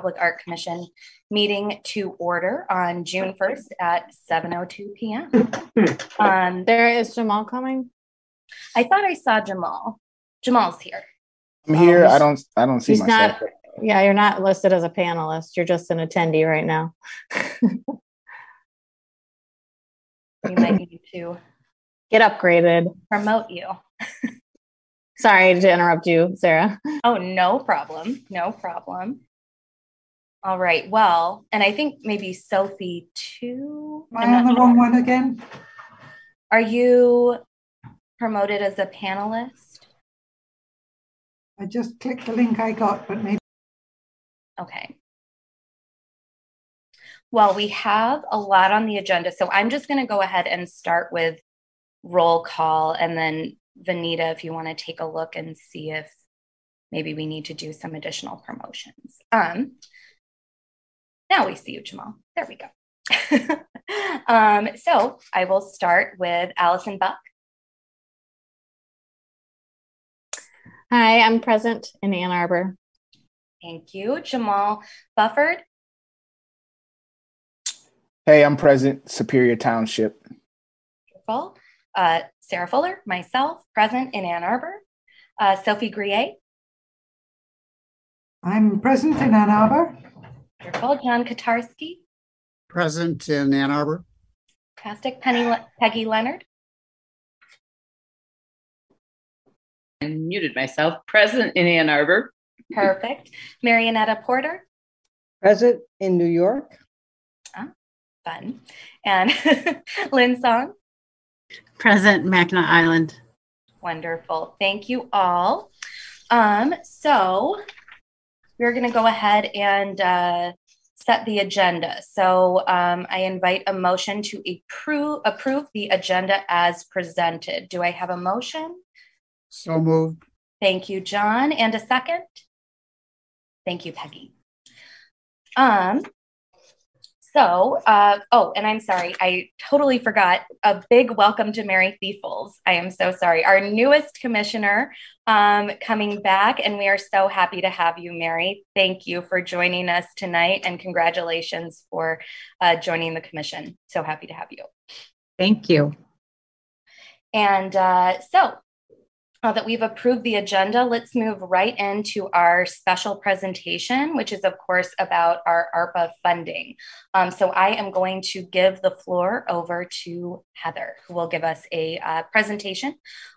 Public Art Commission meeting to order on June 1st at 7:02 PM. Um, There is Jamal coming. I thought I saw Jamal. Jamal's here. I'm here. he's- I don't. I don't see he's myself. not- Yeah, you're not listed as a panelist. You're just an attendee right now. We might need to Get upgraded. promote you. Sorry to interrupt you, Sarah. Oh, no problem. No problem. All right. Well, and I think maybe Sophie too. Am I on the wrong one again? Are you promoted as a panelist? I just clicked the link I got, but maybe Okay. Well, we have a lot on the agenda, so I'm just going to go ahead and start with roll call, and then Vanita, if you want to take a look and see if maybe we need to do some additional promotions. Um, now we see you, Jamal. There we go. um, so I will start with Allison Buck. Hi, I'm present in Ann Arbor. Thank you, Jamal Bufford. Hey, I'm present. Superior Township. Wonderful. Uh, Sarah Fuller, myself, present in Ann Arbor. Uh, Sophie Grier, I'm present in Ann Arbor. Wonderful. John Kotarski, Present in Ann Arbor. fantastic. Penny, Peggy Leonard, I muted myself, present in Ann Arbor. perfect. Marionetta Porter, Present in New York. fun. And Lynn Song, Present Mackinac Island. wonderful. Thank you all. Um, so we're going to go ahead and uh, set the agenda. So um, I invite a motion to approve approve the agenda as presented. Do I have a motion? So moved. Thank you, John. And a second? Thank you, Peggy. Um, so, uh, oh, and I'm sorry, I totally forgot. A big welcome to Mary Thiefels. I am so sorry. Our newest commissioner um, coming back, and we are so happy to have you, Mary. Thank you for joining us tonight, and congratulations for uh, joining the commission. So happy to have you. Thank you. And uh, so, now that we've approved the agenda, let's move right into our special presentation, which is, of course, about our ARPA funding. Um, so, I am going to give the floor over to Heather, who will give us a uh, presentation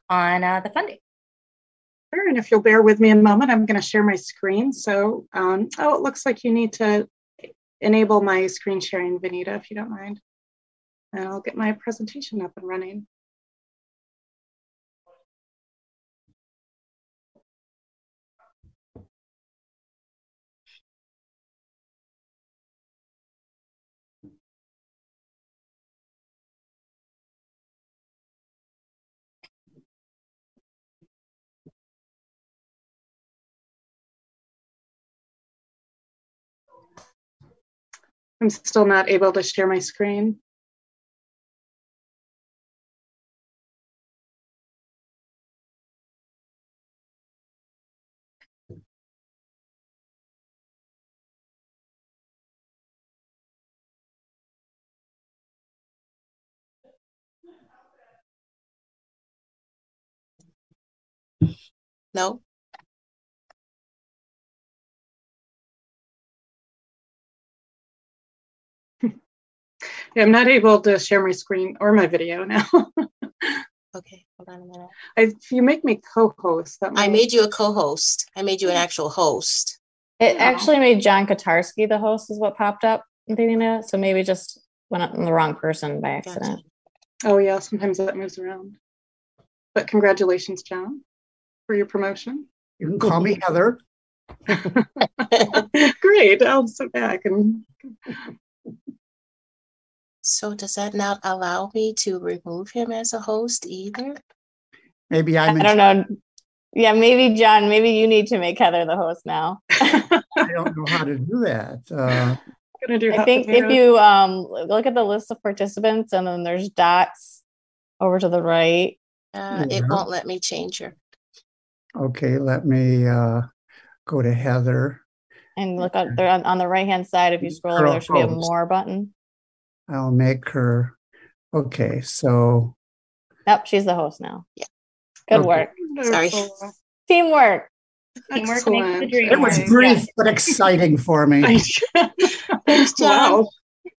on uh, the funding. Sure, and if you'll bear with me a moment, I'm going to share my screen. So, um, oh, it looks like you need to enable my screen sharing, Vanita, if you don't mind. And I'll get my presentation up and running. I'm still not able to share my screen. No, I'm not able to share my screen or my video now. okay, hold on a minute. if you make me co-host, that I made you a co-host. I made you an actual host. It actually made John Kotarski the host, is what popped up, Vanita. So maybe just went on the wrong person by Gotcha. accident. Oh yeah, sometimes that moves around. But congratulations, John, for your promotion. You can call me Heather. Great, I'll sit back and So does that not allow me to remove him as a host either? Maybe I I'm, in- don't know. Yeah, maybe John, maybe you need to make Heather the host now. I don't know how to do that. Uh, do. I think if you um look at the list of participants and then there's dots over to the right. Uh, It won't let me change her. okay, let me uh, go to Heather. And look up there on, on the right hand side. If you scroll over, there should be a more button. I'll make her, okay, so, Yep, she's the host now. Yeah. Good Okay. work. Sorry. Wonderful. Teamwork. Teamwork makes the dream it was work. brief but exciting for me. Thanks, John. Wow.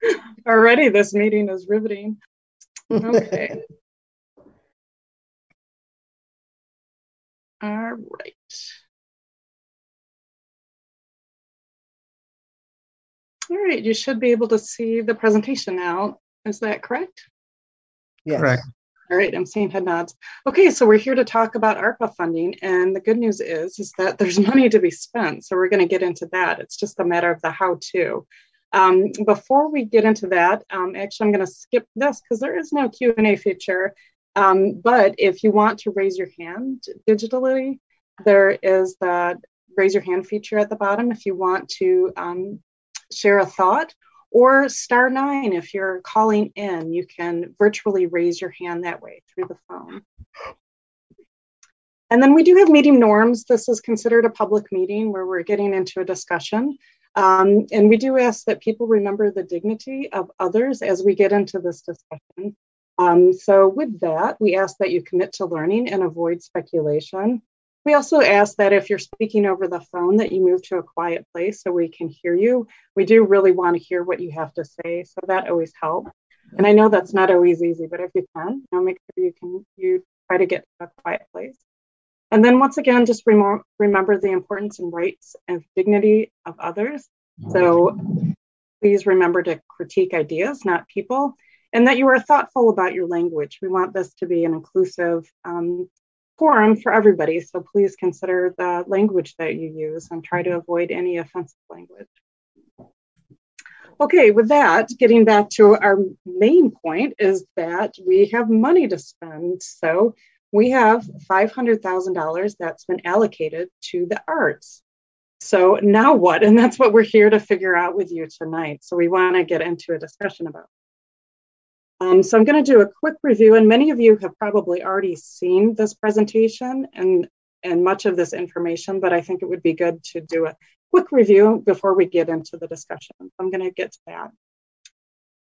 Already, this meeting is riveting. Okay. All right. All right, you should be able to see the presentation now. Is that correct? Yes. Correct. All right, I'm seeing head nods. Okay, so we're here to talk about ARPA funding, and the good news is is that there's money to be spent. So we're going to get into that. It's just a matter of the how-to. Um, before we get into that, um, actually, I'm going to skip this because there is no Q and A feature. Um, but if you want to raise your hand digitally, there is the raise your hand feature at the bottom. If you want to um, share a thought, or star nine if you're calling in, you can virtually raise your hand that way through the phone. And then we do have meeting norms. This is considered a public meeting where we're getting into a discussion. Um, and we do ask that people remember the dignity of others as we get into this discussion. Um, so, with that, we ask that you commit to learning and avoid speculation. We also ask that if you're speaking over the phone, that you move to a quiet place so we can hear you. We do really want to hear what you have to say, so that always helps. And I know that's not always easy, but if you can, you know, make sure you can you try to get to a quiet place. And then once again, just remo- remember the importance and rights and dignity of others. So please remember to critique ideas, not people, and that you are thoughtful about your language. We want this to be an inclusive um, forum for everybody. So please consider the language that you use and try to mm-hmm. avoid any offensive language. Okay, with that, getting back to our main point is that we have money to spend. So we have $500,000 that's been allocated to the arts. So now what? And that's what we're here to figure out with you tonight. So we want to get into a discussion about. Um, so I'm going to do a quick review, and many of you have probably already seen this presentation and, and much of this information, but I think it would be good to do a quick review before we get into the discussion. I'm going to get to that.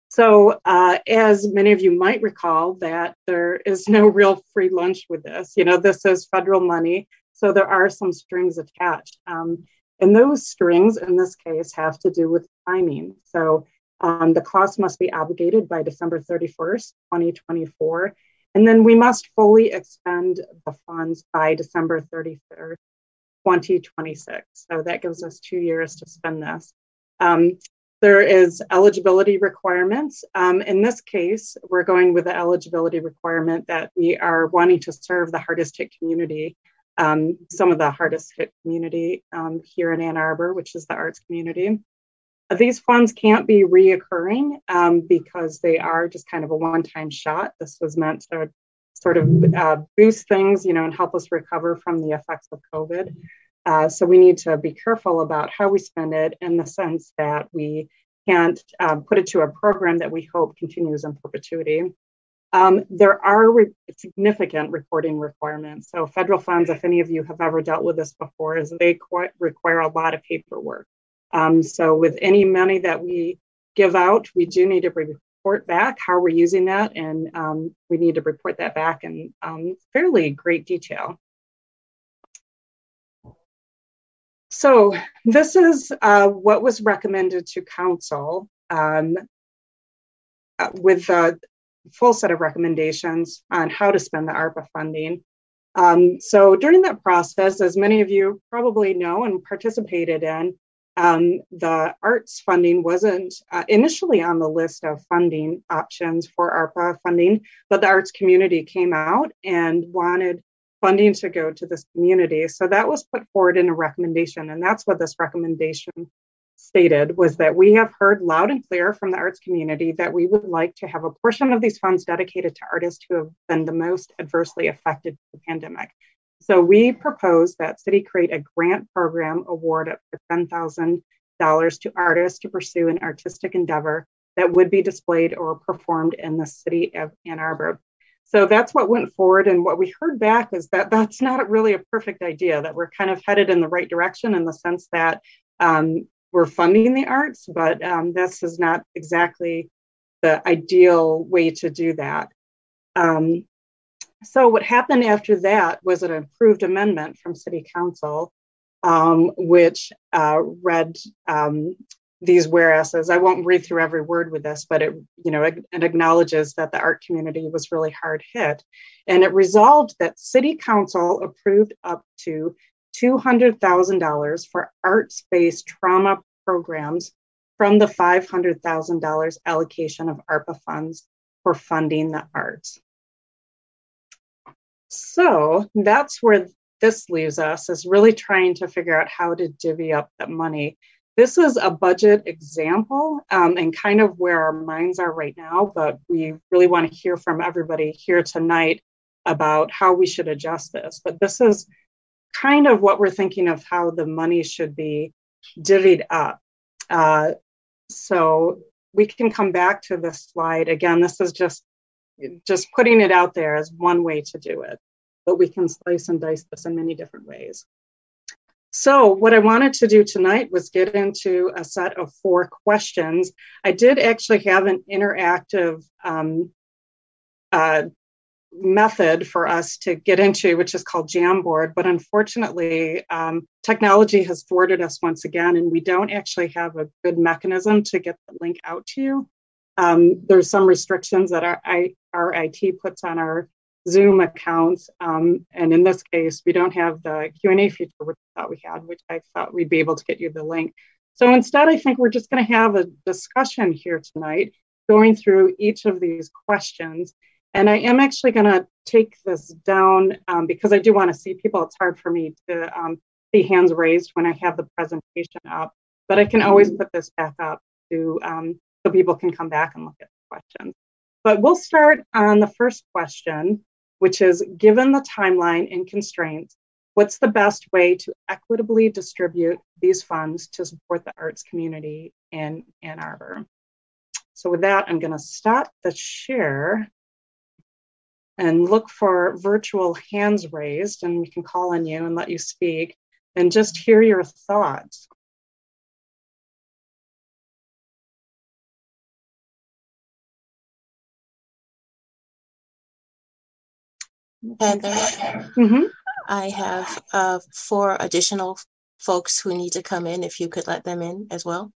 So uh, as many of you might recall that there is no real free lunch with this. You know, this is federal money, so there are some strings attached. Um, and those strings in this case have to do with timing. So um, the cost must be obligated by December 31st, 2024. And then we must fully expend the funds by December 31st, 2026. So that gives us two years to spend this. Um, there is eligibility requirements. Um, in this case, we're going with the eligibility requirement that we are wanting to serve the hardest hit community, um, some of the hardest hit community um, here in Ann Arbor, which is the arts community. These funds can't be reoccurring um, because they are just kind of a one-time shot. This was meant to sort of uh, boost things, you know, and help us recover from the effects of COVID. Uh, so we need to be careful about how we spend it in the sense that we can't uh, put it to a program that we hope continues in perpetuity. Um, there are re- significant reporting requirements. So federal funds, if any of you have ever dealt with this before, is they qu- require a lot of paperwork. Um, so with any money that we give out, we do need to report back how we're using that, and um, we need to report that back in um, fairly great detail. So this is uh, what was recommended to council um, uh, with a full set of recommendations on how to spend the ARPA funding. Um, so during that process, as many of you probably know and participated in, um, the arts funding wasn't uh, initially on the list of funding options for ARPA funding, but the arts community came out and wanted funding to go to this community. So that was put forward in a recommendation, and that's what this recommendation stated was that we have heard loud and clear from the arts community that we would like to have a portion of these funds dedicated to artists who have been the most adversely affected by the pandemic. So we propose that city create a grant program award up to $10,000 to artists to pursue an artistic endeavor that would be displayed or performed in the city of Ann Arbor. So that's what went forward. And what we heard back is that that's not really a perfect idea, that we're kind of headed in the right direction in the sense that um, we're funding the arts, but um, this is not exactly the ideal way to do that. Um, so what happened after that was an approved amendment from City Council, um, which uh, read um, these whereases. I won't read through every word with this, but it, you know, it, it acknowledges that the art community was really hard hit, and it resolved that City Council approved up to $200,000 for arts-based trauma programs from the $500,000 allocation of ARPA funds for funding the arts. So that's where this leaves us is really trying to figure out how to divvy up that money. This is a budget example um, and kind of where our minds are right now, but we really want to hear from everybody here tonight about how we should adjust this. But this is kind of what we're thinking of how the money should be divvied up. Uh, so we can come back to this slide again. This is just just putting it out there is one way to do it, but we can slice and dice this in many different ways. So what I wanted to do tonight was get into a set of four questions. I did actually have an interactive um, uh, method for us to get into, which is called Jamboard. But unfortunately, um, technology has thwarted us once again, and we don't actually have a good mechanism to get the link out to you. Um, there's some restrictions that our, I, our IT puts on our Zoom accounts, um, and in this case, we don't have the Q&A feature which I thought we had, which I thought we'd be able to get you the link. So instead, I think we're just going to have a discussion here tonight, going through each of these questions and I am actually going to take this down um, because I do want to see people. It's hard for me to um, see hands raised when I have the presentation up, but I can always put this back up to um, so people can come back and look at the questions. But we'll start on the first question, which is given the timeline and constraints, what's the best way to equitably distribute these funds to support the arts community in Ann Arbor? So with that, I'm going to stop the share and look for virtual hands raised, and we can call on you and let you speak and just hear your thoughts. Heather, mm-hmm. I have uh, four additional folks who need to come in. If you could let them in as well.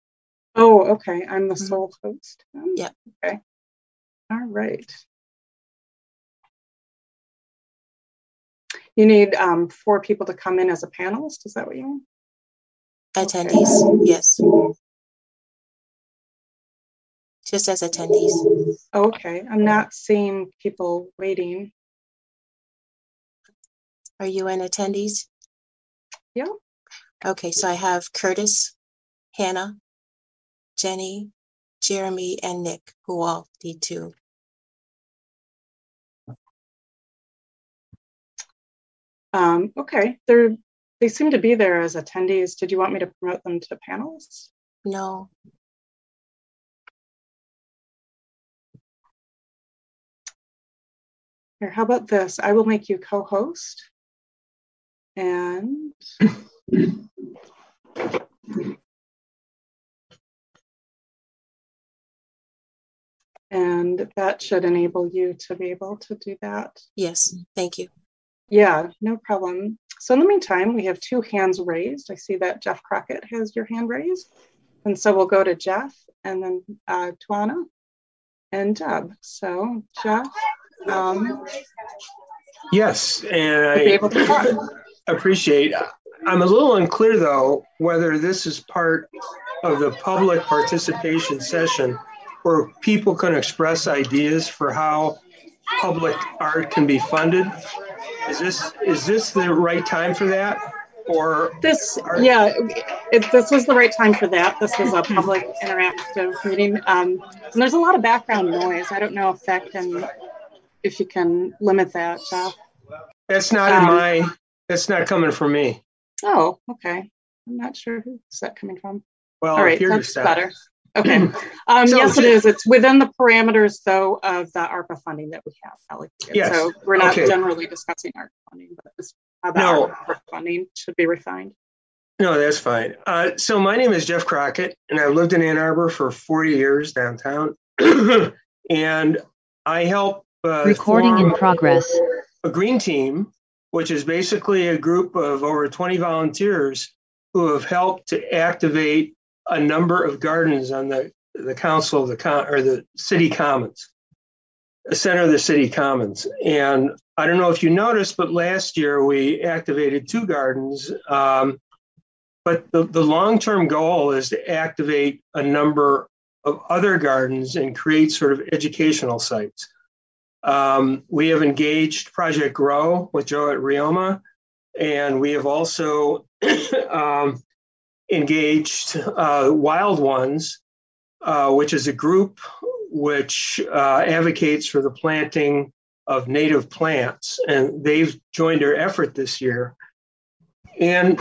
Oh, okay. I'm the sole host. Yeah. Okay. All right. You need um, four people to come in as a panelist. Is that what you mean? Attendees, okay. yes. Just as attendees. Okay, I'm not seeing people waiting. Are you in attendees? Yeah. Okay, so I have Curtis, Hannah, Jenny, Jeremy, and Nick, who all need to Um, okay, they're they seem to be there as attendees. Did you want me to promote them to panelists? No. Here, how about this? I will make you co-host. And and that should enable you to be able to do that. Yes, thank you. Yeah, no problem. So in the meantime, we have two hands raised. I see that Jeff Crockett has your hand raised. And so we'll go to Jeff and then uh, Tuana and Deb. So Jeff. Um, yes, and I appreciate. I'm a little unclear though whether this is part of the public participation session where people can express ideas for how public art can be funded is this is this the right time for that? Or this yeah, it, this was the right time for that. This was a public interactive meeting. Um, and there's a lot of background noise. I don't know if that can if you can limit that, Jeff. That's not um, in my that's not coming from me. Oh, okay. I'm not sure who's that coming from. Well, all right, that's better. Okay. Um, so yes, it is. It's within the parameters, though, of the ARPA funding that we have allocated. Yes. So we're not okay. generally discussing ARPA funding, but this, how the no. ARPA funding should be refined. No, that's fine. Uh, so my name is Jeff Crockett, and I've lived in Ann Arbor for 40 years downtown. and I help uh, recording in progress. A green team, which is basically a group of over 20 volunteers who have helped to activate a number of gardens on the, the council of the con- or the city commons, the center of the city commons. And I don't know if you noticed, but last year we activated two gardens. Um, but the, the long term goal is to activate a number of other gardens and create sort of educational sites. Um, we have engaged Project Grow with Joe at Rioma, and we have also um, engaged uh, Wild Ones, uh, which is a group which uh, advocates for the planting of native plants. And they've joined our effort this year. And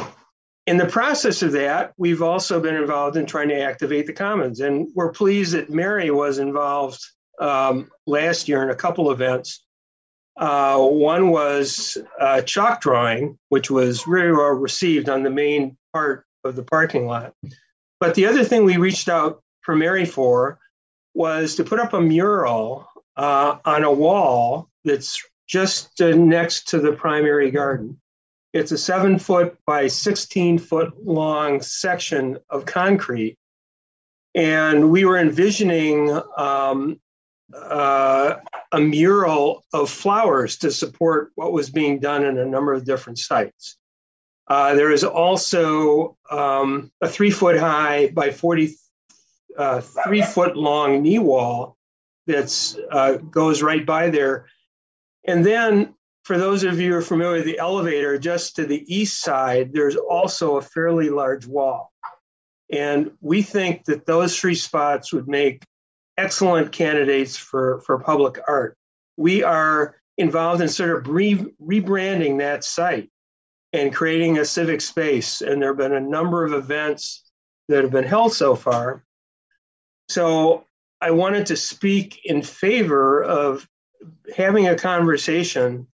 in the process of that, we've also been involved in trying to activate the commons. And we're pleased that Mary was involved um, last year in a couple events. Uh, one was uh, chalk drawing, which was very well received on the main part of the parking lot. But the other thing we reached out for Mary for was to put up a mural uh, on a wall that's just uh, next to the primary garden. It's a seven foot by 16 foot long section of concrete. And we were envisioning um, uh, a mural of flowers to support what was being done in a number of different sites. Uh, there is also um, a three foot high by 43 uh, foot long knee wall that uh, goes right by there. And then, for those of you who are familiar with the elevator, just to the east side, there's also a fairly large wall. And we think that those three spots would make excellent candidates for, for public art. We are involved in sort of re- rebranding that site and creating a civic space. And there have been a number of events that have been held so far. So I wanted to speak in favor of having a conversation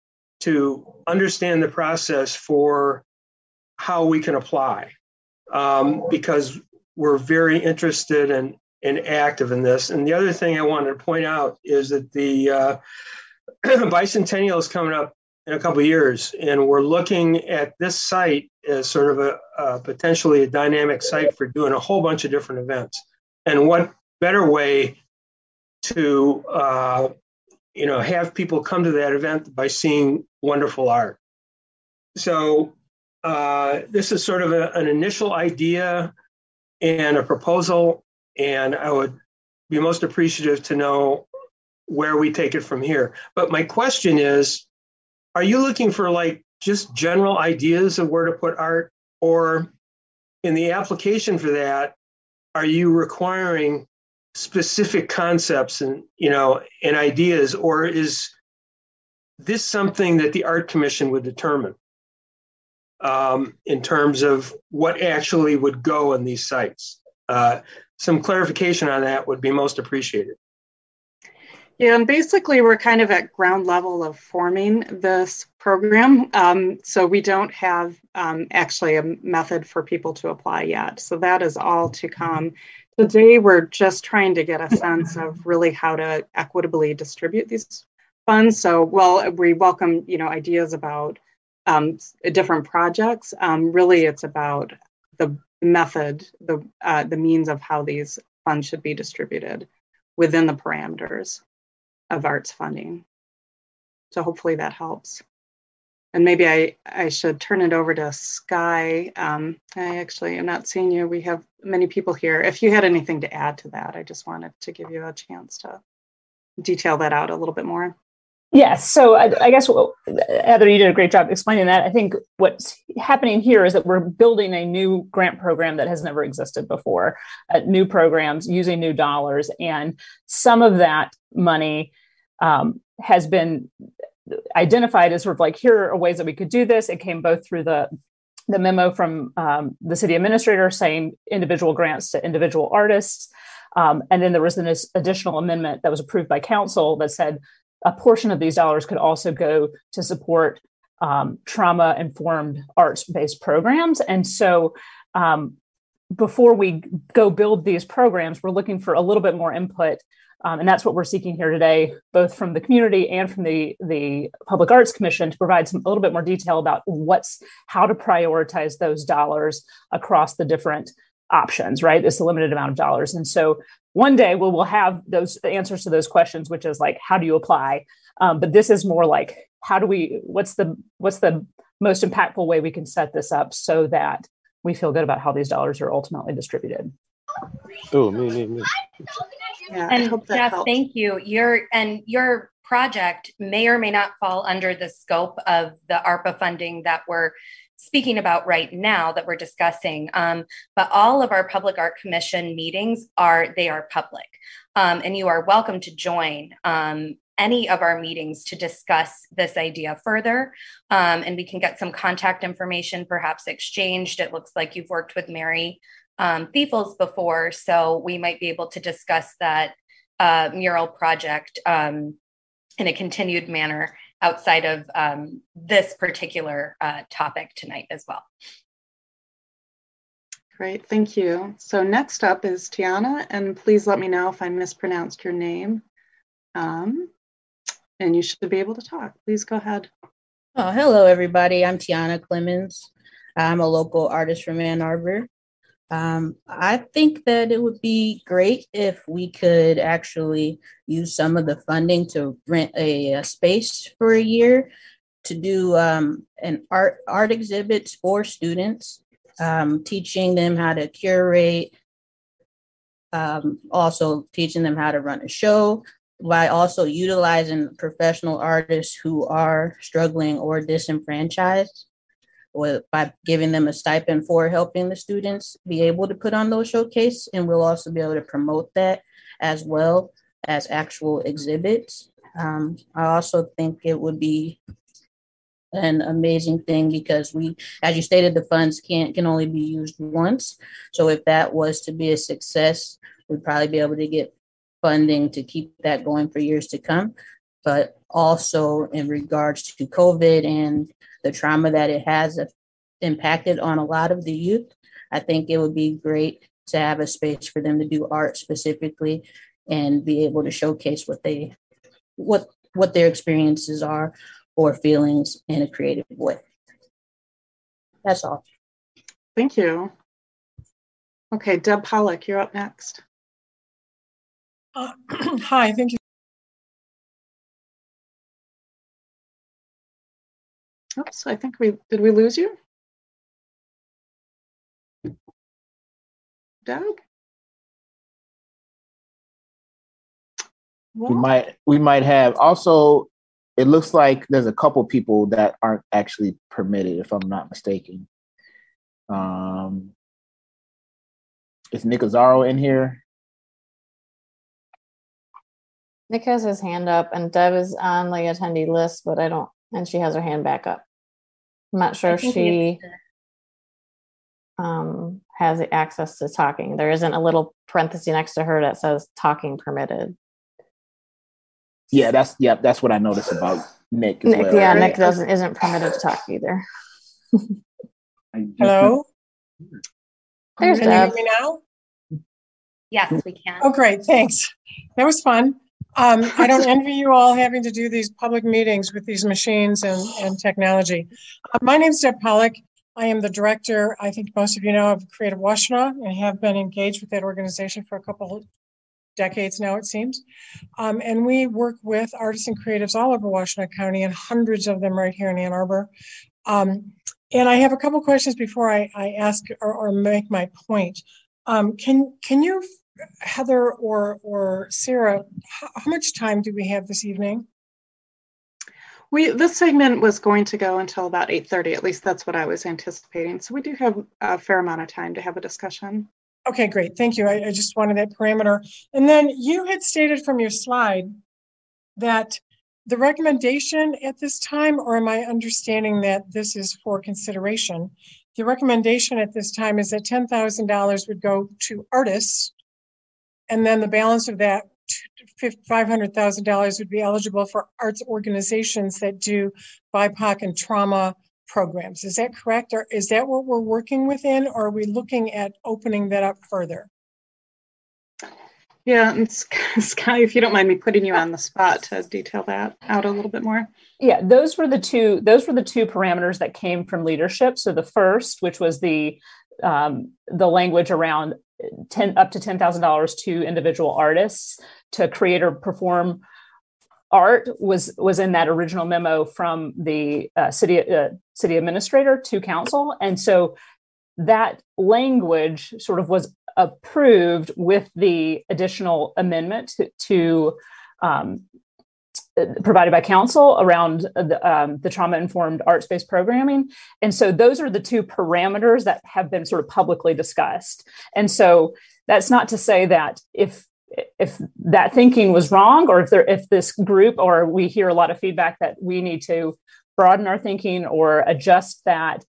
to understand the process for how we can apply um, because we're very interested in and active in this. And the other thing I wanted to point out is that the uh, bicentennial is coming up in a couple years, and we're looking at this site as sort of a, a, potentially a dynamic site for doing a whole bunch of different events. And what better way to uh, you know have people come to that event by seeing wonderful art? So uh, this is sort of a, an initial idea and a proposal and I would be most appreciative to know where we take it from here. But my question is are you looking for like just general ideas of where to put art? Or in the application for that, are you requiring specific concepts and you know and ideas or is this something that the art commission would determine um, in terms of what actually would go in these sites uh, some clarification on that would be most appreciated. Yeah, and basically we're kind of at ground level of forming this program. Um, so we don't have um, actually a method for people to apply yet. So that is all to come. Today we're just trying to get a sense of really how to equitably distribute these funds. So well, we welcome you know ideas about um, different projects. Um, really, it's about the method, the uh, the means of how these funds should be distributed within the parameters of arts funding. So hopefully that helps. And maybe I, I should turn it over to Sky. Um, I actually am not seeing you. We have many people here. If you had anything to add to that, I just wanted to give you a chance to detail that out a little bit more. Yes. So I, I guess Heather, you did a great job explaining that. I think what's happening here is that we're building a new grant program that has never existed before, uh, new programs using new dollars. And some of that money um, has been identified as sort of like here are ways that we could do this. It came both through the the memo from um, the city administrator saying individual grants to individual artists. Um, and then there was an additional amendment that was approved by council that said a portion of these dollars could also go to support um, trauma informed arts based programs. And so, um, before we go build these programs, we're looking for a little bit more input. Um, and that's what we're seeking here today, both from the community and from the, the Public Arts Commission to provide some a little bit more detail about what's how to prioritize those dollars across the different options, right? It's a limited amount of dollars. And so one day we will we'll have those answers to those questions, which is like, how do you apply? Um, but this is more like, how do we, what's the, what's the most impactful way we can set this up so that we feel good about how these dollars are ultimately distributed. Oh, me, me, me. Yeah, and Jeff, helps. thank you. Your and your project may or may not fall under the scope of the ARPA funding that we're speaking about right now that we're discussing. Um, but all of our public art commission meetings are they are public, um, and you are welcome to join um, any of our meetings to discuss this idea further. Um, and we can get some contact information perhaps exchanged. It looks like you've worked with Mary um, Thiefels before, so we might be able to discuss that uh, mural project um, in a continued manner outside of um, this particular uh, topic tonight as well. Great, thank you. So next up is Tiana, and please let me know if I mispronounced your name. Um, and you should be able to talk. Please go ahead. Oh, hello, everybody. I'm Tiana Clemens. I'm a local artist from Ann Arbor. Um, I think that it would be great if we could actually use some of the funding to rent a, a space for a year to do um, an art art exhibits for students, um, teaching them how to curate, um, also teaching them how to run a show by also utilizing professional artists who are struggling or disenfranchised with, by giving them a stipend for helping the students be able to put on those showcase. And we'll also be able to promote that as well as actual exhibits. Um, I also think it would be an amazing thing because we, as you stated, the funds can't can only be used once. So if that was to be a success, we'd probably be able to get funding to keep that going for years to come. But also in regards to COVID and the trauma that it has impacted on a lot of the youth, I think it would be great to have a space for them to do art specifically and be able to showcase what they what what their experiences are or feelings in a creative way. That's all. Thank you. Okay, Deb Polich, you're up next. Uh, hi, thank you. Oops, I think we, did we lose you? Doug? We might we might have also it looks like there's a couple people that aren't actually permitted, if I'm not mistaken. Um is Nick Azaro in here? Nick has his hand up, and Deb is on the attendee list, but I don't, and she has her hand back up. I'm not sure if she um, has access to talking. There isn't a little parenthesis next to her that says talking permitted. Yeah, that's yeah, that's what I noticed about Nick. Nick, well, yeah, right? Nick doesn't isn't permitted to talk either. Hello. There's can Deb. you hear me now? Yes, we can. Oh, great. Thanks. That was fun. Um, I don't envy you all having to do these public meetings with these machines and, and technology. Uh, my name is Deb Polich. I am the director, I think most of you know, of Creative Washtenaw and have been engaged with that organization for a couple of decades now, it seems. Um, and we work with artists and creatives all over Washtenaw County and hundreds of them right here in Ann Arbor. Um, and I have a couple questions before I, I ask or, or, make my point. Um, can can you Heather or or Sarah, how, how much time do we have this evening? We this segment was going to go until about 8:30. At least that's what I was anticipating. So we do have a fair amount of time to have a discussion. Okay, great. Thank you. I, I just wanted that parameter. And then you had stated from your slide that the recommendation at this time, or am I understanding that this is for consideration? The recommendation at this time is that $10,000 would go to artists and then the balance of that $500,000 would be eligible for arts organizations that do BIPOC and trauma programs. Is that correct? Or is that what we're working within? Or are we looking at opening that up further? Yeah, it's, Sky, if you don't mind me putting you on the spot to detail that out a little bit more. Yeah, those were the two. Those were the two parameters that came from leadership. So the first, which was the um, the language around 10 up to $10,000 to individual artists to create or perform art was was in that original memo from the uh, city uh, city administrator to council. And so that language sort of was approved with the additional amendment to, to um, provided by council around the, um, the trauma informed arts based programming. And so those are the two parameters that have been sort of publicly discussed. And so that's not to say that if if that thinking was wrong or if there if this group or we hear a lot of feedback that we need to broaden our thinking or adjust that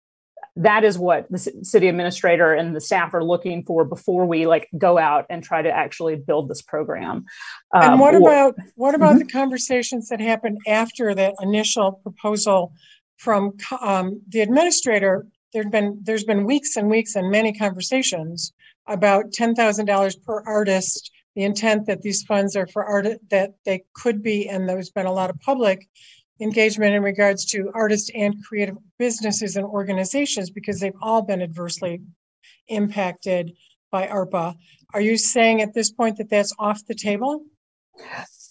that is what the city administrator and the staff are looking for before we like go out and try to actually build this program. Um, and what or, about what about mm-hmm. the conversations that happened after that initial proposal from um, the administrator? There's been there's been weeks and weeks and many conversations about ten thousand dollars per artist. The intent that these funds are for art that they could be, and there's been a lot of public engagement in regards to artists and creative businesses and organizations because they've all been adversely impacted by ARPA. Are you saying at this point that that's off the table?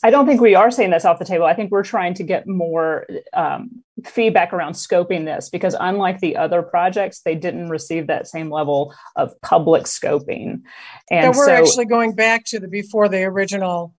I don't think we are saying that's off the table. I think we're trying to get more um, feedback around scoping this because, unlike the other projects, they didn't receive that same level of public scoping. And so we're so, actually going back to the before the original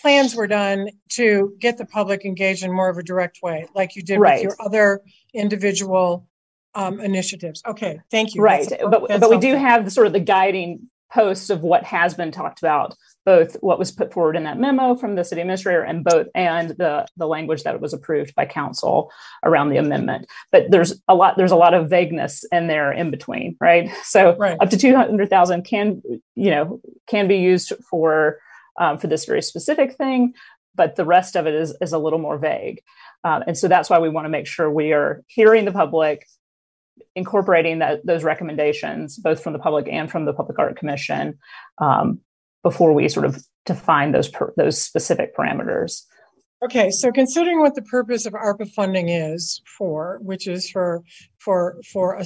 plans were done to get the public engaged in more of a direct way, like you did right. with your other individual um, initiatives. Okay, thank you. Right, that's, but that's but we do have the sort of the guiding posts of what has been talked about, both what was put forward in that memo from the city administrator and both and the the language that was approved by council around the amendment. But there's a lot there's a lot of vagueness in there in between, right? So right. up to two hundred thousand can you know can be used for um, for this very specific thing, but the rest of it is, is a little more vague. Um, and so that's why we want to make sure we are hearing the public, incorporating that, those recommendations, both from the public and from the Public Art Commission, um, before we sort of define those per, those specific parameters. Okay, so considering what the purpose of ARPA funding is for, which is for for for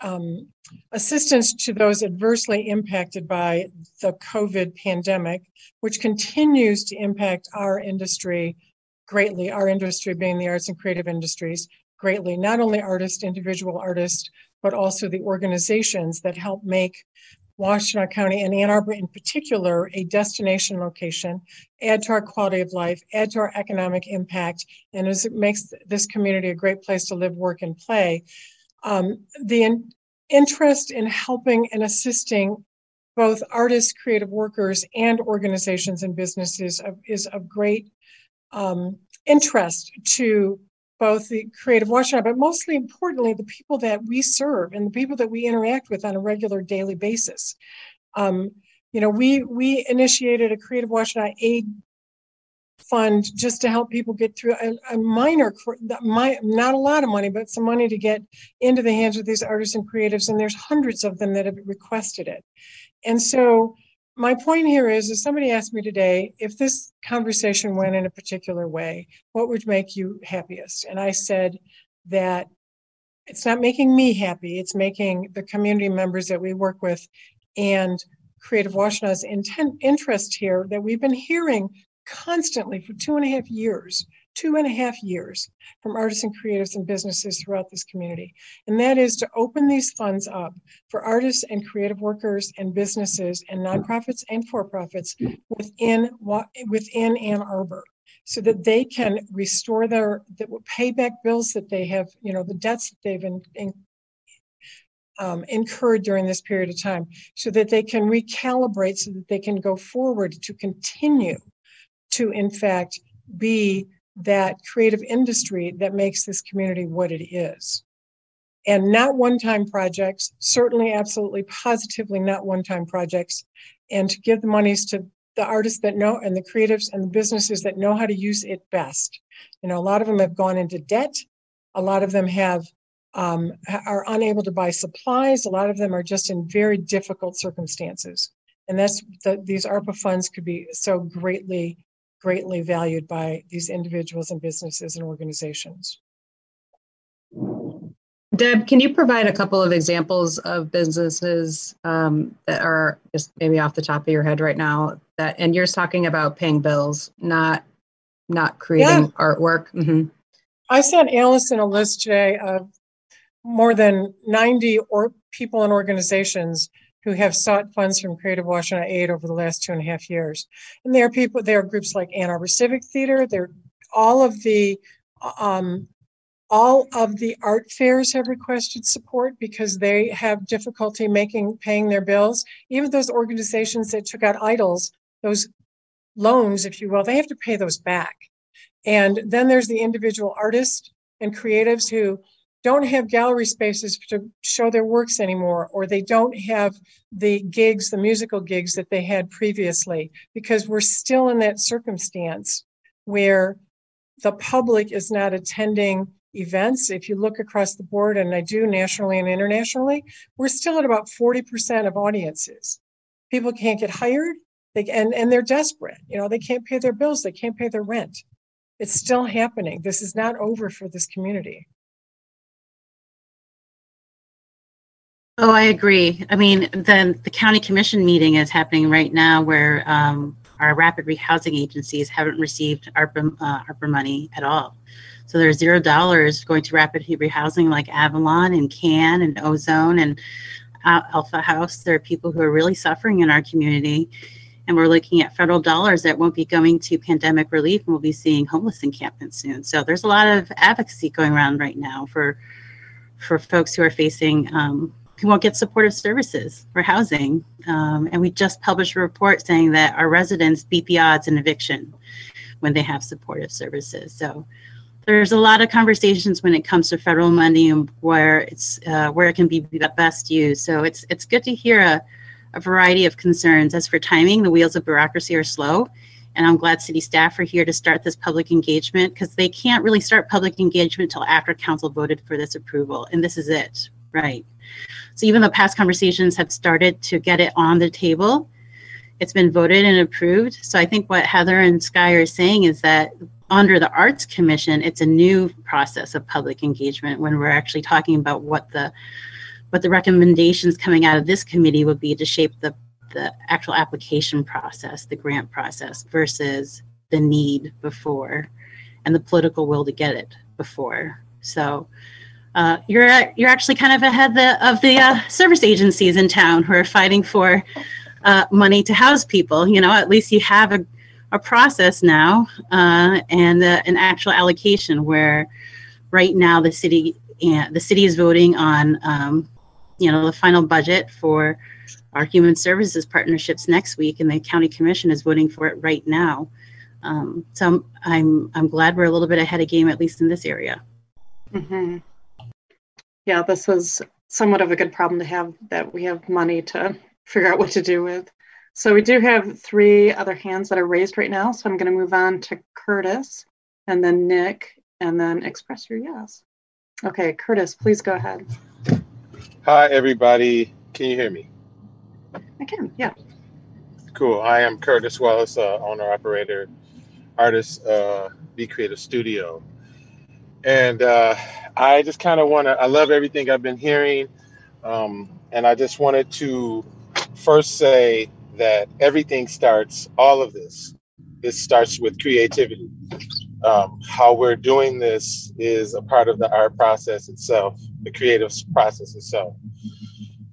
um, assistance to those adversely impacted by the COVID pandemic, which continues to impact our industry greatly. Our industry being the arts and creative industries greatly, not only artists, individual artists, but also the organizations that help make Washtenaw County and Ann Arbor in particular a destination location, add to our quality of life, add to our economic impact, and as it makes this community a great place to live, work, and play. Um, the in- interest in helping and assisting both artists, creative workers, and organizations and businesses of, is of great um, interest to both the creative Washtenaw, but mostly importantly, the people that we serve and the people that we interact with on a regular daily basis. Um, you know, we we initiated a creative Washtenaw aid fund just to help people get through a, a minor, not a lot of money, but some money to get into the hands of these artists and creatives. And there's hundreds of them that have requested it. And so my point here is, if somebody asked me today, if this conversation went in a particular way, what would make you happiest? And I said that it's not making me happy, it's making the community members that we work with and Creative Washtenaw's intent interest here that we've been hearing constantly for two and a half years two and a half years from artists and creatives and businesses throughout this community. And that is to open these funds up for artists and creative workers and businesses and nonprofits and for profits within, within Ann Arbor so that they can restore their that will pay back bills that they have, you know, the debts that they've in, in, um, incurred during this period of time, so that they can recalibrate, so that they can go forward to continue to, in fact, be that creative industry that makes this community what it is. And not one time projects, certainly, absolutely, positively not one time projects. And to give the monies to the artists that know and the creatives and the businesses that know how to use it best. You know, a lot of them have gone into debt. A lot of them have um, are unable to buy supplies. A lot of them are just in very difficult circumstances. And that's the, these ARPA funds could be so greatly, greatly valued by these individuals and businesses and organizations. Deb, can you provide a couple of examples of businesses um, that are just maybe off the top of your head right now? That and you're talking about paying bills, not not creating yeah. artwork. Mm-hmm. I sent Allison a list today of more than 90 or people and organizations who have sought funds from Creative Washtenaw Aid over the last two and a half years. And there are people, there are groups like Ann Arbor Civic Theater. There, all of the um, all of the art fairs have requested support because they have difficulty making paying their bills. Even those organizations that took out EIDLs, those loans, if you will, they have to pay those back. And then there's the individual artists and creatives who don't have gallery spaces to show their works anymore, or they don't have the gigs, the musical gigs that they had previously, because we're still in that circumstance where the public is not attending events, if you look across the board, and I do nationally and internationally, we're still at about 40% of audiences. People can't get hired, they, and, and they're desperate. You know, they can't pay their bills, they can't pay their rent. It's still happening. This is not over for this community. Oh, I agree. I mean, the the county commission meeting is happening right now, where um, our rapid rehousing agencies haven't received ARPA uh, ARPA money at all. So there's zero dollars going to rapid rehousing like Avalon and CAN and Ozone and Alpha House. There are people who are really suffering in our community. And we're looking at federal dollars that won't be going to pandemic relief, and we'll be seeing homeless encampments soon. So there's a lot of advocacy going around right now for for folks who are facing um, who won't get supportive services for housing. Um, and we just published a report saying that our residents beat the odds in eviction when they have supportive services. So there's a lot of conversations when it comes to federal money and where it's uh, where it can be best used. So it's it's good to hear a, a variety of concerns. As for timing, the wheels of bureaucracy are slow, and I'm glad city staff are here to start this public engagement because they can't really start public engagement until after council voted for this approval, and this is it, right? So even though past conversations have started to get it on the table, it's been voted and approved. So I think what Heather and Sky are saying is that under the Arts Commission, it's a new process of public engagement when we're actually talking about what the what the recommendations coming out of this committee would be to shape the the actual application process, the grant process, versus the need before and the political will to get it before. So uh, you're you're actually kind of ahead the, of the uh, service agencies in town who are fighting for uh, money to house people. You know, at least you have a a process now uh, and uh, an actual allocation where right now the city the city is voting on um, you know the final budget for our human services partnerships next week and the county commission is voting for it right now um, so I'm, I'm i'm glad we're a little bit ahead of game at least in this area mm-hmm. Yeah this was somewhat of a good problem to have that we have money to figure out what to do with so we do have three other hands that are raised right now. So I'm going to move on to Curtis and then Nick and then express your yes. Okay, Curtis, please go ahead. Hi, everybody. Can you hear me? I can, yeah. Cool. I am Curtis Wallace, uh, owner, operator, artist, uh, Be Creative Studio. And uh, I just kind of want to, I love everything I've been hearing. Um, and I just wanted to first say that everything starts, all of this, this starts with creativity. Um, how we're doing this is a part of the art process itself, the creative process itself.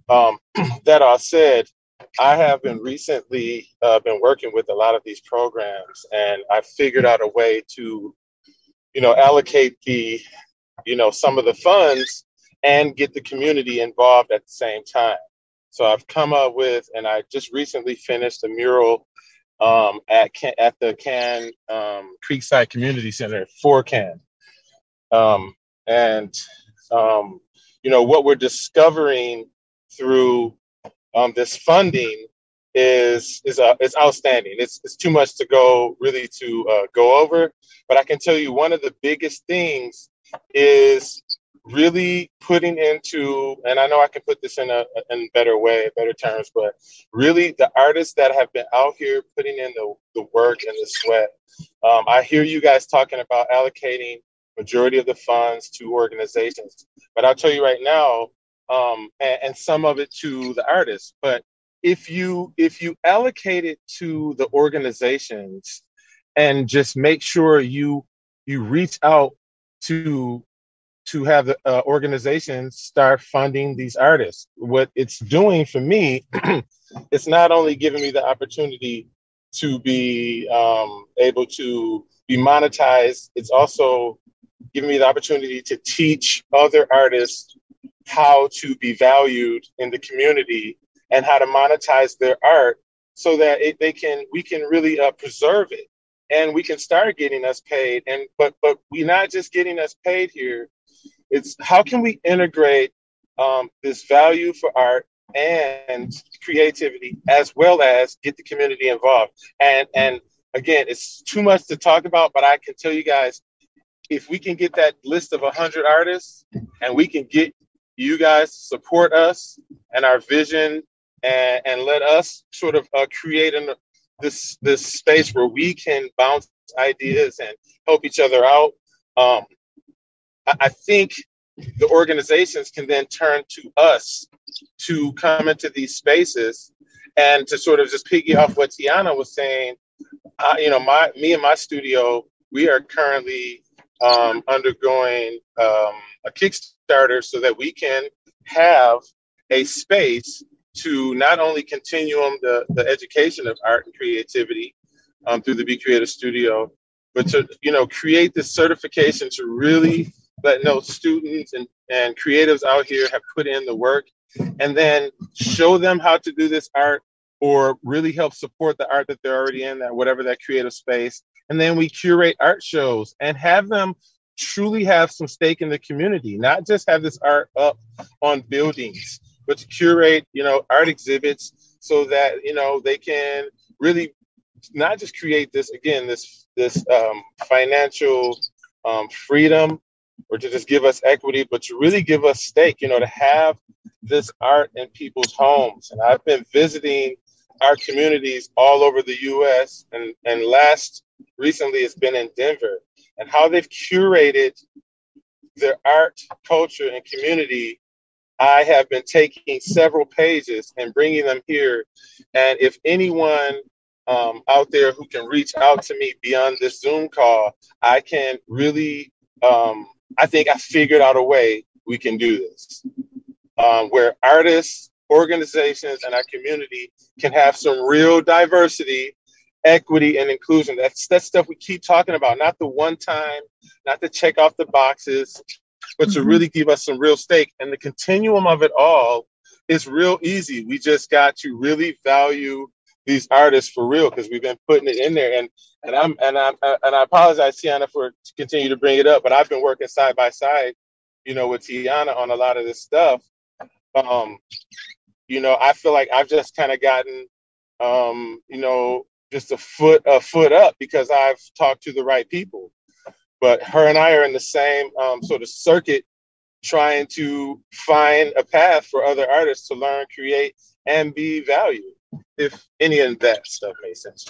Um, that all said, I have been recently uh, been working with a lot of these programs, and I figured out a way to, you know, allocate the, you know, some of the funds and get the community involved at the same time. So I've come up with, and I just recently finished a mural um, at at the Can um, Creekside Community Center for Can, um, and um, you know what we're discovering through um, this funding is is uh, is outstanding. It's it's too much to go really to uh, go over, but I can tell you one of the biggest things is really putting into, and I know I can put this in a in better way, better terms, but really the artists that have been out here putting in the, the work and the sweat. Um, I hear you guys talking about allocating majority of the funds to organizations, but I'll tell you right now, um, and, and some of it to the artists. But if you if you allocate it to the organizations and just make sure you you reach out to to have the uh, organizations start funding these artists. What it's doing for me, it's not only giving me the opportunity to be um, able to be monetized, it's also giving me the opportunity to teach other artists how to be valued in the community and how to monetize their art so that it, they can we can really uh, preserve it. And we can start getting us paid. And but but we're not just getting us paid here. It's how can we integrate um, this value for art and creativity as well as get the community involved? And and again it's too much to talk about but i can tell you guys if we can get that list of 100 artists and we can get you guys to support us and our vision and, and let us sort of uh, create an, this this space where we can bounce ideas and help each other out. Um, I, I think the organizations can then turn to us to come into these spaces and to sort of just piggy off what Tiana was saying. Uh, you know, my me and my studio, we are currently um, undergoing um, a Kickstarter so that we can have a space to not only continuum the, the education of art and creativity um, through the Be Creative Studio, but to you know create this certification to really let know students and, and creatives out here have put in the work and then show them how to do this art or really help support the art that they're already in that whatever that creative space. And then we curate art shows and have them truly have some stake in the community not just have this art up on buildings but to curate, you know, art exhibits so that you know they can really not just create this again this this um, financial um, freedom or to just give us equity, but to really give us stake, you know, to have this art in people's homes. And I've been visiting our communities all over the US and, and last recently it's been in Denver and how they've curated their art, culture, and community I have been taking several pages and bringing them here. And if anyone um, out there who can reach out to me beyond this Zoom call, I can really, um, I think I figured out a way we can do this um, where artists, organizations, and our community can have some real diversity, equity, and inclusion. That's that stuff we keep talking about, not the one time, not to check off the boxes, but to mm-hmm. really give us some real stake. And the continuum of it all is real easy. We just got to really value these artists for real because we've been putting it in there. And and I'm and I'm and I apologize, Tiana, for to continue to bring it up, but I've been working side by side, you know, with Tiana on a lot of this stuff. Um, you know, I feel like I've just kind of gotten um, you know, just a foot a foot up because I've talked to the right people. But her and I are in the same um, sort of circuit, trying to find a path for other artists to learn, create, and be valued. If any of that stuff makes sense.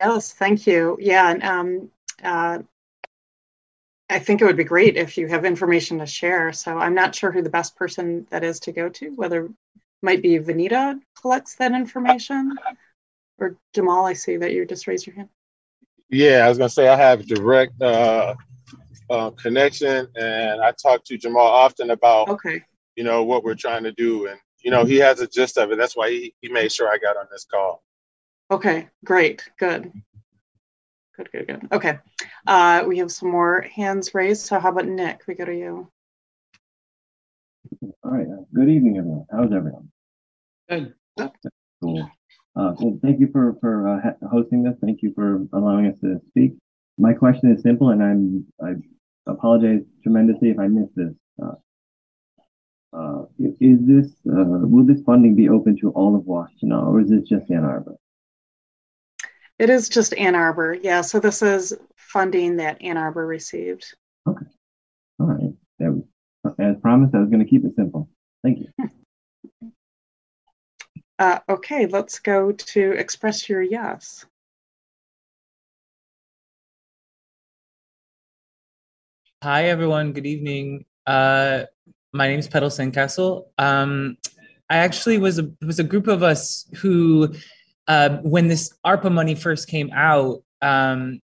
Yes, thank you. Yeah, and um, uh, I think it would be great if you have information to share. So I'm not sure who the best person that is to go to, whether might be Vanita collects that information. Or Jamal, I see that you just raised your hand. Yeah, I was gonna say I have direct uh, uh, connection, and I talk to Jamal often about okay, you know what we're trying to do, and you know he has a gist of it. That's why he, he made sure I got on this call. Okay, great, good, good, good, good. Okay, uh, we have some more hands raised. So how about Nick? We go to you. All right. Good evening, everyone. How's everyone? Good. Cool. Uh, well, thank you for for uh, hosting this. Thank you for allowing us to speak. My question is simple, and I'm I apologize tremendously if I missed this. Uh, uh, is this uh, will this funding be open to all of Washtenaw, or is this just Ann Arbor? It is just Ann Arbor. Yeah. So this is funding that Ann Arbor received. Okay. All right. That was, as promised, I was going to keep it simple. Thank you. Uh, okay, let's go to express your yes. Hi, everyone. Good evening. Uh, my name is Petal Sandcastle. Um, I actually was a was a group of us who, uh, when this ARPA money first came out, um,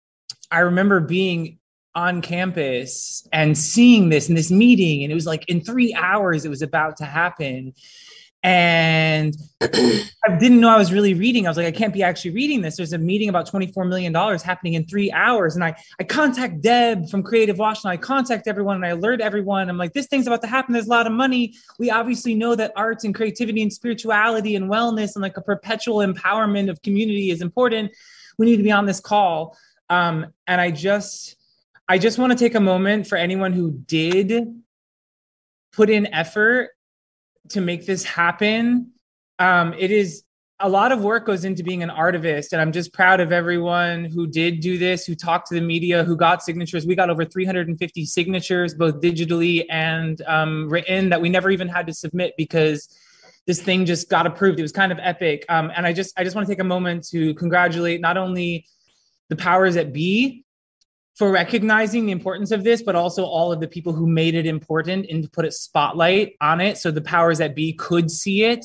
I remember being on campus and seeing this in this meeting, and it was like in three hours it was about to happen, and I didn't know I was really reading. I was like, I can't be actually reading this. There's a meeting about $24 million happening in three hours. And I, I contact Deb from Creative Washtenaw. I contact everyone and I alert everyone. I'm like, this thing's about to happen. There's a lot of money. We obviously know that arts and creativity and spirituality and wellness and like a perpetual empowerment of community is important. We need to be on this call. Um, and I just, I just want to take a moment for anyone who did put in effort to make this happen. Um, it is a lot of work goes into being an artivist, and I'm just proud of everyone who did do this, who talked to the media, who got signatures. We got over 350 signatures, both digitally and um, written, that we never even had to submit because this thing just got approved. It was kind of epic, um, and I just I just want to take a moment to congratulate not only the powers that be for recognizing the importance of this, but also all of the people who made it important and to put a spotlight on it so the powers that be could see it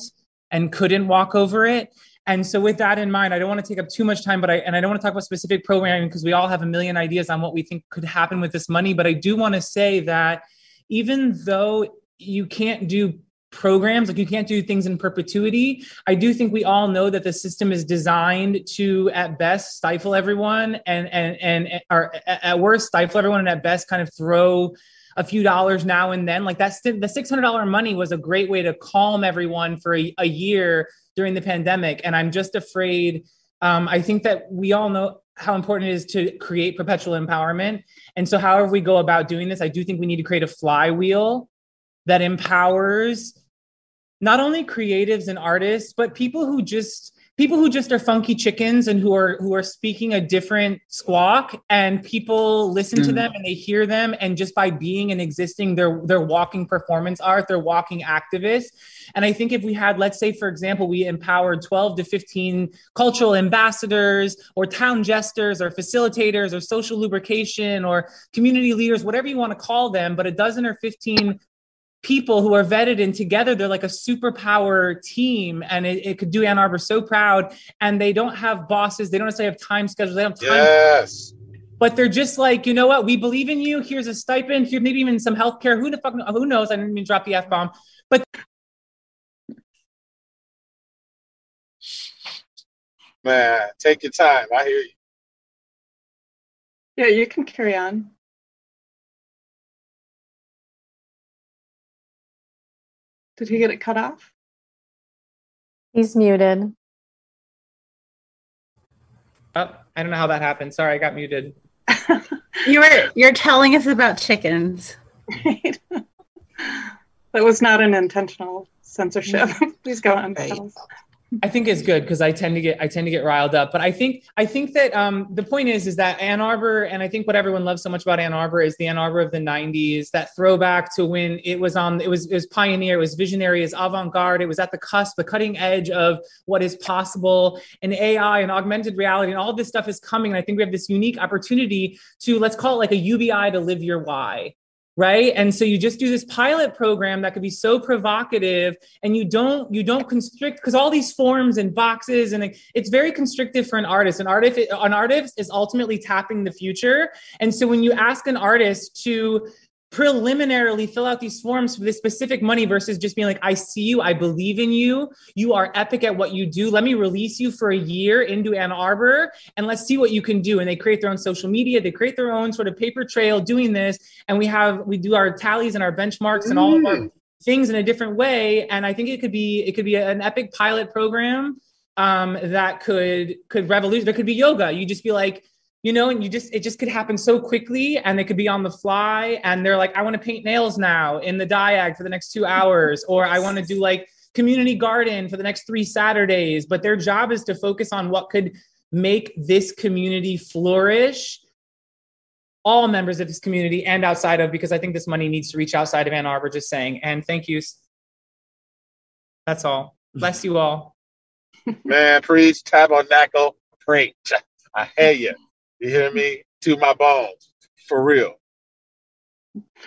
and couldn't walk over it. And so with that in mind, I don't want to take up too much time, but I and I don't want to talk about specific programming because we all have a million ideas on what we think could happen with this money. But I do want to say that even though you can't do programs like you can't do things in perpetuity. I do think we all know that the system is designed to at best stifle everyone and and and or at worst stifle everyone and at best kind of throw a few dollars now and then. Like that's the $600 money was a great way to calm everyone for a, a year during the pandemic. And i'm just afraid um, i think that we all know how important it is to create perpetual empowerment. And so however we go about doing this i do think we need to create a flywheel that empowers not only creatives and artists, but people who just people who just are funky chickens and who are who are speaking a different squawk and people listen mm. to them and they hear them and just by being and existing they're they're walking performance art they're walking activists and i think if we had let's say for example we empowered 12 to 15 cultural ambassadors or town jesters or facilitators or social lubrication or community leaders whatever you want to call them but a dozen or 15 people who are vetted and together they're like a superpower team and it, it, could do Ann Arbor so proud and they don't have bosses they don't necessarily have time schedules they don't have time yes. But they're just like you know what? We believe in you. Here's a stipend. Here maybe even some health care who the fuck who knows? I didn't even drop the f-bomb. But man take your time. I hear you. Yeah you can carry on Did he get it cut off? He's muted. Oh, I don't know how that happened. Sorry, I got muted. you were you're telling us about chickens. Right. that was not an intentional censorship. Mm. Please go on. Right. I think it's good because I tend to get I tend to get riled up. But I think I think that um, the point is is that Ann Arbor, and I think what everyone loves so much about Ann Arbor is the Ann Arbor of the '90s, that throwback to when it was on. It was it was pioneer, it was visionary, it was avant garde, it was at the cusp, the cutting edge of what is possible, and AI and augmented reality, and all this stuff is coming. And I think we have this unique opportunity to let's call it like a UBI to live your why right? And so you just do this pilot program that could be so provocative and you don't you don't constrict because all these forms and boxes and it's very constrictive for an artist. An artist an artist is ultimately tapping the future. And so when you ask an artist to preliminarily fill out these forms for this specific money versus just being like, I see you, I believe in you, you are epic at what you do. Let me release you for a year into Ann Arbor and let's see what you can do. And they create their own social media, they create their own sort of paper trail doing this. And we have, we do our tallies and our benchmarks and all of our mm. things in a different way. And I think it could be, it could be an epic pilot program um, that could, could revolution. There could be yoga. You just be like, you know, and you just, it just could happen so quickly and they could be on the fly and they're like, I want to paint nails now in the diag for the next two hours, or I want to do like community garden for the next three Saturdays. But their job is to focus on what could make this community flourish all members of this community and outside of because I think this money needs to reach outside of Ann Arbor, just saying. And thank you. That's all. Mm-hmm. Bless you all. Man, preach, tabernacle, preach. I hear you. You hear me? To my bones. For real.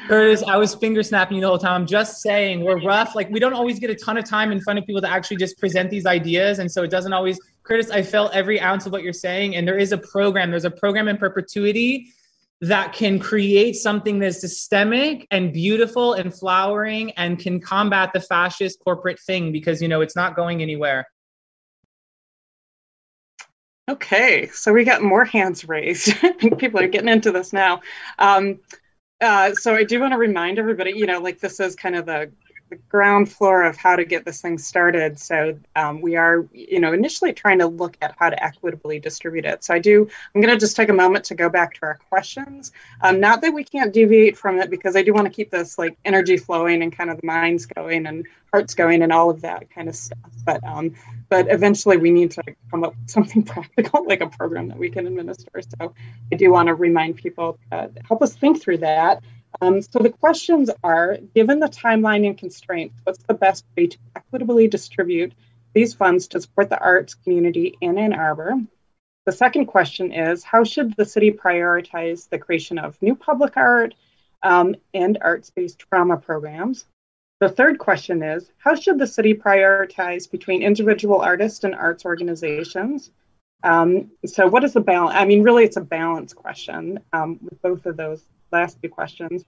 Curtis, I was finger snapping you the whole time. I'm just saying we're rough. Like we don't always get a ton of time in front of people to actually just present these ideas. And so it doesn't always, Curtis, I felt every ounce of what you're saying. And there is a program, there's a program in perpetuity that can create something that's systemic and beautiful and flowering and can combat the fascist corporate thing because you know it's not going anywhere. Okay, so we got more hands raised. People are getting into this now. Um, uh, so I do want to remind everybody, you know, like this is kind of the, the ground floor of how to get this thing started. So um, we are, you know, initially trying to look at how to equitably distribute it. So I do, I'm going to just take a moment to go back to our questions. Um, not that we can't deviate from it because I do want to keep this like energy flowing and kind of the minds going and hearts going and all of that kind of stuff. But um, but eventually we need to come up with something practical like a program that we can administer so i do want to remind people help us think through that um, so the questions are given the timeline and constraints what's the best way to equitably distribute these funds to support the arts community in ann arbor the second question is how should the city prioritize the creation of new public art um, and arts-based trauma programs the third question is How should the city prioritize between individual artists and arts organizations? Um, so, what is the balance? I mean, really, it's a balance question um, with both of those last two questions.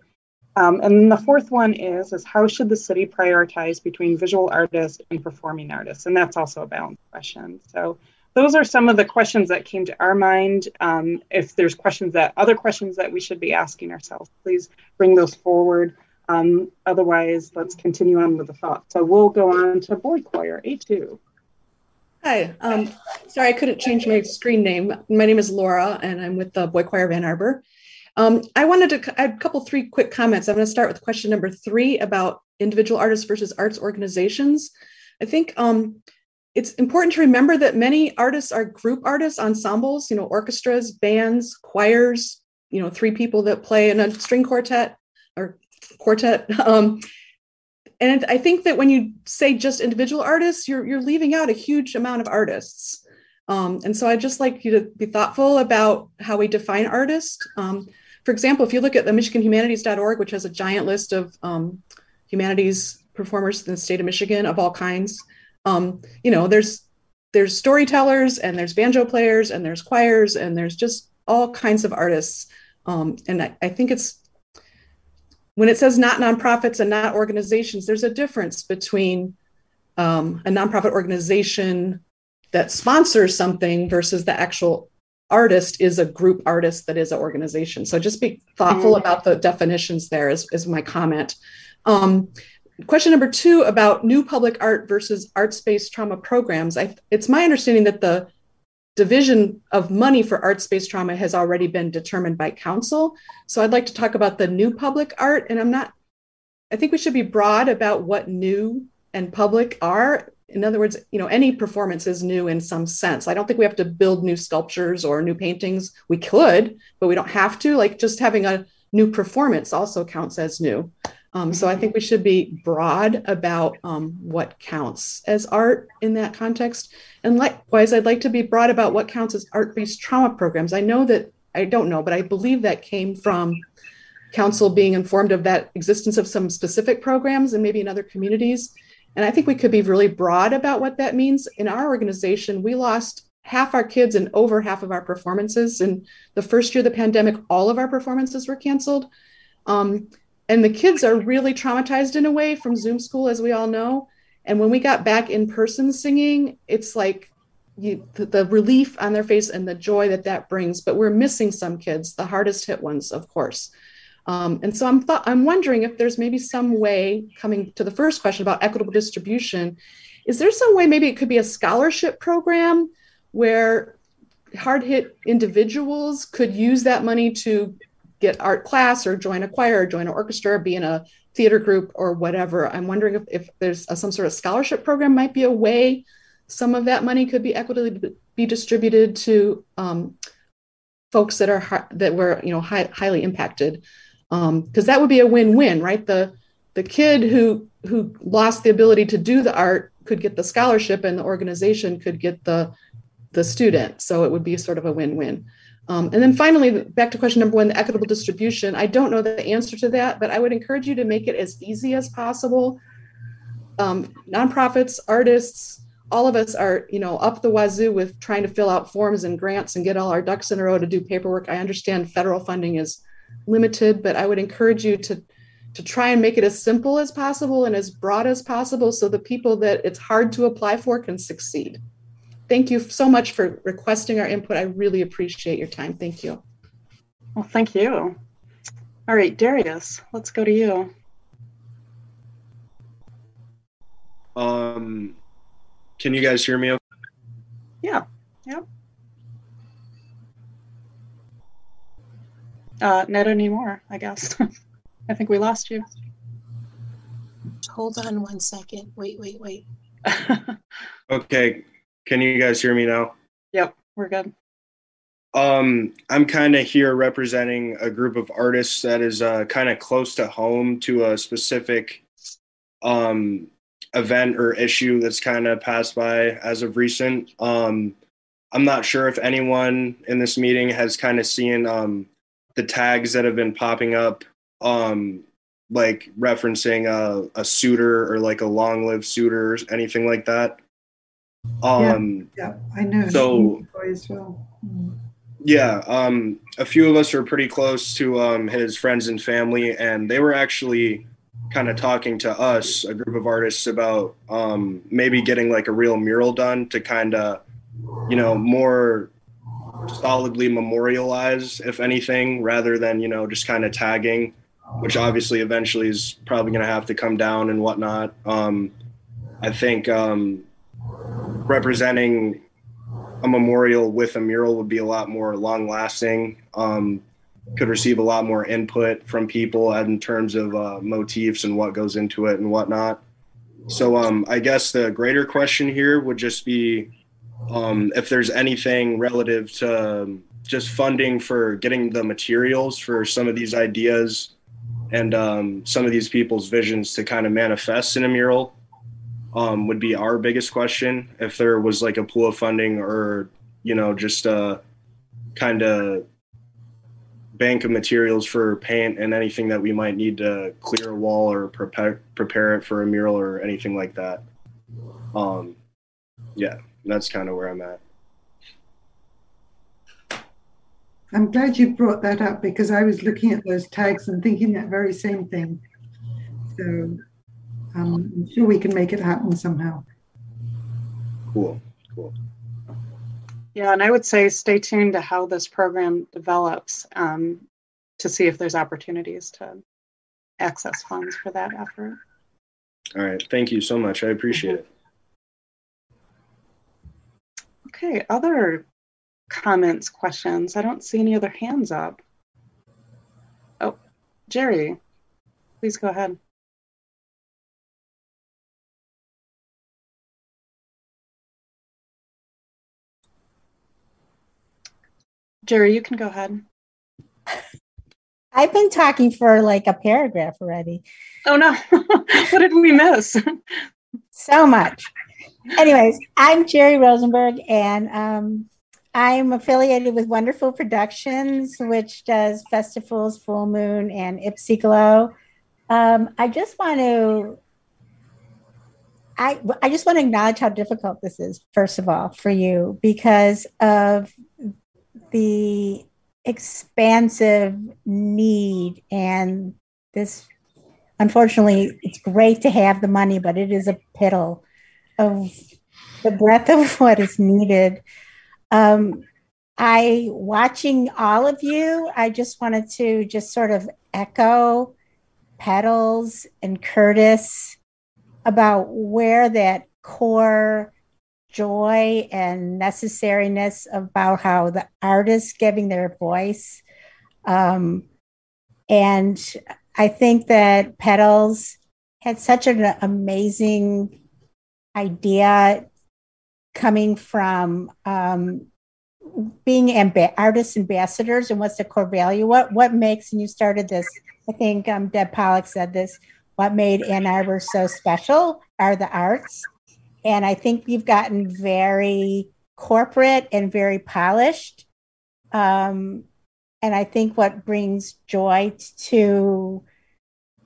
Um, and then the fourth one is, is how should the city prioritize between visual artists and performing artists? And that's also a balance question. So those are some of the questions that came to our mind. Um, if there's questions that other questions that we should be asking ourselves, please bring those forward. Um, otherwise, let's continue on with the thought. So we'll go on to boy choir A2. Hi, um, sorry I couldn't change my screen name. My name is Laura and I'm with the Boy Choir of Ann Arbor. Um, I wanted to a couple, three quick comments. I'm going to start with question number three about individual artists versus arts organizations. I think um, it's important to remember that many artists are group artists, ensembles, you know, orchestras, bands, choirs, you know, three people that play in a string quartet or quartet. Um, and I think that when you say just individual artists, you're you're leaving out a huge amount of artists. Um, and so I'd just like you to be thoughtful about how we define artist. Um, for example, if you look at the MichiganHumanities.org, which has a giant list of um, humanities performers in the state of Michigan of all kinds, um, you know, there's there's storytellers and there's banjo players and there's choirs and there's just all kinds of artists. Um, and I, I think it's when it says not nonprofits and not organizations, there's a difference between um, a nonprofit organization that sponsors something versus the actual artist is a group artist that is an organization. So just be thoughtful mm-hmm. about the definitions there is, is my comment. Um, question number two about new public art versus arts-based trauma programs. I, it's my understanding that the division of money for arts-based trauma has already been determined by council. So I'd like to talk about the new public art, and I'm not. I think we should be broad about what new and public are. In other words, you know, any performance is new in some sense. I don't think we have to build new sculptures or new paintings. We could, but we don't have to. Like just having a new performance also counts as new. Um, so I think we should be broad about um, what counts as art in that context. And likewise, I'd like to be broad about what counts as art based trauma programs. I know that, I don't know, but I believe that came from council being informed of that existence of some specific programs and maybe in other communities. And I think we could be really broad about what that means. In our organization, we lost half our kids and over half of our performances. In the first year of the pandemic, all of our performances were canceled. Um, and the kids are really traumatized in a way from Zoom school, as we all know. And when we got back in person singing, it's like you, the, the, relief on their face and the joy that that brings. But we're missing some kids, the hardest hit ones, of course. Um, and so I'm th- I'm wondering if there's maybe some way coming to the first question about equitable distribution. Is there some way maybe it could be a scholarship program where hard hit individuals could use that money to get art class or join a choir or join an orchestra or be in a theater group or whatever. I'm wondering if, if there's a, some sort of scholarship program might be a way some of that money could be equitably be distributed to um, folks that are that were you know high, highly impacted because um, that would be a win-win right the the kid who who lost the ability to do the art could get the scholarship and the organization could get the the student so it would be sort of a win-win um, and then finally, back to question number one, the equitable distribution. I don't know the answer to that, but I would encourage you to make it as easy as possible. Um, nonprofits, artists, all of us are, you know, up the wazoo with trying to fill out forms and grants and get all our ducks in a row to do paperwork. I understand federal funding is limited, but I would encourage you to to try and make it as simple as possible and as broad as possible so the people that it's hard to apply for can succeed thank you so much for requesting our input. I really appreciate your time. Thank you. Well, thank you. All right, Darius, let's go to you. Um, can you guys hear me? Okay? Yeah. Yep. Uh, not anymore, I guess. I think we lost you. Hold on one second. Wait, wait, wait. okay. Can you guys hear me now? Yep, we're good. Um, I'm kind of here representing a group of artists that is uh, kind of close to home to a specific um, event or issue that's kind of passed by as of recent. Um, I'm not sure if anyone in this meeting has kind of seen um, the tags that have been popping up, um, like referencing a, a suitor or like a long lived suitor or anything like that. Um, yeah, yeah, I know. So as well. Mm. Yeah, um, a few of us are pretty close to um, his friends and family, and they were actually kind of talking to us, a group of artists, about um, maybe getting like a real mural done to kind of, you know, more solidly memorialize, if anything, rather than you know just kind of tagging, which obviously eventually is probably going to have to come down and whatnot. Um, I think um, representing a memorial with a mural would be a lot more long lasting. Um, could receive a lot more input from people in terms of uh, motifs and what goes into it and whatnot. So um, I guess the greater question here would just be um, if there's anything relative to um, just funding for getting the materials for some of these ideas and um, some of these people's visions to kind of manifest in a mural um, would be our biggest question. If there was like a pool of funding or, you know, just a kind of bank of materials for paint and anything that we might need to clear a wall or prepare prepare it for a mural or anything like that. Um, yeah, that's kind of where I'm at. I'm glad you brought that up because I was looking at those tags and thinking that very same thing. So um, I'm sure we can make it happen somehow. Cool, cool. Yeah, and I would say stay tuned to how this program develops um, to see if there's opportunities to access funds for that effort. All right, thank you so much. I appreciate it. Okay, other comments, questions? I don't see any other hands up. Oh, Jerry, please go ahead. Jerry, you can go ahead. I've been talking for like a paragraph already. Oh no, what did we miss? so much. Anyways, I'm Jerry Rosenberg, and um, I'm affiliated with Wonderfool Productions, which does FestiFools, Full Moon, and Ipsy Glow. Um, I just want to. I, I just want to acknowledge how difficult this is, first of all, for you because of the expansive need and this unfortunately it's great to have the money but it is a piddle of the breadth of what is needed um, i watching all of you i just wanted to just sort of echo petals and curtis about where that core joy and necessariness about how the artists giving their voice. Um, and I think that Petals had such an amazing idea coming from um, being amb- artist ambassadors and what's the core value? What what makes and you started this i think um, Deb Polich said this what made ann arbor so special are the arts. And i think you've gotten very corporate and very polished um, and i think what brings joy to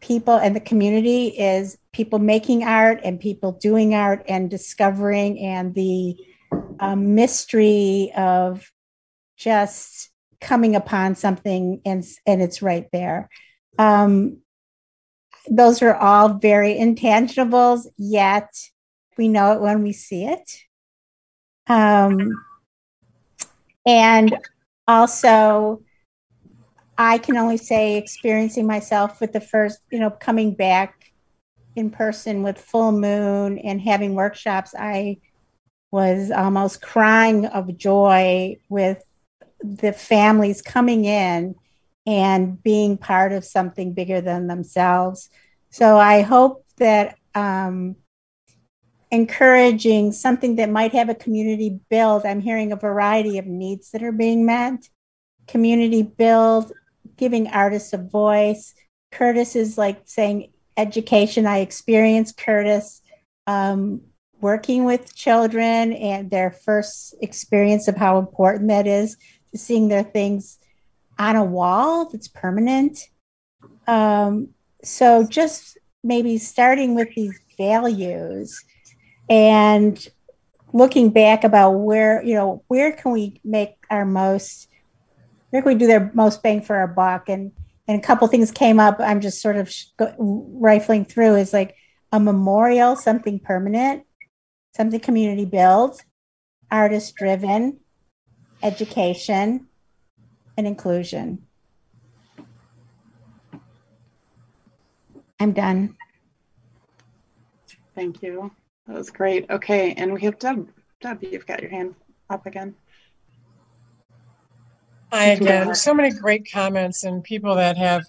people and the community is people making art and people doing art and discovering and the um, mystery of just coming upon something and and it's right there. Um, those are all very intangibles yet we know it when we see it. Um, and also I can only say experiencing myself with the first, you know, coming back in person with FoolMoon and having workshops, I was almost crying of joy with the families coming in and being part of something bigger than themselves. So I hope that um, encouraging something that might have a community build, I'm hearing a variety of needs that are being met. Community build giving artists a voice. Curtis is like saying education. I experienced Curtis um, working with children and their first experience of how important that is to seeing their things on a wall that's permanent. Um, so just maybe starting with these values and looking back about where you know where can we make our most can we do their most bang for our buck? And and a couple things came up. I'm just sort of rifling through. Is like a memorial, something permanent, something community built, artist driven, education, and inclusion. I'm done. Thank you. That was great. Okay, and we have Deb. Deb, you've got your hand up again. Hi again. So many great comments and people that have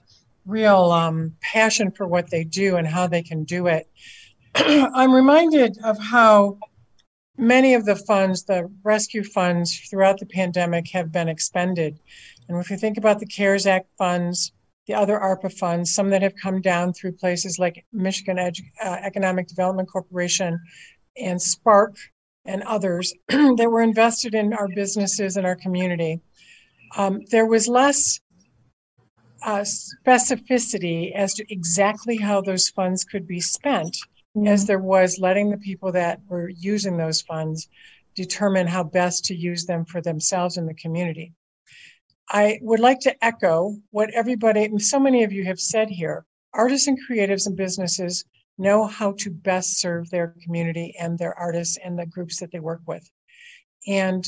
real um, passion for what they do and how they can do it. I'm reminded of how many of the funds, the rescue funds throughout the pandemic, have been expended. And if you think about the CARES Act funds, the other ARPA funds, some that have come down through places like Michigan Edu- uh, Economic Development Corporation and Spark and others that were invested in our businesses and our community um, there was less uh, specificity as to exactly how those funds could be spent mm-hmm. as there was letting the people that were using those funds determine how best to use them for themselves and the community. I would like to echo what everybody, and so many of you have said here artists and creatives and businesses know how to best serve their community and their artists and the groups that they work with. And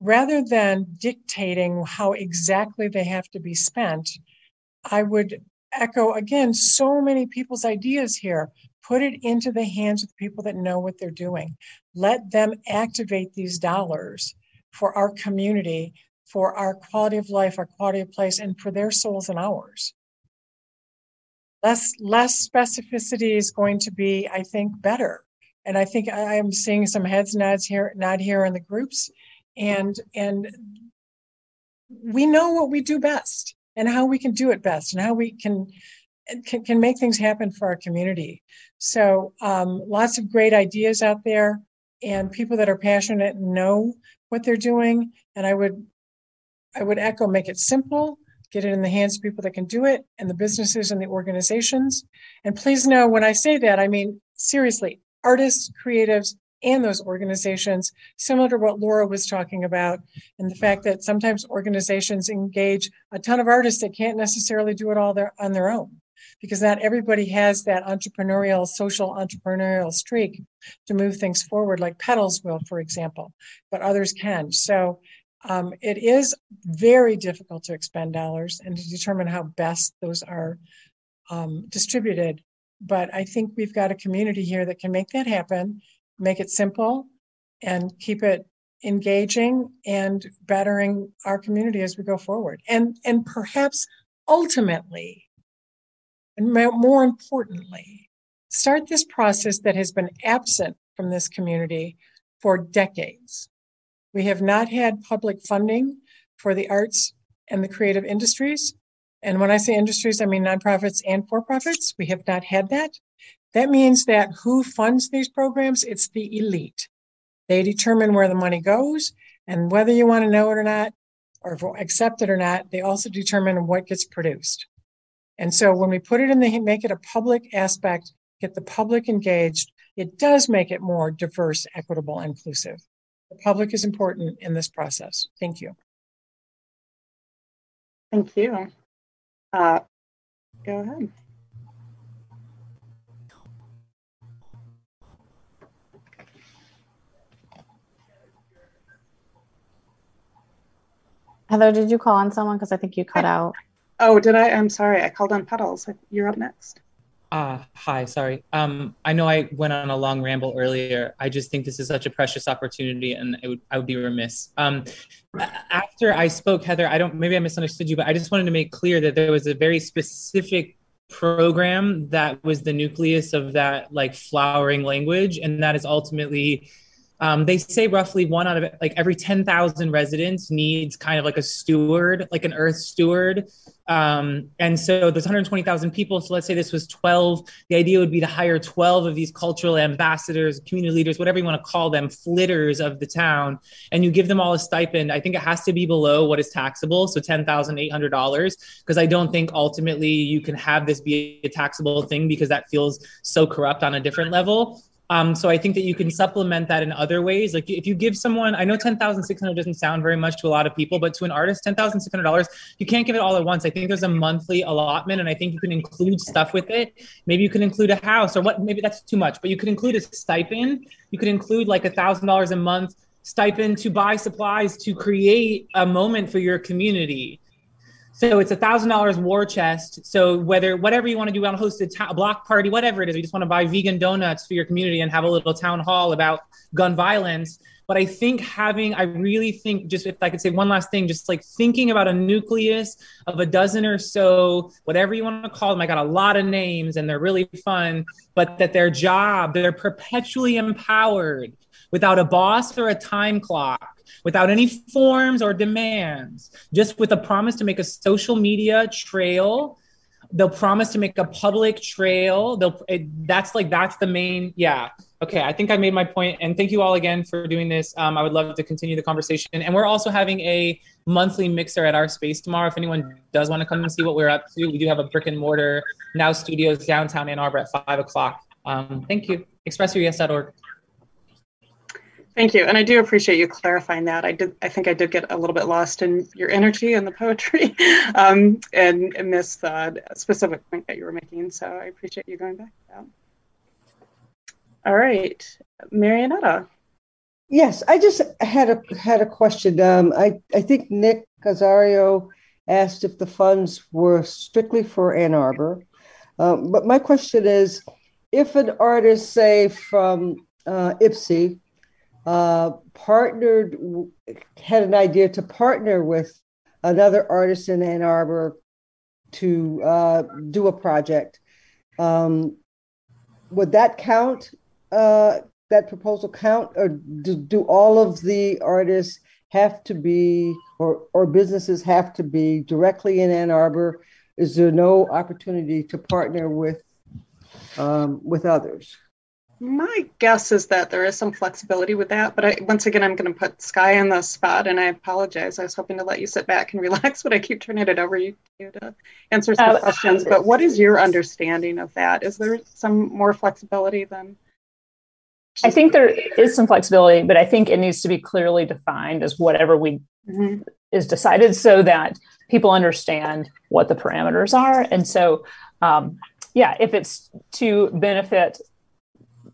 rather than dictating how exactly they have to be spent, I would echo again so many people's ideas here. Put it into the hands of the people that know what they're doing. Let them activate these dollars for our community, for our quality of life, our quality of place, and for their souls and ours. Less, less specificity is going to be, I think, better. And I think I am seeing some heads nods here, nod here in the groups and and we know what we do best and how we can do it best and how we can can, can make things happen for our community. So um, lots of great ideas out there and people that are passionate know what they're doing. And i would i would echo make it simple get it in the hands of people that can do it and the businesses and the organizations. And please know when i say that i mean seriously artists creatives and those organizations, similar to what Laura was talking about, and the fact that sometimes organizations engage a ton of artists that can't necessarily do it all their, on their own because not everybody has that entrepreneurial, social entrepreneurial streak to move things forward, like Petals will, for example, but others can. So um, it is very difficult to expend dollars and to determine how best those are um, distributed. But I think we've got a community here that can make that happen make it simple, and keep it engaging and bettering our community as we go forward. And, and perhaps ultimately, and more importantly, start this process that has been absent from this community for decades. We have not had public funding for the arts and the creative industries. And when I say industries, I mean nonprofits and for profits. We have not had that. That means that who funds these programs? It's the elite. They determine where the money goes and whether you want to know it or not, or accept it or not, they also determine what gets produced. And so when we put it in the, make it a public aspect, get the public engaged, it does make it more diverse, equitable, inclusive. The public is important in this process. Thank you. Thank you. Uh, go ahead. Heather, did you call on someone? Because I think you cut out. Oh, did I? I'm sorry. I called on Petals. You're up next. Uh, hi, sorry. Um, I know I went on a long ramble earlier. I just think this is such a precious opportunity and it would, I would be remiss. Um, after I spoke, Heather, I don't, maybe I misunderstood you, but I just wanted to make clear that there was a very specific program that was the nucleus of that like flowering language. And that is ultimately um, they say roughly one out of like every 10,000 residents needs kind of like a steward, like an earth steward. Um, and so there's 120,000 people. So let's say this was 12. The idea would be to hire 12 of these cultural ambassadors, community leaders, whatever you want to call them, flitters of the town, and you give them all a stipend. I think it has to be below what is taxable, so $10,800, because I don't think ultimately you can have this be a taxable thing because that feels so corrupt on a different level. Um, so I think that you can supplement that in other ways. Like if you give someone, I know ten thousand six hundred doesn't sound very much to a lot of people, but to an artist, ten thousand six hundred dollars, you can't give it all at once. I think there's a monthly allotment, and I think you can include stuff with it. Maybe you can include a house, or what? Maybe that's too much, but you could include a stipend. You could include like a thousand dollars a month stipend to buy supplies to create a moment for your community. So it's a thousand dollars war chest. So whether whatever you want to do, want to host a, block party, whatever it is, you just want to buy vegan donuts for your community and have a little town hall about gun violence. But I think having, I really think, just if I could say one last thing, just like thinking about a nucleus of a dozen or so, whatever you want to call them. I got a lot of names and they're really fun, but that their job, they're perpetually empowered without a boss or a time clock without any forms or demands, just with a promise to make a social media trail. They'll promise to make a public trail. They'll it, that's like that's the main yeah. Okay, I think I made my point, and thank you all again for doing this. Um, I would love to continue the conversation, and we're also having a monthly mixer at our space tomorrow. If anyone does want to come and see what we're up to, we do have a brick and mortar now studios downtown Ann Arbor at five o'clock. Um, thank you. ExpressYourYes.org. Thank you, and I do appreciate you clarifying that. I did. I think I did get a little bit lost in your energy and the poetry, um, and, and missed the specific point that you were making. So I appreciate you going back to that. All right, Marionetta. Yes, I just had a had a question. Um, I I think Nick Casario asked if the funds were strictly for Ann Arbor, um, but my question is, if an artist, say from uh, Ypsi, uh, partnered, had an idea to partner with another artist in Ann Arbor to uh, do a project. Um, would that count? Uh, that proposal count, or do, do all of the artists have to be, or or businesses have to be directly in Ann Arbor? Is there no opportunity to partner with um, with others? My guess is that there is some flexibility with that, but I, once again, I'm going to put Sky in the spot, and I apologize. I was hoping to let you sit back and relax, but I keep turning it over you to answer some uh, questions. But what is your understanding of that? Is there some more flexibility than? I think there is some flexibility, but I think it needs to be clearly defined as whatever we mm-hmm. is decided, so that people understand what the parameters are. And so, um, yeah, if it's to benefit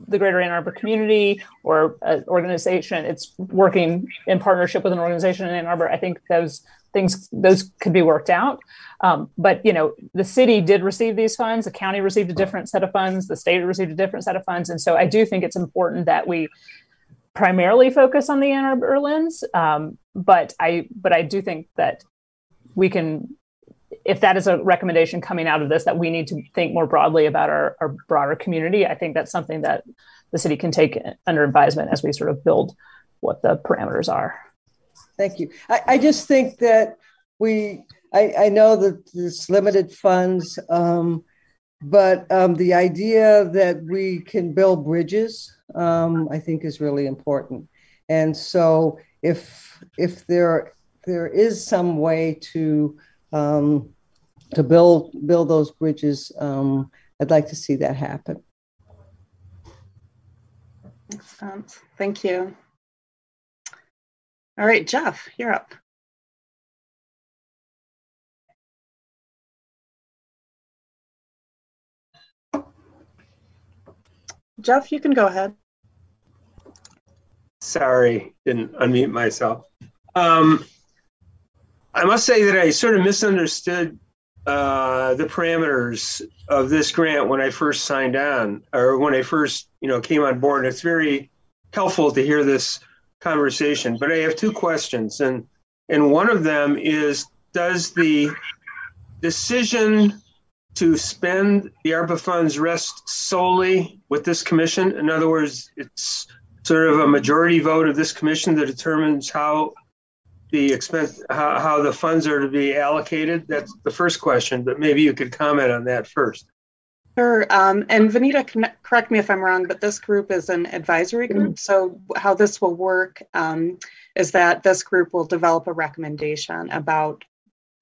the greater Ann Arbor community or an organization, it's working in partnership with an organization in Ann Arbor. I think those things those could be worked out. Um, but you know, the city did receive these funds. The county received a different set of funds. The state received a different set of funds. And so I do think it's important that we primarily focus on the Ann Arbor lens, um, but I but I do think that we can, if that is a recommendation coming out of this, that we need to think more broadly about our, our broader community. I think that's something that the city can take under advisement as we sort of build what the parameters are. Thank you. I, I just think that we, I, I know that there's limited funds, um, but um, the idea that we can build bridges, um, I think, is really important. And so, if if there there is some way to um, to build build those bridges, um, I'd like to see that happen. Excellent. Thank you. All right, Jeff, you're up. Jeff, you can go ahead. Sorry, didn't unmute myself. Um, I must say that I sort of misunderstood uh, the parameters of this grant when I first signed on, or when I first, you know, came on board. It's very helpful to hear this conversation. But I have two questions, and and one of them is: Does the decision to spend the ARPA funds rest solely with this commission? In other words, it's sort of a majority vote of this commission that determines how the expense, how, how the funds are to be allocated? That's the first question, but maybe you could comment on that first. Sure. Um, and Vanita, correct me if I'm wrong, but this group is an advisory group. Mm-hmm. So, how this will work um, is that this group will develop a recommendation about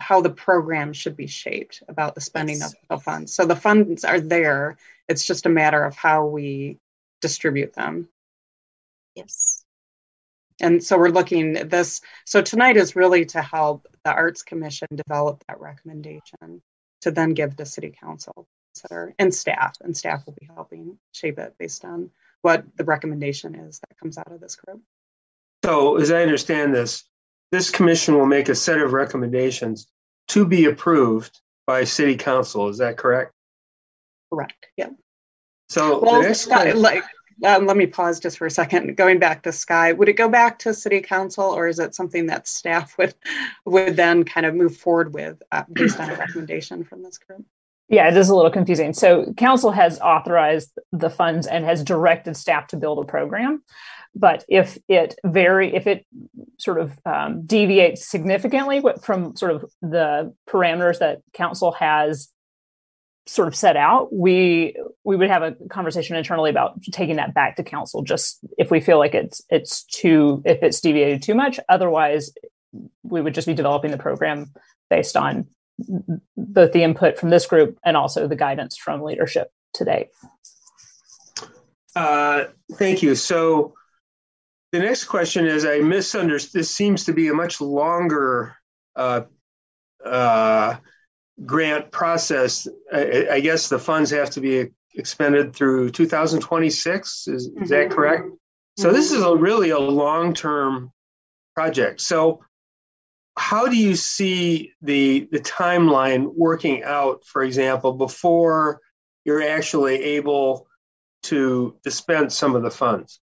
how the program should be shaped about the spending yes. of the funds. So the funds are there. It's just a matter of how we distribute them. Yes. And so we're looking at this. So tonight is really to help the Arts Commission develop that recommendation to then give the City Council and staff, and staff will be helping shape it based on what the recommendation is that comes out of this group. So, as I understand this, this commission will make a set of recommendations to be approved by city council. Is that correct? Correct. Yeah. So well, like, um, let me pause just for a second. Going back to Sky, would it go back to City Council, or is it something that staff would would then kind of move forward with uh, based on a recommendation from this group? Yeah, it is a little confusing. So, council has authorized the funds and has directed staff to build a program but if it vary if it sort of um, deviates significantly from sort of the parameters that council has sort of set out we we would have a conversation internally about taking that back to council just if we feel like it's it's too if it's deviated too much otherwise we would just be developing the program based on both the input from this group and also the guidance from leadership today uh, thank you so the next question is I misunderstood. This seems to be a much longer uh, uh, grant process. I, I, guess the funds have to be expended through 2026. Is, mm-hmm. is that mm-hmm. correct? Mm-hmm. So this is a really a long term project. So how do you see the the timeline working out? For example, before you're actually able to dispense some of the funds.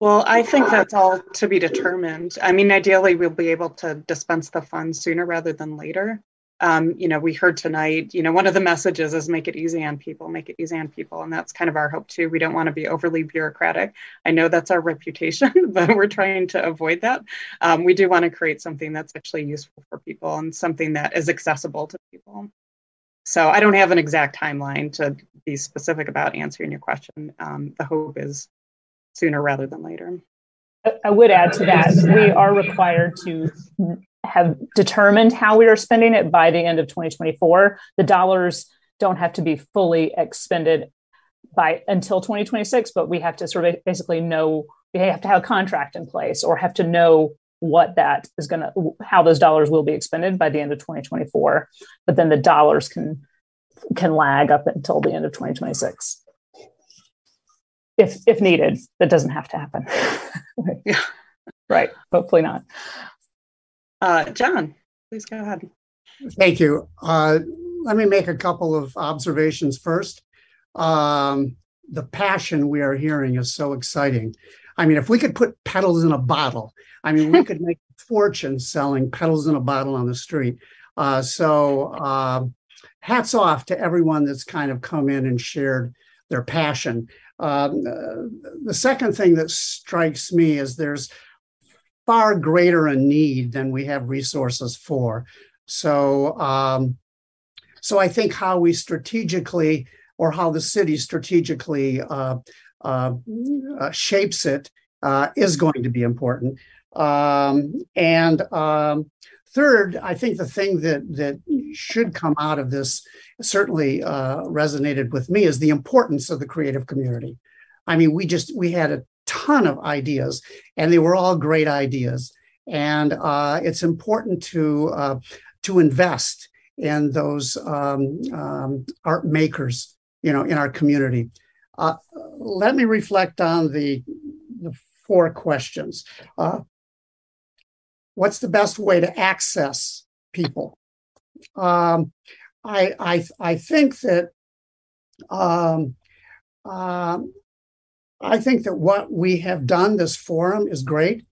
Well, I think that's all to be determined. I mean, ideally, we'll be able to dispense the funds sooner rather than later. Um, you know, we heard tonight, you know, one of the messages is make it easy on people, make it easy on people. And that's kind of our hope too. We don't want to be overly bureaucratic. I know that's our reputation, but we're trying to avoid that. Um, we do want to create something that's actually useful for people and something that is accessible to people. So I don't have an exact timeline to be specific about answering your question. Um, the hope is sooner rather than later. I would add to that, we are required to have determined how we are spending it by the end of 2024. The dollars don't have to be fully expended by until 2026, but we have to sort of basically know we have to have a contract in place or have to know what that is going to how those dollars will be expended by the end of 2024 but then the dollars can can lag up until the end of 2026 if if needed. That doesn't have to happen. yeah. Right. Hopefully not. Uh, John, please go ahead. Thank you. Uh, let me make a couple of observations first. Um, the passion we are hearing is so exciting. I mean, if we could put petals in a bottle, I mean, we could make a fortune selling petals in a bottle on the street. Uh, so, uh, hats off to everyone that's kind of come in and shared their passion. Um, uh, the second thing that strikes me is there's far greater a need than we have resources for. So, um, so I think how we strategically, or how the city strategically uh, uh, uh, shapes it, uh, is going to be important. Um, and um, third, I think the thing that that should come out of this certainly uh, resonated with me is the importance of the creative community. I mean, we just we had a ton of ideas, and they were all great ideas. And uh, it's important to uh, to invest in those um, um, art makers, you know, in our community. Uh, let me reflect on the, the four questions. Uh, what's the best way to access people? Um, I, I, I think that um, um, I think that what we have done, this forum, is great.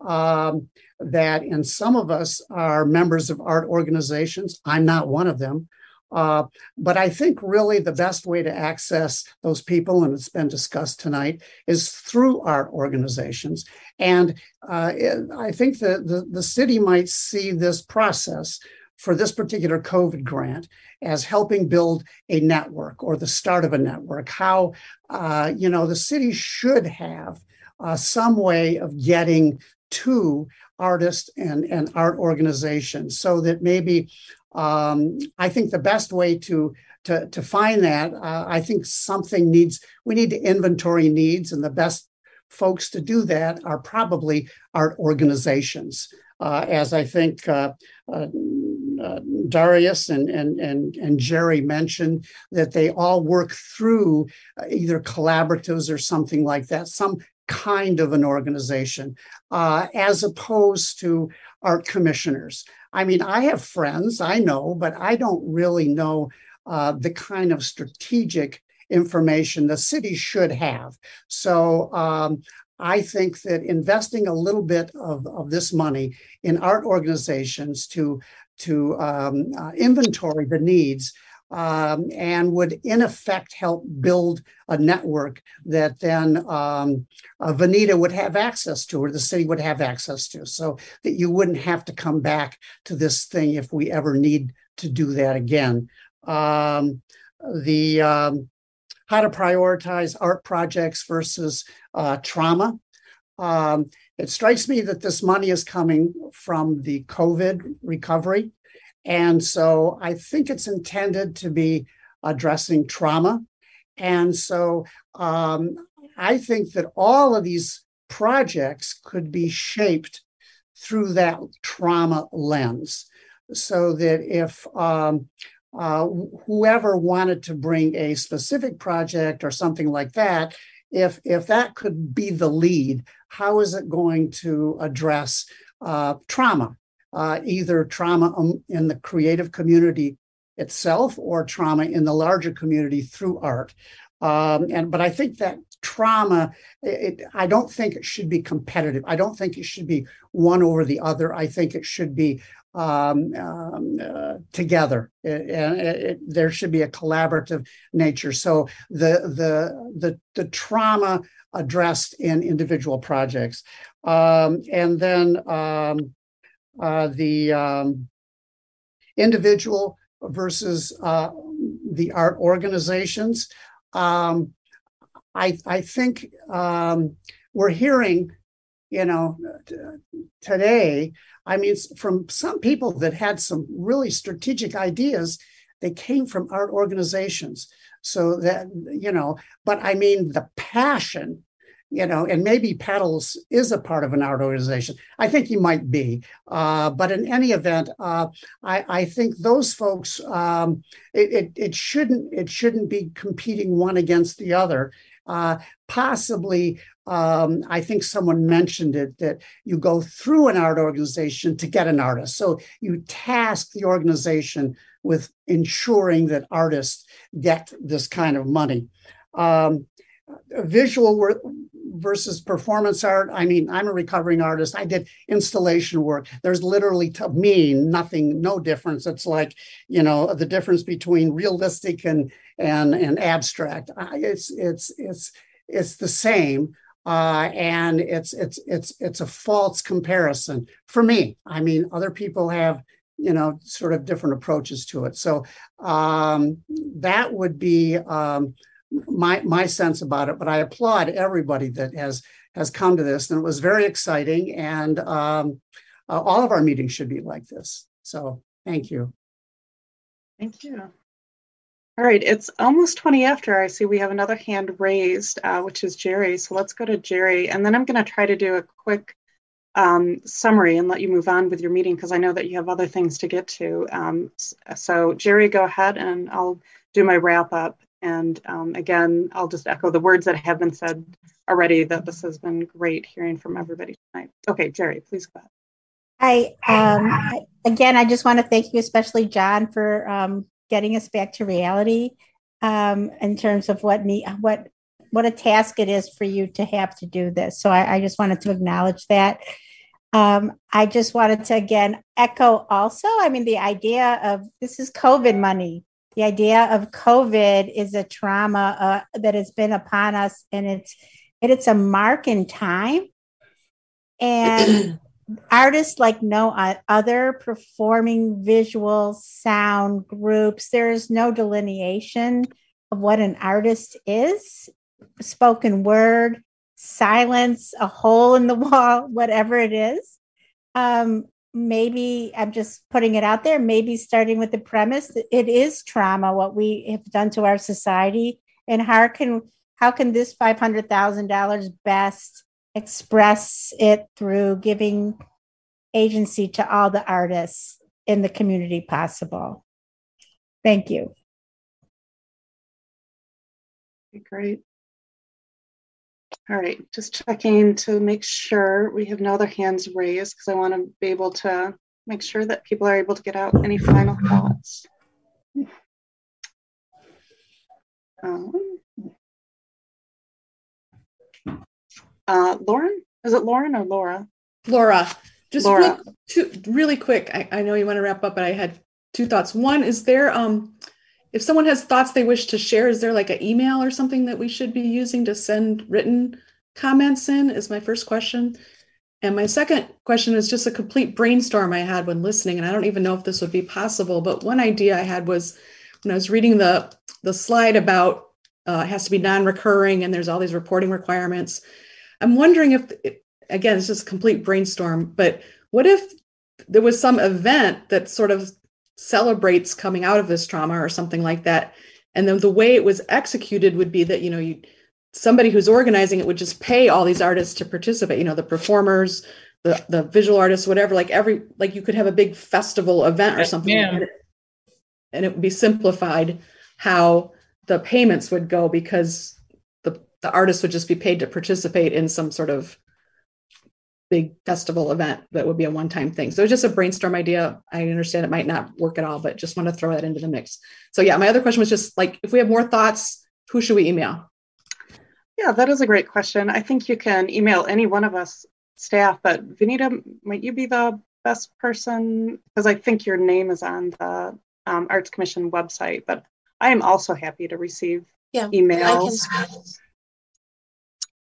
Um, that, and some of us are members of art organizations. I'm not one of them. Uh, but I think really the best way to access those people, and it's been discussed tonight, is through art organizations. And uh, I think that the, the city might see this process for this particular COVID grant as helping build a network or the start of a network. How, uh, you know, the city should have uh, some way of getting to artists and, and art organizations so that maybe um, I think the best way to to, to find that, uh, I think something needs, we need to inventory needs, and the best folks to do that are probably art organizations. Uh, as I think uh, uh, Darius and, and, and, and Jerry mentioned, that they all work through uh, either collaboratives or something like that, some kind of an organization, uh, as opposed to art commissioners. I mean, I have friends, I know, but I don't really know uh, the kind of strategic information the city should have. So um, I think that investing a little bit of, of this money in art organizations to to um, uh, inventory the needs um, and would in effect help build a network that then um, uh, Vanita would have access to, or the city would have access to, so that you wouldn't have to come back to this thing if we ever need to do that again. Um, the um, how to prioritize art projects versus uh, trauma. Um, it strikes me that this money is coming from the COVID recovery. And so I think it's intended to be addressing trauma. And so um, I think that all of these projects could be shaped through that trauma lens. So that if um, uh, whoever wanted to bring a specific project or something like that, if if that could be the lead, how is it going to address uh, trauma uh, either trauma um, in the creative community itself or trauma in the larger community through art. Um, and but I think that trauma, it, I don't think it should be competitive. I don't think it should be one over the other. I think it should be um, um, uh, together, and there should be a collaborative nature. So the the the the trauma addressed in individual projects, um, and then um, uh, the um, individual versus uh, the art organizations. Um, I, I think um, we're hearing, you know, t- today, I mean, from some people that had some really strategic ideas, they came from art organizations. So that, you know, but I mean, the passion you know, and maybe Petals is a part of an art organization. I think he might be, uh, but in any event, uh, I, I, think those folks um, it, it, it, shouldn't it shouldn't be competing one against the other. Uh, possibly, um, I think someone mentioned it that you go through an art organization to get an artist. So you task the organization with ensuring that artists get this kind of money. um, visual work versus performance art. I mean, I'm a recovering artist. I did installation work. There's literally to me nothing, no difference. It's like you know the difference between realistic and and and abstract. It's it's it's it's the same. Uh, and it's it's it's it's a false comparison for me. I mean, other people have you know sort of different approaches to it. So um, that would be um, my my sense about it. But I applaud everybody that has has come to this, and it was very exciting. And um, uh, all of our meetings should be like this. So thank you. Thank you. All right, it's almost 20 after. I see we have another hand raised, uh, which is Jerry. So let's go to Jerry. And then I'm going to try to do a quick um, summary and let you move on with your meeting because I know that you have other things to get to. Um, so, Jerry, go ahead and I'll do my wrap up. And um, again, I'll just echo the words that have been said already that this has been great hearing from everybody tonight. Okay, Jerry, please go ahead. Hi. um, again, I just want to thank you, especially John, for um, getting us back to reality um, in terms of what need, what what a task it is for you to have to do this. So I, I just wanted to acknowledge that. Um, I just wanted to again echo also. I mean, the idea of this is COVID money the idea of COVID is a trauma uh, that has been upon us, and it's and it's a mark in time. And artists like no other performing visual sound groups, there is no delineation of what an artist is. Spoken word, silence, a hole in the wall, whatever it is. Um, maybe I'm just putting it out there, maybe starting with the premise that it is trauma what we have done to our society and how can how can this $500,000 best express it through giving agency to all the artists in the community possible. Thank you. Great. All right, just checking to make sure we have no other hands raised because I want to be able to make sure that people are able to get out any final thoughts. Um, uh, Lauren, is it Lauren or Laura? Laura, just Laura. Real, two, really quick. I, I know you want to wrap up, but I had two thoughts. One, is there um if someone has thoughts they wish to share, is there like an email or something that we should be using to send written comments in? Is my first question. And my second question is just a complete brainstorm I had when listening, and I don't even know if this would be possible. But one idea I had was when I was reading the the slide about uh, it has to be non-recurring and there's all these reporting requirements. I'm wondering if, again, it's just a complete brainstorm, but what if there was some event that sort of celebrates coming out of this trauma or something like that and then the way it was executed would be that you know you somebody who's organizing it would just pay all these artists to participate you know the performers the the visual artists whatever like every like you could have a big festival event or something Yeah. it, and it would be simplified how the payments would go because the the artists would just be paid to participate in some sort of big festival event that would be a one-time thing. So it's just a brainstorm idea. I understand it might not work at all, but just want to throw that into the mix. So yeah, my other question was just like, if we have more thoughts, who should we email? Yeah, that is a great question. I think you can email any one of us staff, but Vanita, might you be the best person? Because I think your name is on the um, Arts Commission website, but I am also happy to receive Yeah, emails.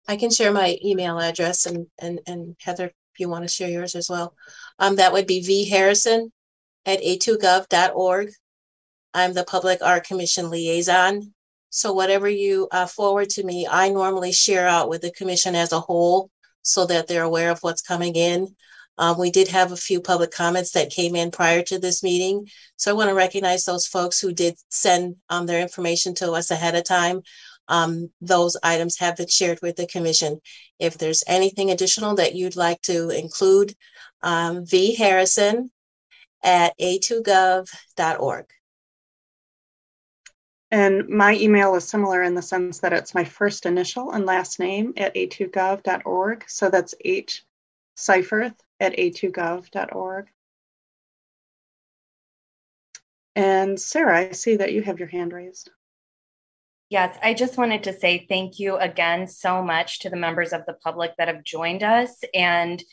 I can, share my email address and, and, and Heather, if you want to share yours as well. Um, that would be V Harrison at a2gov.org. I'm the Public Art Commission liaison. So whatever you uh, forward to me, I normally share out with the commission as a whole so that they're aware of what's coming in. Um, we did have a few public comments that came in prior to this meeting. So I want to recognize those folks who did send um, their information to us ahead of time. Um, those items have been shared with the commission. If there's anything additional that you'd like to include, um, V Harrison at a2gov.org. And my email is similar in the sense that it's my first initial and last name at a2gov.org. So that's H Seiferth at a2gov.org. And Sarah, I see that you have your hand raised. Yes, I just wanted to say thank you again so much to the members of the public that have joined us. And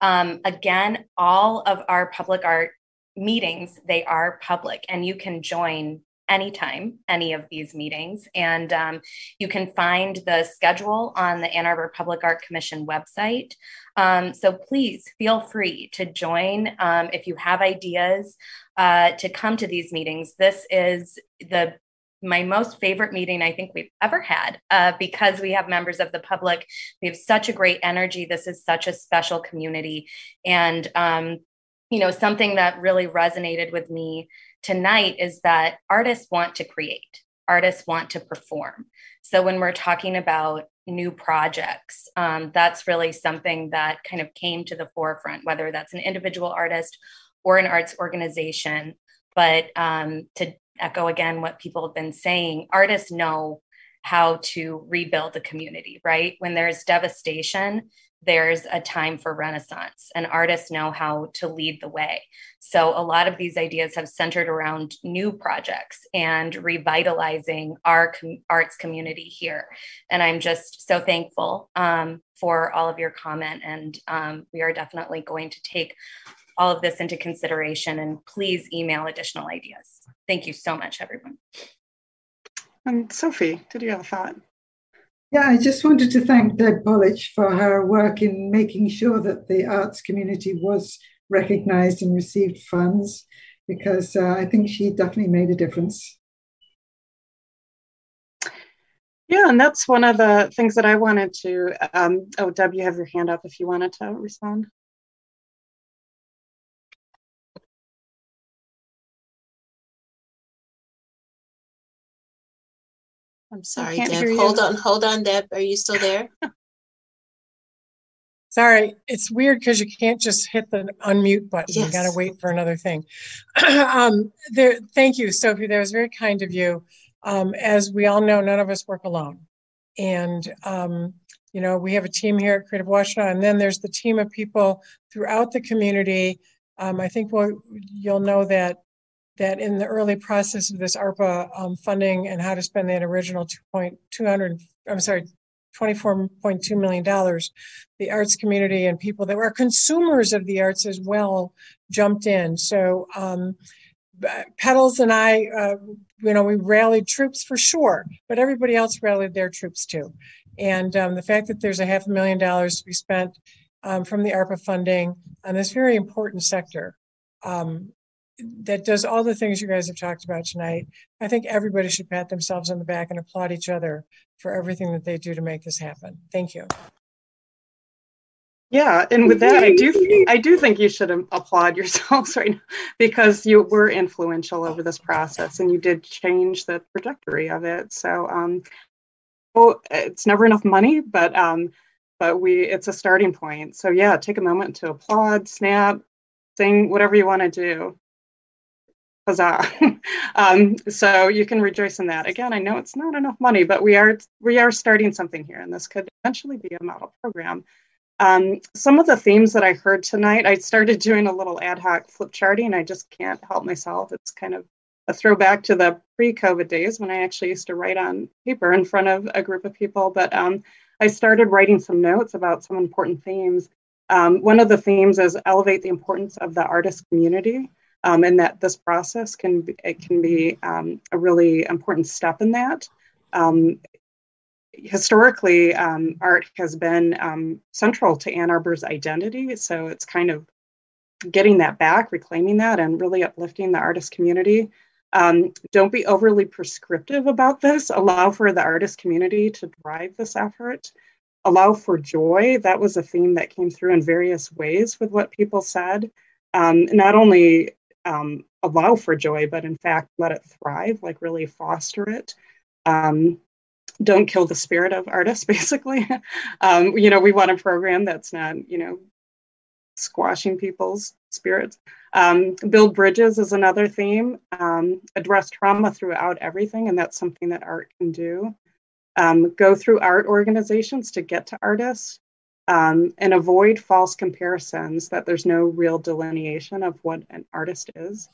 um, again, all of our public art meetings, they are public and you can join anytime any of these meetings. And um, you can find the schedule on the Ann Arbor Public Art Commission website. Um, so please feel free to join um, if you have ideas uh, to come to these meetings. This is the my most favorite meeting I think we've ever had uh, because we have members of the public. We have such a great energy. This is such a special community. And, um, you know, something that really resonated with me tonight is that artists want to create, artists want to perform. So when we're talking about new projects, um, that's really something that kind of came to the forefront, whether that's an individual artist or an arts organization. But um, to echo again what people have been saying artists know how to rebuild the community right? When there's devastation there's a time for renaissance and artists know how to lead the way. So a lot of these ideas have centered around new projects and revitalizing our com- arts community here. And i'm just so thankful um, for all of your comment and um, we are definitely going to take all of this into consideration and please email additional ideas. Thank you so much, everyone. And Sophie, did you have a thought? Yeah, I just wanted to thank Deb Polich for her work in making sure that the arts community was recognized and received funds because uh, I think she definitely made a difference. Yeah, and that's one of the things that I wanted to. Um, oh, Deb, you have your hand up if you wanted to respond. I'm sorry, Deb. Hold on, hold on, Deb. Are you still there? Sorry, it's weird because you can't just hit the unmute button. Yes. You got to wait for another thing. um, there, thank you, Sophie. That was very kind of you. Um, as we all know, none of us work alone, and um, you know we have a team here at Creative Washtenaw, and then there's the team of people throughout the community. Um, I think we'll, you'll know that that in the early process of this ARPA um, funding and how to spend that original 2.200, I'm sorry, $24.2 million, the arts community and people that were consumers of the arts as well jumped in. So um, Petals and I, uh, you know, we rallied troops for sure, but everybody else rallied their troops too. And um, the fact that there's a half a million dollars to be spent um, from the ARPA funding on this very important sector um, that does all the things you guys have talked about tonight. I think everybody should pat themselves on the back and applaud each other for everything that they do to make this happen. Thank you. Yeah, and with that, I do I do think you should applaud yourselves right now because you were influential over this process and you did change the trajectory of it. So, um, well, it's never enough money, but um, but we it's a starting point. So yeah, take a moment to applaud, snap, sing, whatever you want to do huzzah. um, so you can rejoice in that. Again, I know it's not enough money, but we are we are starting something here, and this could eventually be a model program. Um, some of the themes that I heard tonight, I started doing a little ad hoc flip charting. I just can't help myself. It's kind of a throwback to the pre-COVID days when I actually used to write on paper in front of a group of people. But um, I started writing some notes about some important themes. Um, one of the themes is elevate the importance of the artist community um, and that this process can be, it can be um, a really important step in that. Um, historically, um, art has been um, central to Ann Arbor's identity, so it's kind of getting that back, reclaiming that, and really uplifting the artist community. Um, don't be overly prescriptive about this. Allow for the artist community to drive this effort. Allow for joy. That was a theme that came through in various ways with what people said. Um, not only um, allow for joy, but in fact let it thrive, like really foster it. Um, don't kill the spirit of artists, basically. um, you know, we want a program that's not, you know, squashing people's spirits. Um, build bridges is another theme. Um, address trauma throughout everything, and that's something that art can do. Um, go through art organizations to get to artists um, and avoid false comparisons that there's no real delineation of what an artist is.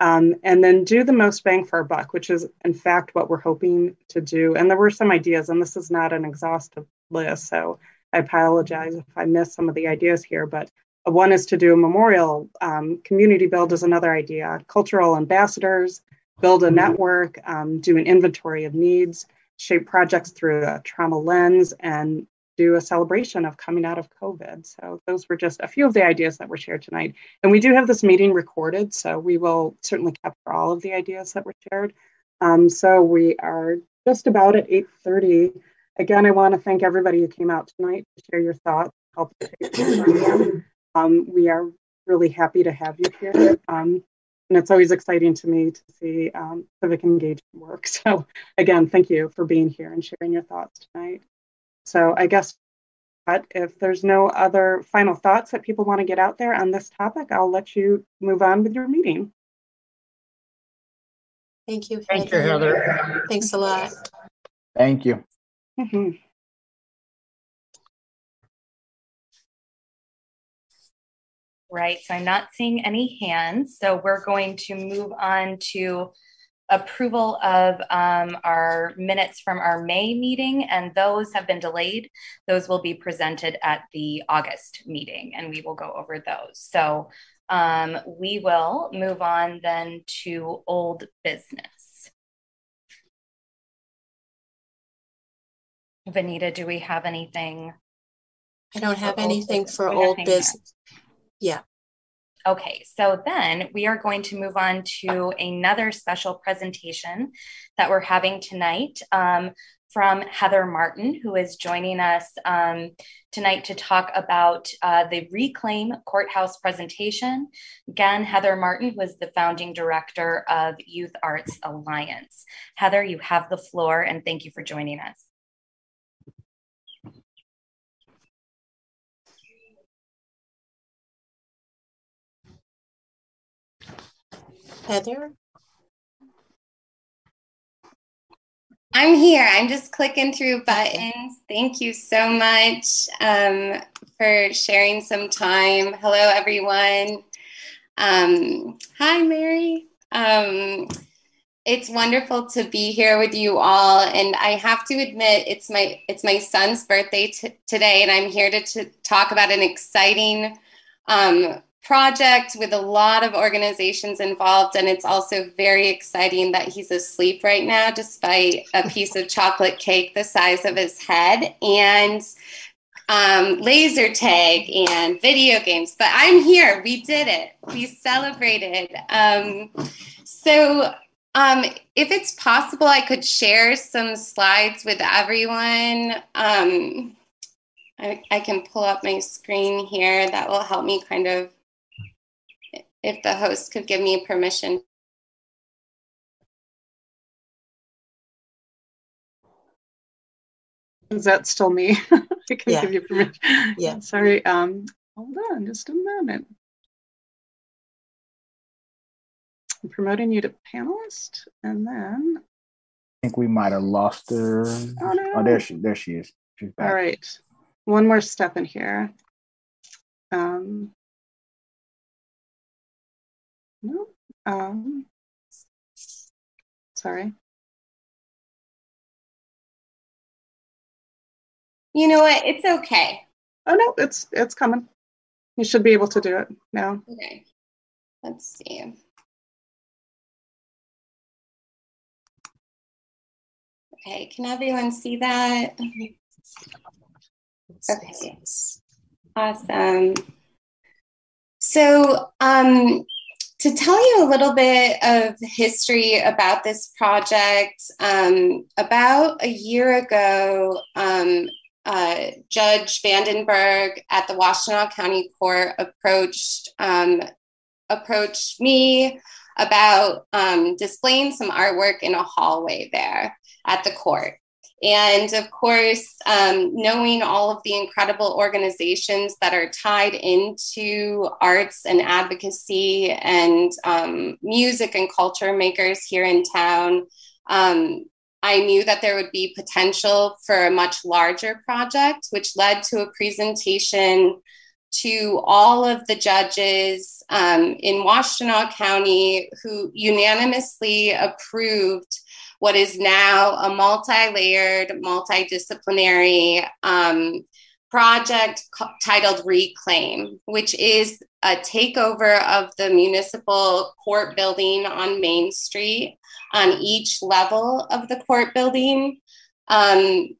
um, and then do the most bang for our buck, which is in fact what we're hoping to do. And there were some ideas, and this is not an exhaustive list, so I apologize if I missed some of the ideas here, but one is to do a memorial. Um, community build is another idea. Cultural ambassadors, build a network, um, do an inventory of needs, shape projects through a trauma lens, and do a celebration of coming out of COVID. So those were just a few of the ideas that were shared tonight. And we do have this meeting recorded, so we will certainly capture all of the ideas that were shared. Um, so we are just about at 8.30. Again, I want to thank everybody who came out tonight to share your thoughts, help um, we are really happy to have you here. Um, and it's always exciting to me to see um, civic engagement work. So again, thank you for being here and sharing your thoughts tonight. So I guess but if there's no other final thoughts that people want to get out there on this topic, I'll let you move on with your meeting. Thank you. Thank you, Heather. Thanks a lot. Thank you. Mm-hmm. Right, so I'm not seeing any hands. So we're going to move on to approval of um, our minutes from our May meeting, and those have been delayed. Those will be presented at the August meeting, and we will go over those. So um, we will move on then to old business. Vanita, do we have anything? I don't have anything for old business. Yeah. Okay, so then we are going to move on to another special presentation that we're having tonight um, from Heather Martin, who is joining us um, tonight to talk about uh, the Reclaim Courthouse presentation. Again, Heather Martin was the founding director of Youth Arts Alliance. Heather, you have the floor, and thank you for joining us. Heather? I'm here. I'm just clicking through buttons. Thank you so much um, for sharing some time. Hello, everyone. Um, hi, Mary. Um, it's wonderful to be here with you all, and I have to admit, it's my it's my son's birthday t- today, and I'm here to, to talk about an exciting um, project with a lot of organizations involved. And it's also very exciting that he's asleep right now, despite a piece of chocolate cake the size of his head. And um, laser tag and video games, but I'm here. We did it. We celebrated. Um, so, um, if it's possible, I could share some slides with everyone. Um, I, I can pull up my screen here. That will help me kind of if the host could give me permission. Is that still me? I can Yeah. give you permission. Yeah. Sorry. Um, hold on just a moment. I'm promoting you to panelist and then, I think we might have lost her. Oh, no. Oh, there she there she is. She's back. all right. One more step in here. Um, no, um, sorry. You know what? It's okay. Oh no, it's it's coming. You should be able to do it now. Okay. Let's see. Okay, can everyone see that? Okay. Awesome. So, um, to tell you a little bit of history about this project, um, about a year ago, um, uh, Judge Vandenberg at the Washtenaw County Court approached um, approached me about um, displaying some artwork in a hallway there at the court. And of course, um, knowing all of the incredible organizations that are tied into arts and advocacy and um, music and culture makers here in town, um, I knew that there would be potential for a much larger project, which led to a presentation to all of the judges um, in Washtenaw County who unanimously approved what is now a multi layered, multidisciplinary um, project titled Reclaim, which is a takeover of the municipal court building on Main Street on each level of the court building. Um,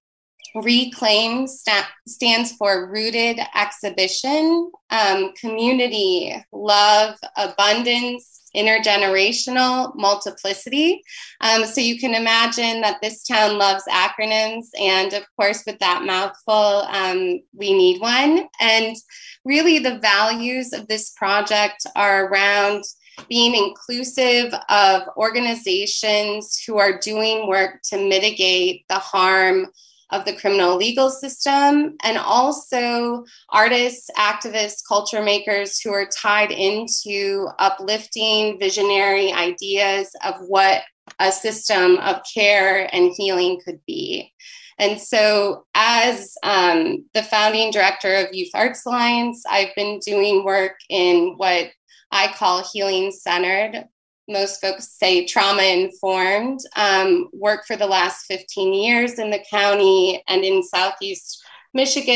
Reclaim sta- stands for Rooted Exhibition, um, Community, Love, Abundance, intergenerational multiplicity. Um, so you can imagine that this town loves acronyms. And of course, with that mouthful, um, we need one. And really, the values of this project are around being inclusive of organizations who are doing work to mitigate the harm of the criminal legal system, and also artists, activists, culture makers who are tied into uplifting visionary ideas of what a system of care and healing could be. And so, as um, the founding director of Youth Arts Alliance, I've been doing work in what I call healing centered most folks say trauma informed, um, work for the last 15 years in the county and in Southeast Michigan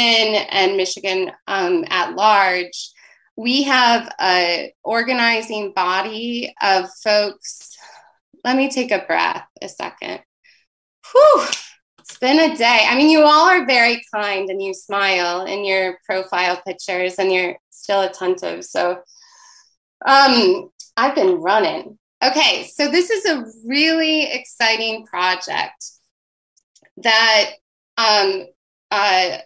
and Michigan um, at large. We have an organizing body of folks. Let me take a breath a second. Whew, it's been a day. I mean, you all are very kind and you smile in your profile pictures and you're still attentive. So, um, I've been running. Okay, so this is a really exciting project that um, uh,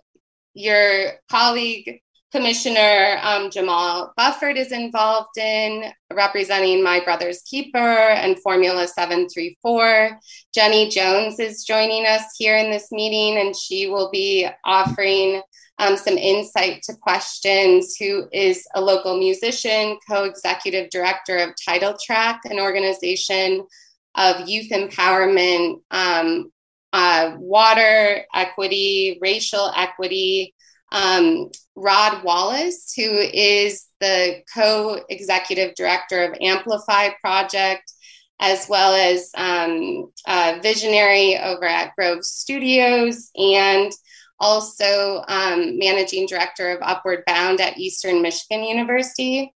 your colleague, Commissioner um, Jamal Bufford, is involved in, representing My Brother's Keeper and Formula 734. Jenny Jones is joining us here in this meeting, and she will be offering um, some insight to questions, who is a local musician, co executive director of Title Track, an organization of youth empowerment, um, uh, water equity, racial equity. Um, Rod Wallace, who is the co executive director of Amplify Project, as well as um, visionary over at Grove Studios and also um, managing director of Upward Bound at Eastern Michigan University.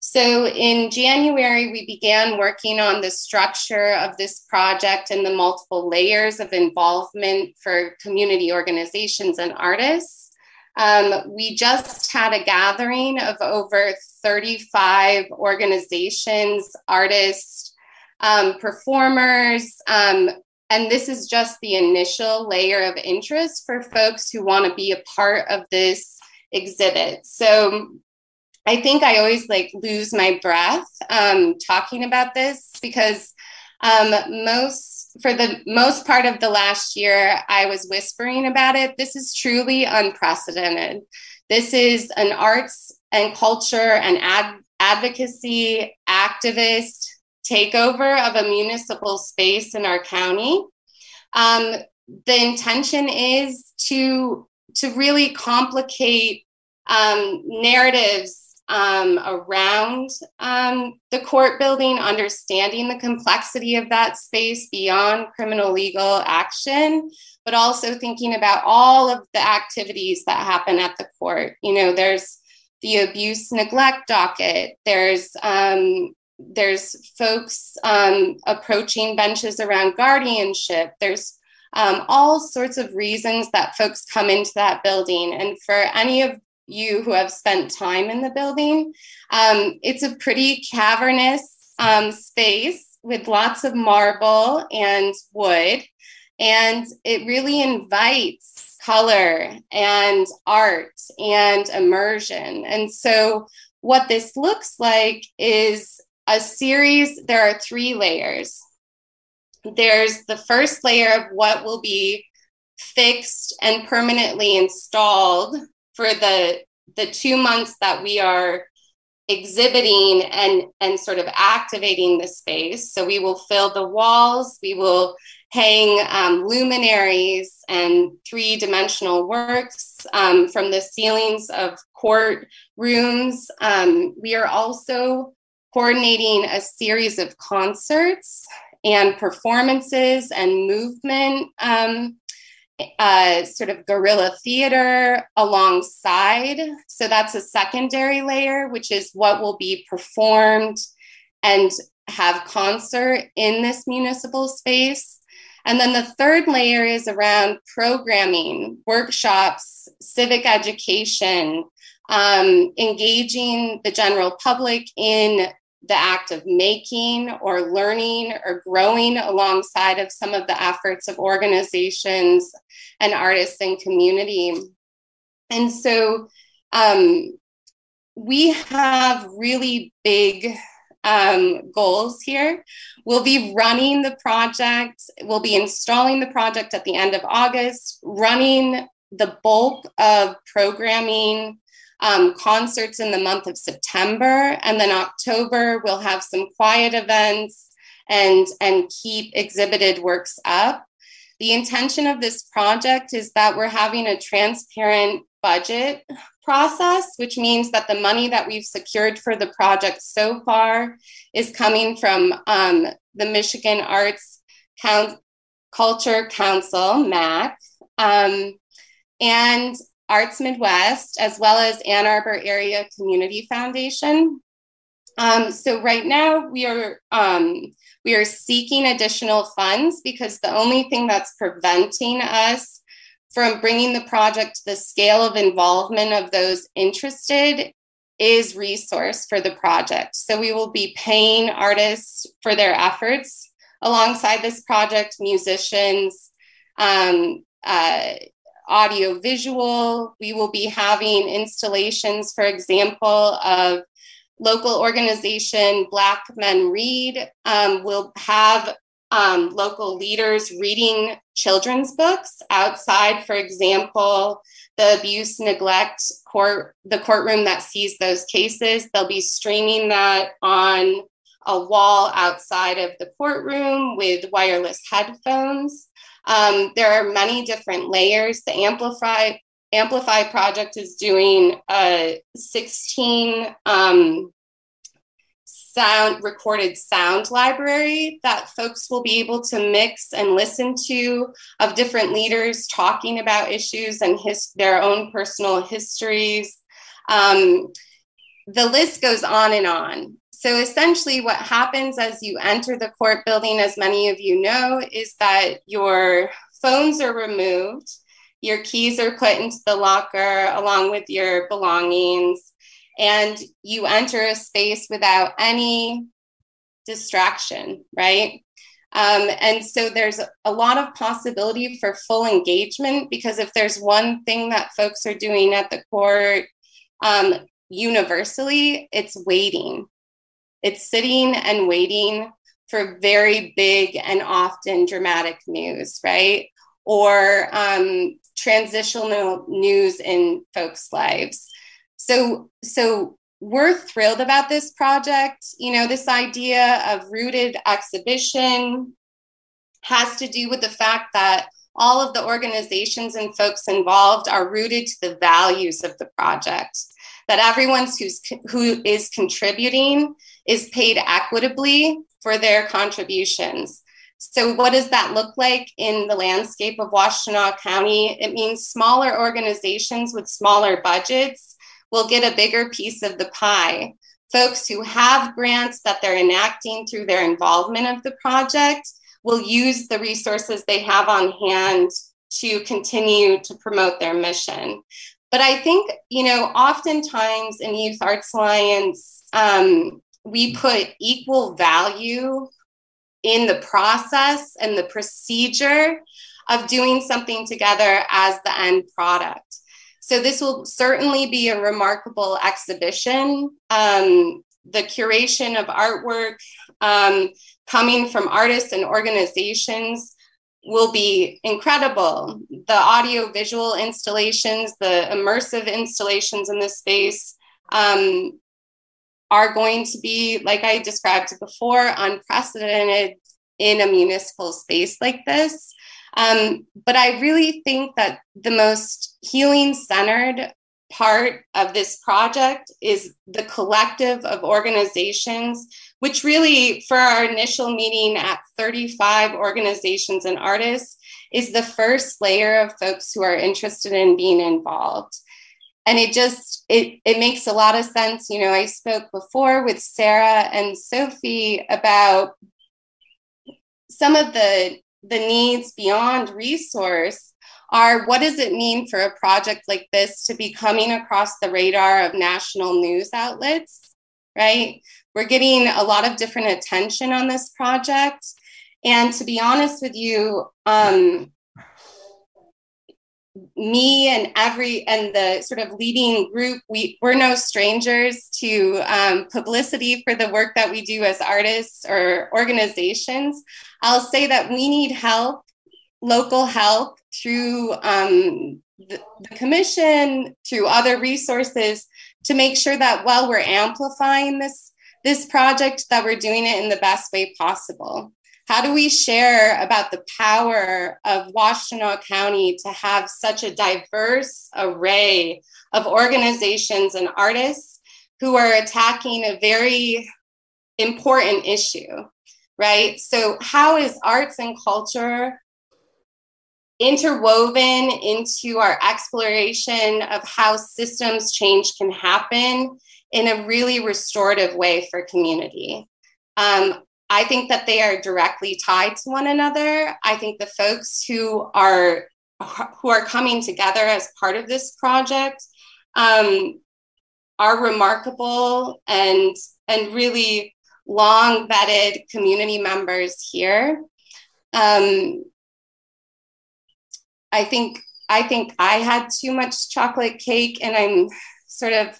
So in January, we began working on the structure of this project and the multiple layers of involvement for community organizations and artists. Um, we just had a gathering of over 35 organizations, artists, um, performers, um, and this is just the initial layer of interest for folks who want to be a part of this exhibit. So I think I always like lose my breath um, talking about this because um, most for the most part of the last year I was whispering about it. This is truly unprecedented. This is an arts and culture and ad- advocacy activist takeover of a municipal space in our county. Um, the intention is to to really complicate um, narratives um, around um, the court building, understanding the complexity of that space beyond criminal legal action, but also thinking about all of the activities that happen at the court. You know, there's the abuse neglect docket, there's um, there's folks um, approaching benches around guardianship. There's um, all sorts of reasons that folks come into that building. And for any of you who have spent time in the building, um, it's a pretty cavernous um, space with lots of marble and wood. And it really invites color and art and immersion. And so, what this looks like is a series, there are three layers. There's the first layer of what will be fixed and permanently installed for the, the two months that we are exhibiting and and sort of activating the space. So we will fill the walls we will hang um, luminaries and three dimensional works um, from the ceilings of court rooms. Um, we are also coordinating a series of concerts and performances and movement um, uh, sort of guerrilla theater alongside. So that's a secondary layer, which is what will be performed and have concert in this municipal space. And then the third layer is around programming, workshops, civic education, um, engaging the general public in the act of making or learning or growing alongside of some of the efforts of organizations and artists and community. And so um, we have really big um, goals here. We'll be running the project, we'll be installing the project at the end of August, running the bulk of programming um, concerts in the month of September. And then October, we'll have some quiet events and, and keep exhibited works up. The intention of this project is that we're having a transparent budget process, which means that the money that we've secured for the project so far is coming from um, the Michigan Arts Council, Culture Council, MAC. Um, and Arts Midwest, as well as Ann Arbor Area Community Foundation. Um, so right now we are um, we are seeking additional funds because the only thing that's preventing us from bringing the project to the scale of involvement of those interested is resource for the project. So we will be paying artists for their efforts alongside this project, musicians, um, uh, audio visual. We will be having installations, for example, of local organization Black Men Read. Um, we'll have um, local leaders reading children's books outside, for example, the abuse neglect court, the courtroom that sees those cases. They'll be streaming that on a wall outside of the courtroom with wireless headphones. Um, there are many different layers. The Amplify Amplify project is doing a 16 um, sound recorded sound library that folks will be able to mix and listen to of different leaders talking about issues and his, their own personal histories. Um, the list goes on and on. So essentially, what happens as you enter the court building, as many of you know, is that your phones are removed, your keys are put into the locker along with your belongings, and you enter a space without any distraction, right? Um, and so there's a lot of possibility for full engagement because if there's one thing that folks are doing at the court um, universally, it's waiting it's sitting and waiting for very big and often dramatic news, right? Or um, transitional news in folks' lives. So, so we're thrilled about this project. You know, this idea of rooted exhibition has to do with the fact that all of the organizations and folks involved are rooted to the values of the project that everyone who's who is contributing is paid equitably for their contributions. So, what does that look like in the landscape of Washtenaw County? It means smaller organizations with smaller budgets will get a bigger piece of the pie. Folks who have grants that they're enacting through their involvement of the project will use the resources they have on hand to continue to promote their mission. But I think, you know, oftentimes in Youth Arts Alliance, um, we put equal value in the process and the procedure of doing something together as the end product. So, this will certainly be a remarkable exhibition. Um, the curation of artwork um, coming from artists and organizations will be incredible. The audio visual installations, the immersive installations in this space, um, are going to be, like I described before, unprecedented in a municipal space like this. Um, but I really think that the most healing centered part of this project is the collective of organizations, which really, for our initial meeting at 35 organizations and artists, is the first layer of folks who are interested in being involved. And it just it it makes a lot of sense. You know i spoke before with sarah and sophie about some of the the needs beyond resource are what does it mean for a project like this to be coming across the radar of national news outlets right? We're getting a lot of different attention on this project. And to be honest with you um, me and every and the sort of leading group we we're no strangers to um, publicity for the work that we do as artists or organizations. I'll say that we need help local help through um, the, the commission through other resources to make sure that while we're amplifying this this project that we're doing it in the best way possible how do we share about the power of Washtenaw County to have such a diverse array of organizations and artists who are attacking a very important issue, right? So, how is arts and culture interwoven into our exploration of how systems change can happen in a really restorative way for community? Um, I think that they are directly tied to one another. I think the folks who are who are coming together as part of this project um, are remarkable and and really long vetted community members here. Um, I think I think I had too much chocolate cake, and I'm sort of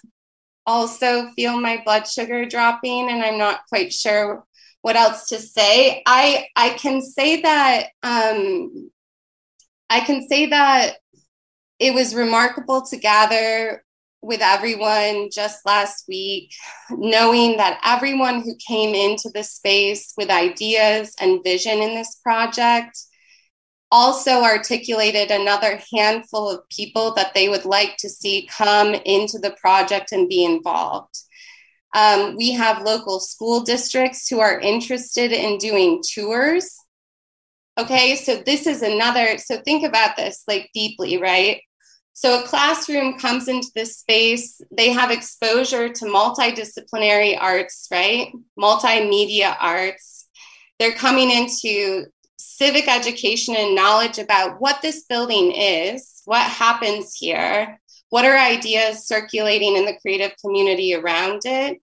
also feel my blood sugar dropping, and I'm not quite sure what else to say? I I can say that um, I can say that it was remarkable to gather with everyone just last week, knowing that everyone who came into the space with ideas and vision in this project also articulated another handful of people that they would like to see come into the project and be involved. Um, we have local school districts who are interested in doing tours. Okay, so this is another, so think about this like deeply, right? So a classroom comes into this space, they have exposure to multidisciplinary arts, right? Multimedia arts. They're coming into civic education and knowledge about what this building is, what happens here, what are ideas circulating in the creative community around it,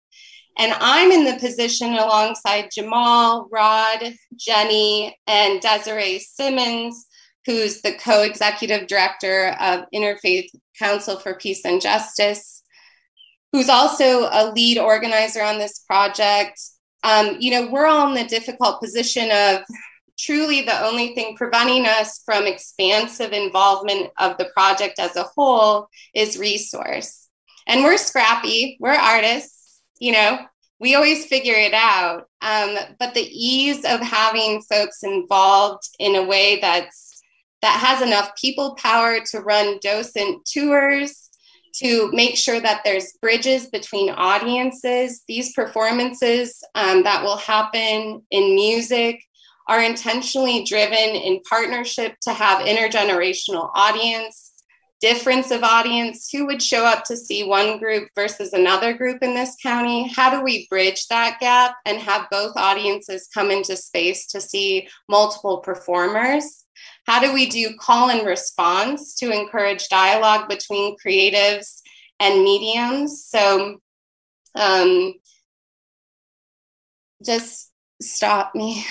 and I'm in the position alongside Jamal, Rod, Jenny, and Desiree Simmons, who's the co executive director of Interfaith Council for Peace and Justice, who's also a lead organizer on this project. Um, you know, we're all in the difficult position of truly the only thing preventing us from expansive involvement of the project as a whole is resource. And we're scrappy, we're artists you know, we always figure it out. Um, but the ease of having folks involved in a way that's that has enough people power to run docent tours, to make sure that there's bridges between audiences. These performances um, that will happen in music are intentionally driven in partnership to have intergenerational audience difference of audience who would show up to see one group versus another group in this county? How do we bridge that gap and have both audiences come into space to see multiple performers? How do we do call and response to encourage dialogue between creatives and mediums? So um, just stop me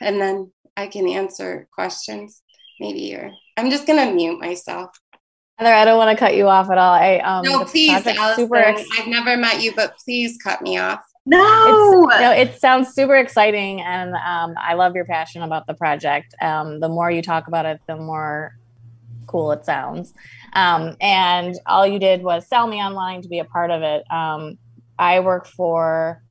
and then i can answer questions maybe or i'm just going to mute myself Heather, I don't want to cut you off at all. I um no, please, Allison. Super ex- I've never met you, but please cut me off. No, it's, no, it sounds super exciting, and um, I love your passion about the project. Um, the more you talk about it, the more cool it sounds. Um, and all you did was sell me online to be a part of it. Um, I work for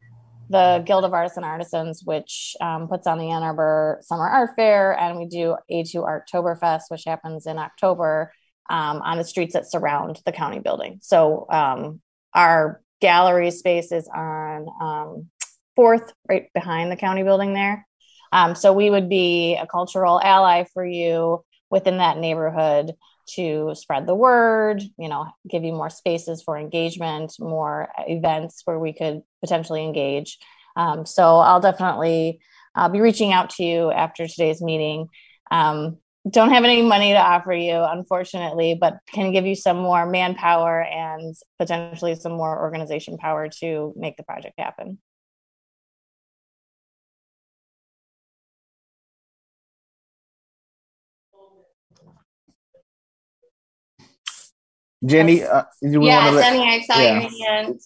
the Guild of Artists and Artisans, which um, puts on the Ann Arbor Summer Art Fair, and we do A2 Artoberfest, which happens in October um, on the streets that surround the county building. So um, our gallery space is on um, fourth, right behind the county building there. Um, so we would be a cultural ally for you within that neighborhood to spread the word, you know, give you more spaces for engagement, more events where we could potentially engage. Um, so I'll definitely I'll be reaching out to you after today's meeting. Um, don't have any money to offer you, unfortunately, but can give you some more manpower and potentially some more organization power to make the project happen. Jenny, uh, do we yeah, want to Jenny, I saw yeah. your hand.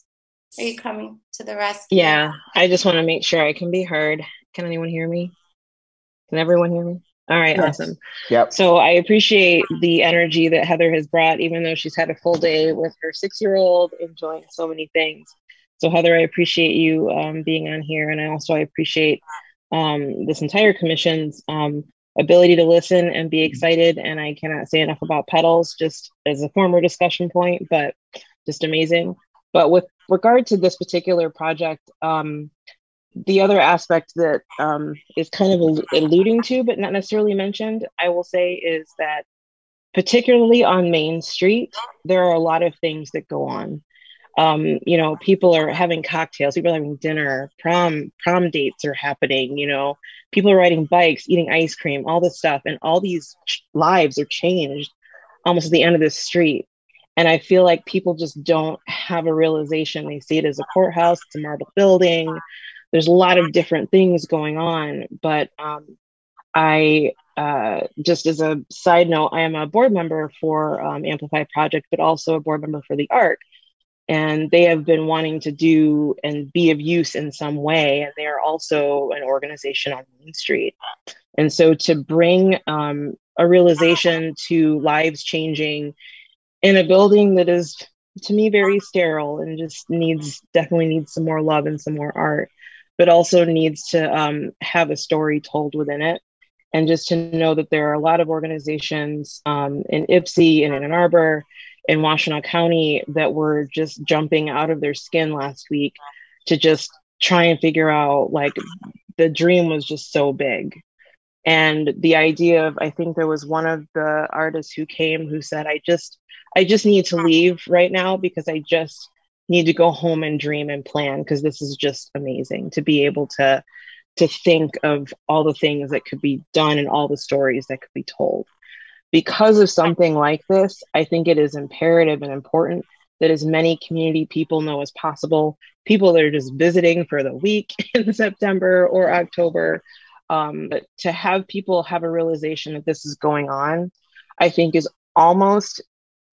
Are you coming to the rescue? Yeah, I just want to make sure I can be heard. Can anyone hear me? Can everyone hear me? All right, Yes. awesome. Yep. So I appreciate the energy that Heather has brought, even though she's had a full day with her six year old, enjoying so many things. So, Heather, I appreciate you um, being on here. And I also I appreciate um, this entire commission's um, ability to listen and be excited. And I cannot say enough about Petals, just as a former discussion point, but just amazing. But with regard to this particular project, um, the other aspect that um, is kind of alluding to, but not necessarily mentioned, I will say is that particularly on Main Street, there are a lot of things that go on. Um, you know, people are having cocktails, people are having dinner, prom prom dates are happening. You know, people are riding bikes, eating ice cream, all this stuff, and all these ch- lives are changed almost at the end of this street. And I feel like people just don't have a realization. They see it as a courthouse, it's a marble building. There's a lot of different things going on. But um, I, uh, just as a side note, I am a board member for um, Amplify Project, but also a board member for the Ark. And they have been wanting to do and be of use in some way. And they are also an organization on Main Street. And so to bring um, a realization to lives changing in a building that is to me very sterile and just needs definitely needs some more love and some more art but also needs to um, have a story told within it and just to know that there are a lot of organizations um, in Ypsi and in ann arbor in washtenaw county that were just jumping out of their skin last week to just try and figure out like the dream was just so big. And the idea of i think there was one of the artists who came who said i just i just need to leave right now because i just need to go home and dream and plan because this is just amazing to be able to to think of all the things that could be done and all the stories that could be told because of something like this i think it is imperative and important that as many community people know as possible people that are just visiting for the week in september or october um, but to have people have a realization that this is going on i think is almost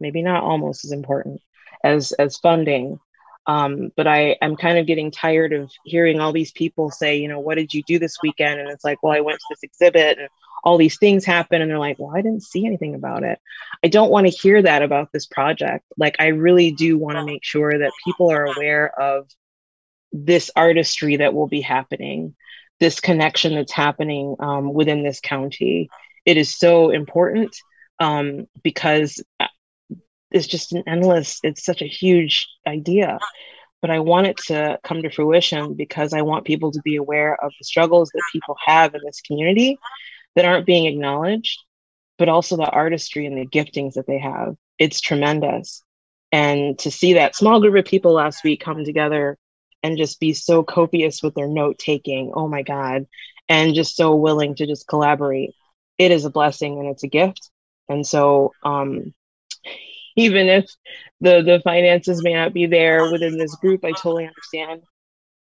maybe not almost as important as as funding. Um, but i i'm kind of getting tired of hearing all these people say you know what did you do this weekend? And it's like well i went to this exhibit and all these things happen and they're like well i didn't see anything about it. I don't want to hear that about this project. Like i really do want to make sure that people are aware of this artistry that will be happening this connection that's happening um, within this county. It is so important um, because uh, it's just an endless it's such a huge idea. But i want it to come to fruition because i want people to be aware of the struggles that people have in this community that aren't being acknowledged but also the artistry and the giftings that they have. It's tremendous. And to see that small group of people last week come together and just be so copious with their note taking oh my god and just so willing to just collaborate it is a blessing and it's a gift. And so um even if the the finances may not be there within this group i totally understand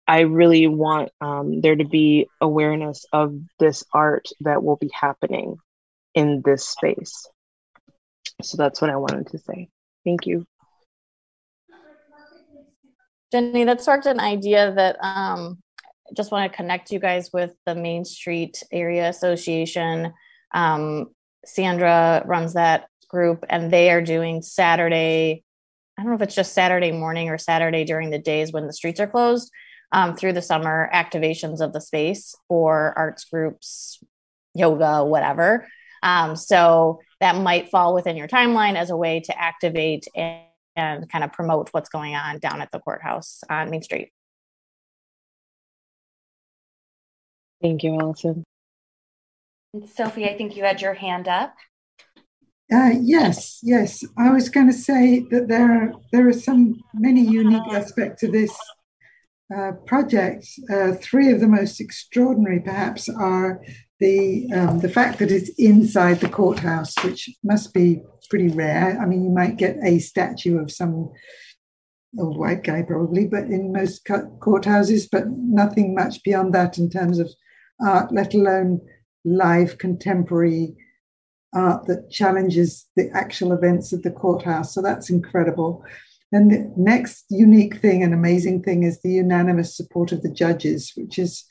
i really want um, there to be awareness of this art that will be happening in this space. So that's what i wanted to say. Thank you. Jenny, that sparked an idea that um, I just want to connect you guys with the Main Street Area Association. Um, Sandra runs that group, and they are doing Saturday I don't know if it's just Saturday morning or Saturday during the days when the streets are closed um, through the summer activations of the space for arts groups, yoga, whatever. Um, so that might fall within your timeline as a way to activate and, and kind of promote what's going on down at the courthouse on Main Street. Thank you, Allison. Sophie, I think you had your hand up. Uh, yes, yes. I was going to say that there are there are some many unique aspects of this uh, project. Uh, three of the most extraordinary, perhaps, are the um, the fact that it's inside the courthouse, which must be pretty rare. I mean, you might get a statue of some old white guy probably, but in most courthouses, but nothing much beyond that in terms of art, let alone live contemporary art that challenges the actual events of the courthouse. So that's incredible. And the next unique thing and amazing thing is the unanimous support of the judges, which is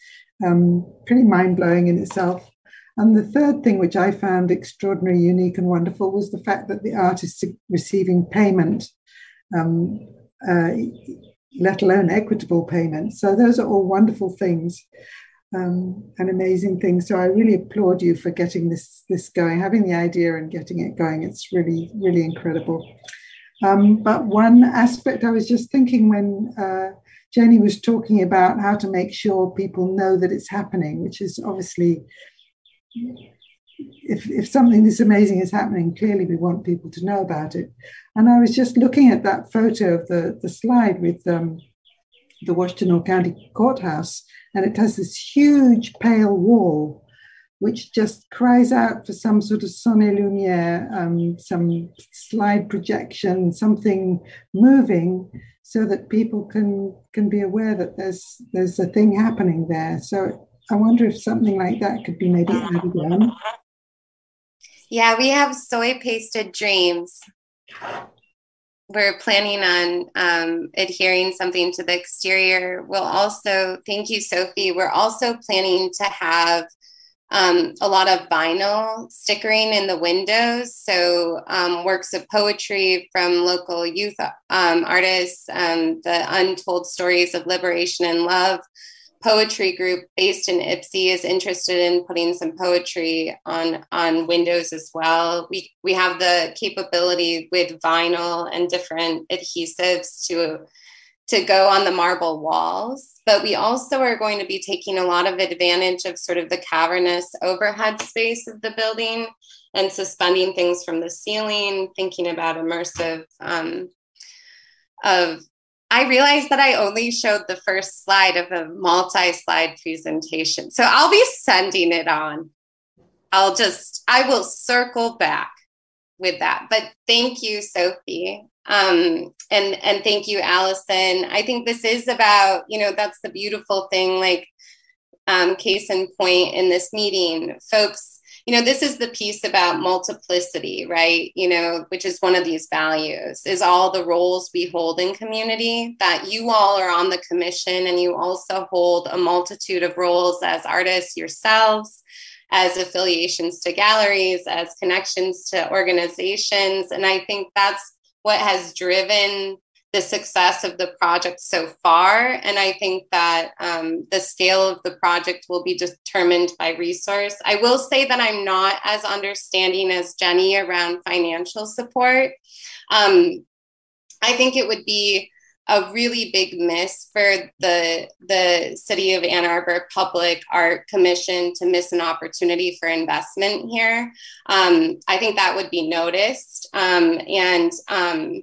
um, pretty mind blowing in itself. And the third thing, which I found extraordinary, unique and wonderful, was the fact that the artists receiving payment, um, uh, let alone equitable payment. So those are all wonderful things um, an amazing thing. So I really applaud you for getting this this going, having the idea and getting it going. It's really really incredible. Um, but one aspect I was just thinking when uh, Jenny was talking about how to make sure people know that it's happening, which is obviously. If, if something this amazing is happening, clearly we want people to know about it. And I was just looking at that photo of the, the slide with um, the Washtenaw County Courthouse, and it has this huge pale wall which just cries out for some sort of sonne lumiere, um, some slide projection, something moving, so that people can can be aware that there's there's a thing happening there. So I wonder if something like that could be maybe added on. Yeah, we have soy pasted dreams we're planning on um, adhering something to the exterior. We'll also, thank you, Sophie. We're also planning to have um, a lot of vinyl stickering in the windows. So, um, works of poetry from local youth um, artists, um, the untold stories of liberation and love poetry group based in Ypsi is interested in putting some poetry on on windows as well. We we have the capability with vinyl and different adhesives to to go on the marble walls, but we also are going to be taking a lot of advantage of sort of the cavernous overhead space of the building and suspending things from the ceiling, thinking about immersive um, of I realized that I only showed the first slide of a multi slide presentation. So I'll be sending it on. I'll just, I will circle back with that. But thank you, Sophie. Um, and, and thank you, Allison. I think this is about, you know, that's the beautiful thing, like um, case in point in this meeting. Folks you know this is the piece about multiplicity right you know which is one of these values is all the roles we hold in community that you all are on the commission and you also hold a multitude of roles as artists yourselves as affiliations to galleries as connections to organizations and i think that's what has driven the success of the project so far. And I think that um, the scale of the project will be determined by resource. I will say that I'm not as understanding as Jenny around financial support. Um, I think it would be a really big miss for the the city of Ann Arbor Public Art Commission to miss an opportunity for investment here. Um, I think that would be noticed, um, and um,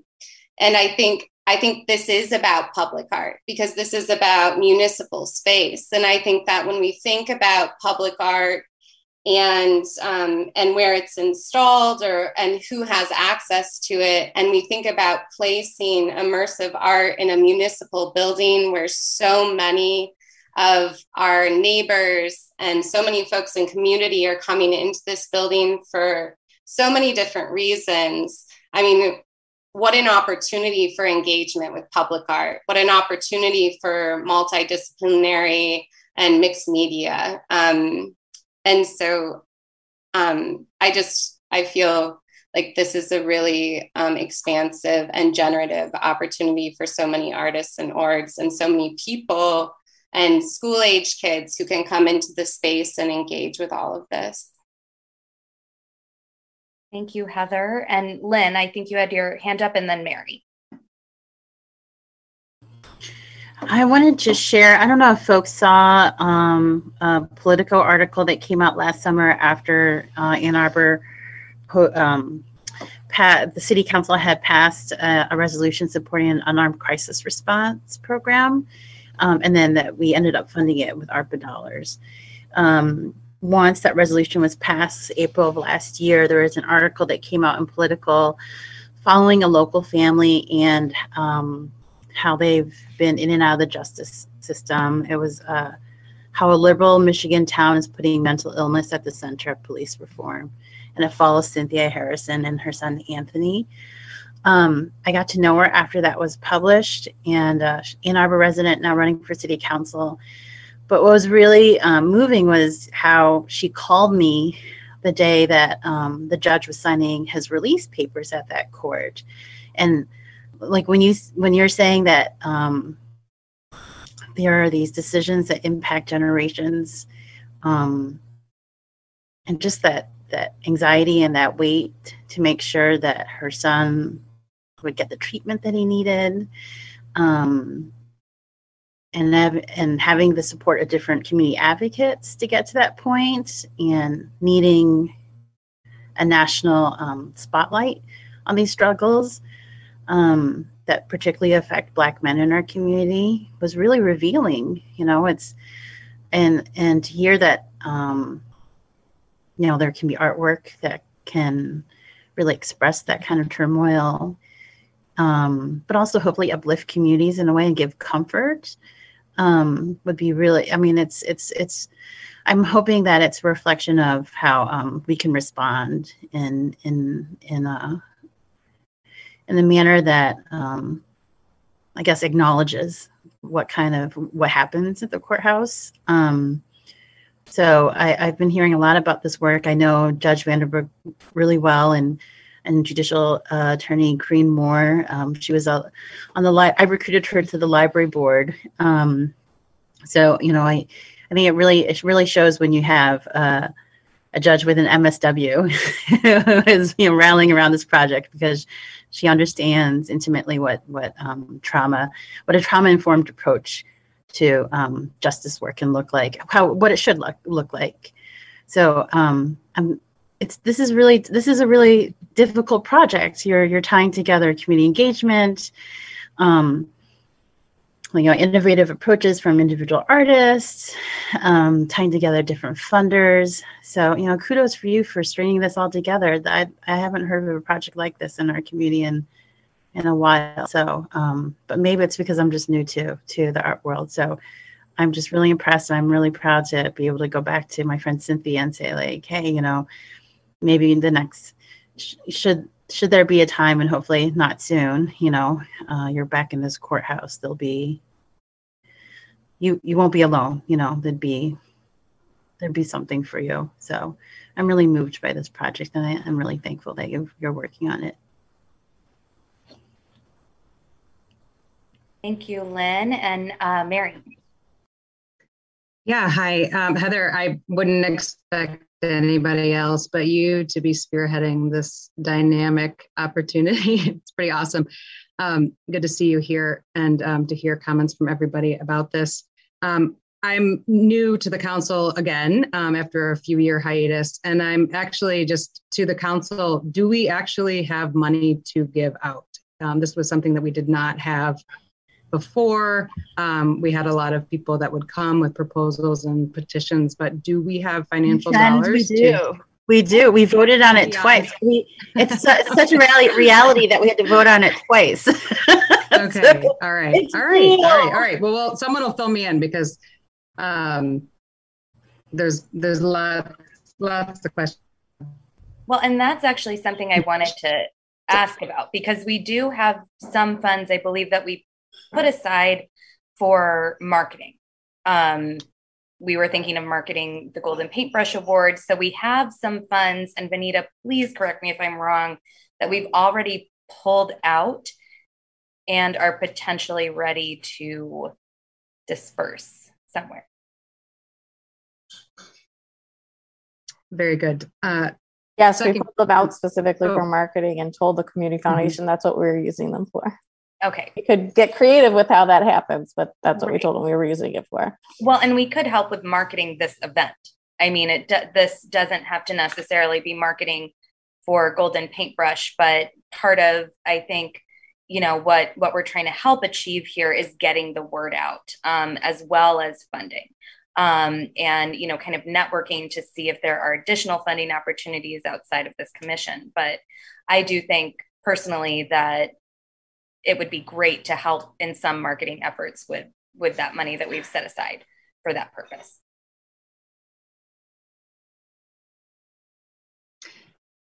and I think I think this is about public art because this is about municipal space. And I think that when we think about public art and um, and where it's installed or and who has access to it, and we think about placing immersive art in a municipal building where so many of our neighbors and so many folks in community are coming into this building for so many different reasons. I mean, what an opportunity for engagement with public art. What an opportunity for multidisciplinary and mixed media. Um, and so um, i just i feel like this is a really um, expansive and generative opportunity for so many artists and orgs and so many people and school age kids who can come into the space and engage with all of this. Thank you, Heather. And Lynn, I think you had your hand up and then Mary. I wanted to share. I don't know if folks saw um, a Politico article that came out last summer after uh, Ann Arbor um, the city council had passed a, a, resolution supporting an unarmed crisis response program, um, and then that we ended up funding it with ARPA dollars. Um, once that resolution was passed, April of last year, there was an article that came out in Politico following a local family and um, how they've been in and out of the justice system. It was uh, how a liberal Michigan town is putting mental illness at the center of police reform and it follows Cynthia Harrison and her son Anthony. Um, I got to know her after that was published, and uh, Ann Arbor resident now running for city council. But what was really um, moving was how she called me the day that um, the judge was signing his release papers at that court, and like when you when you're saying that um, there are these decisions that impact generations, um, and just that that anxiety and that weight to make sure that her son would get the treatment that he needed um, and have, and having the support of different community advocates to get to that point and needing a national um, spotlight on these struggles um, that particularly affect black men in our community was really revealing you know it's and and to hear that um, you know there can be artwork that can really express that kind of turmoil um, but also hopefully uplift communities in a way and give comfort um, would be really i mean it's it's it's i'm hoping that it's a reflection of how um, we can respond in in in a in a manner that um, i guess acknowledges what kind of what happens at the courthouse um, so I, have been hearing a lot about this work. I know Judge Van den Bergh really well, and and Judicial uh, Attorney Green Moore. Um, she was uh, on the li- I recruited her to the library board. Um, so you know, I I think it really it really shows when you have uh, a judge with an MSW who is you know rallying around this project because she understands intimately what what um, trauma, what a trauma informed approach to um, justice work can look like, how what it should look look like. So um, I'm, it's this is really this is a really difficult project. You're you're tying together community engagement, um, you know, innovative approaches from individual artists, um, tying together different funders. So you know, kudos for you for stringing this all together. I I haven't heard of a project like this in our community and in a while. So, um, but maybe it's because I'm just new to to the art world. So, I'm just really impressed. and I'm really proud to be able to go back to my friend Cynthia and say like, hey, you know, maybe the next sh- should should there be a time and hopefully not soon, you know, uh, you're back in this courthouse. There'll be you you won't be alone. You know, there'd be there'd be something for you. So I'm really moved by this project, and I, I'm really thankful that you you're working on it. Thank you, Lynn and uh, Mary. Yeah, hi, um, Heather. I wouldn't expect anybody else but you to be spearheading this dynamic opportunity. it's pretty awesome. Um, good to see you here and um, to hear comments from everybody about this. Um, I'm new to the council again um, after a few year hiatus, and I'm actually just to the council. Do we actually have money to give out? Um, this was something that we did not have before. Um, we had a lot of people that would come with proposals and petitions, but do we have financial dollars? We do. To- we do. We voted on it twice. We, it's, su- such a reality, reality that we had to vote on it twice. okay. So all right. All right. Real. All right. All right. Well, well, someone will fill me in because um, there's there's lots lots of questions. Well, and that's actually something I wanted to ask about because we do have some funds, I believe, that we put aside for marketing. Um, we were thinking of marketing the Golden Paintbrush Award. So we have some funds, and Vanita, please correct me if I'm wrong, that we've already pulled out and are potentially ready to disperse somewhere. Very good. Uh, yes, second- we pulled them out specifically Oh. for marketing and told the community foundation that's what we were using them for. Okay. We could get creative with how that happens, but that's what we told them we were using it for. Well, and we could help with marketing this event. I mean, it do- this doesn't have to necessarily be marketing for Golden Paintbrush, but part of I think you know what what we're trying to help achieve here is getting the word out um, as well as funding um, and you know kind of networking to see if there are additional funding opportunities outside of this commission. But I do think personally that it would be great to help in some marketing efforts with with that money that we've set aside for that purpose.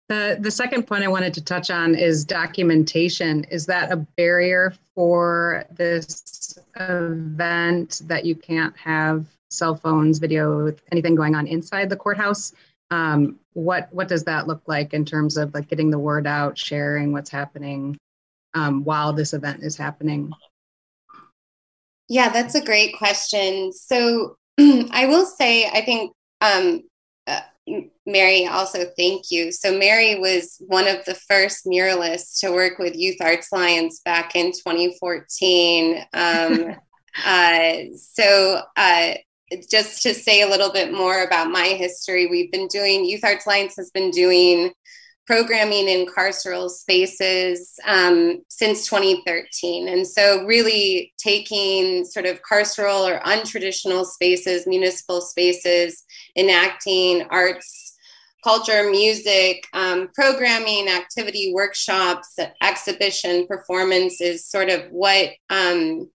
The, the second point I wanted to touch on is documentation. Is that a barrier for this event that you can't have cell phones, video, anything going on inside the courthouse? Um, what what does that look like in terms of like getting the word out, sharing what's happening um, while this event is happening? Yeah, that's a great question. So I will say, I think, um, uh, Mary, also thank you. So, Mary was one of the first muralists to work with Youth Arts Alliance back in 2014. Um, uh, so, uh, just to say a little bit more about my history, we've been doing, Youth Arts Alliance has been doing programming in carceral spaces um, since 2013. And so, really taking sort of carceral or untraditional spaces, municipal spaces, enacting arts, culture, music, um, programming, activity, workshops, exhibition, performance is sort of what. Um,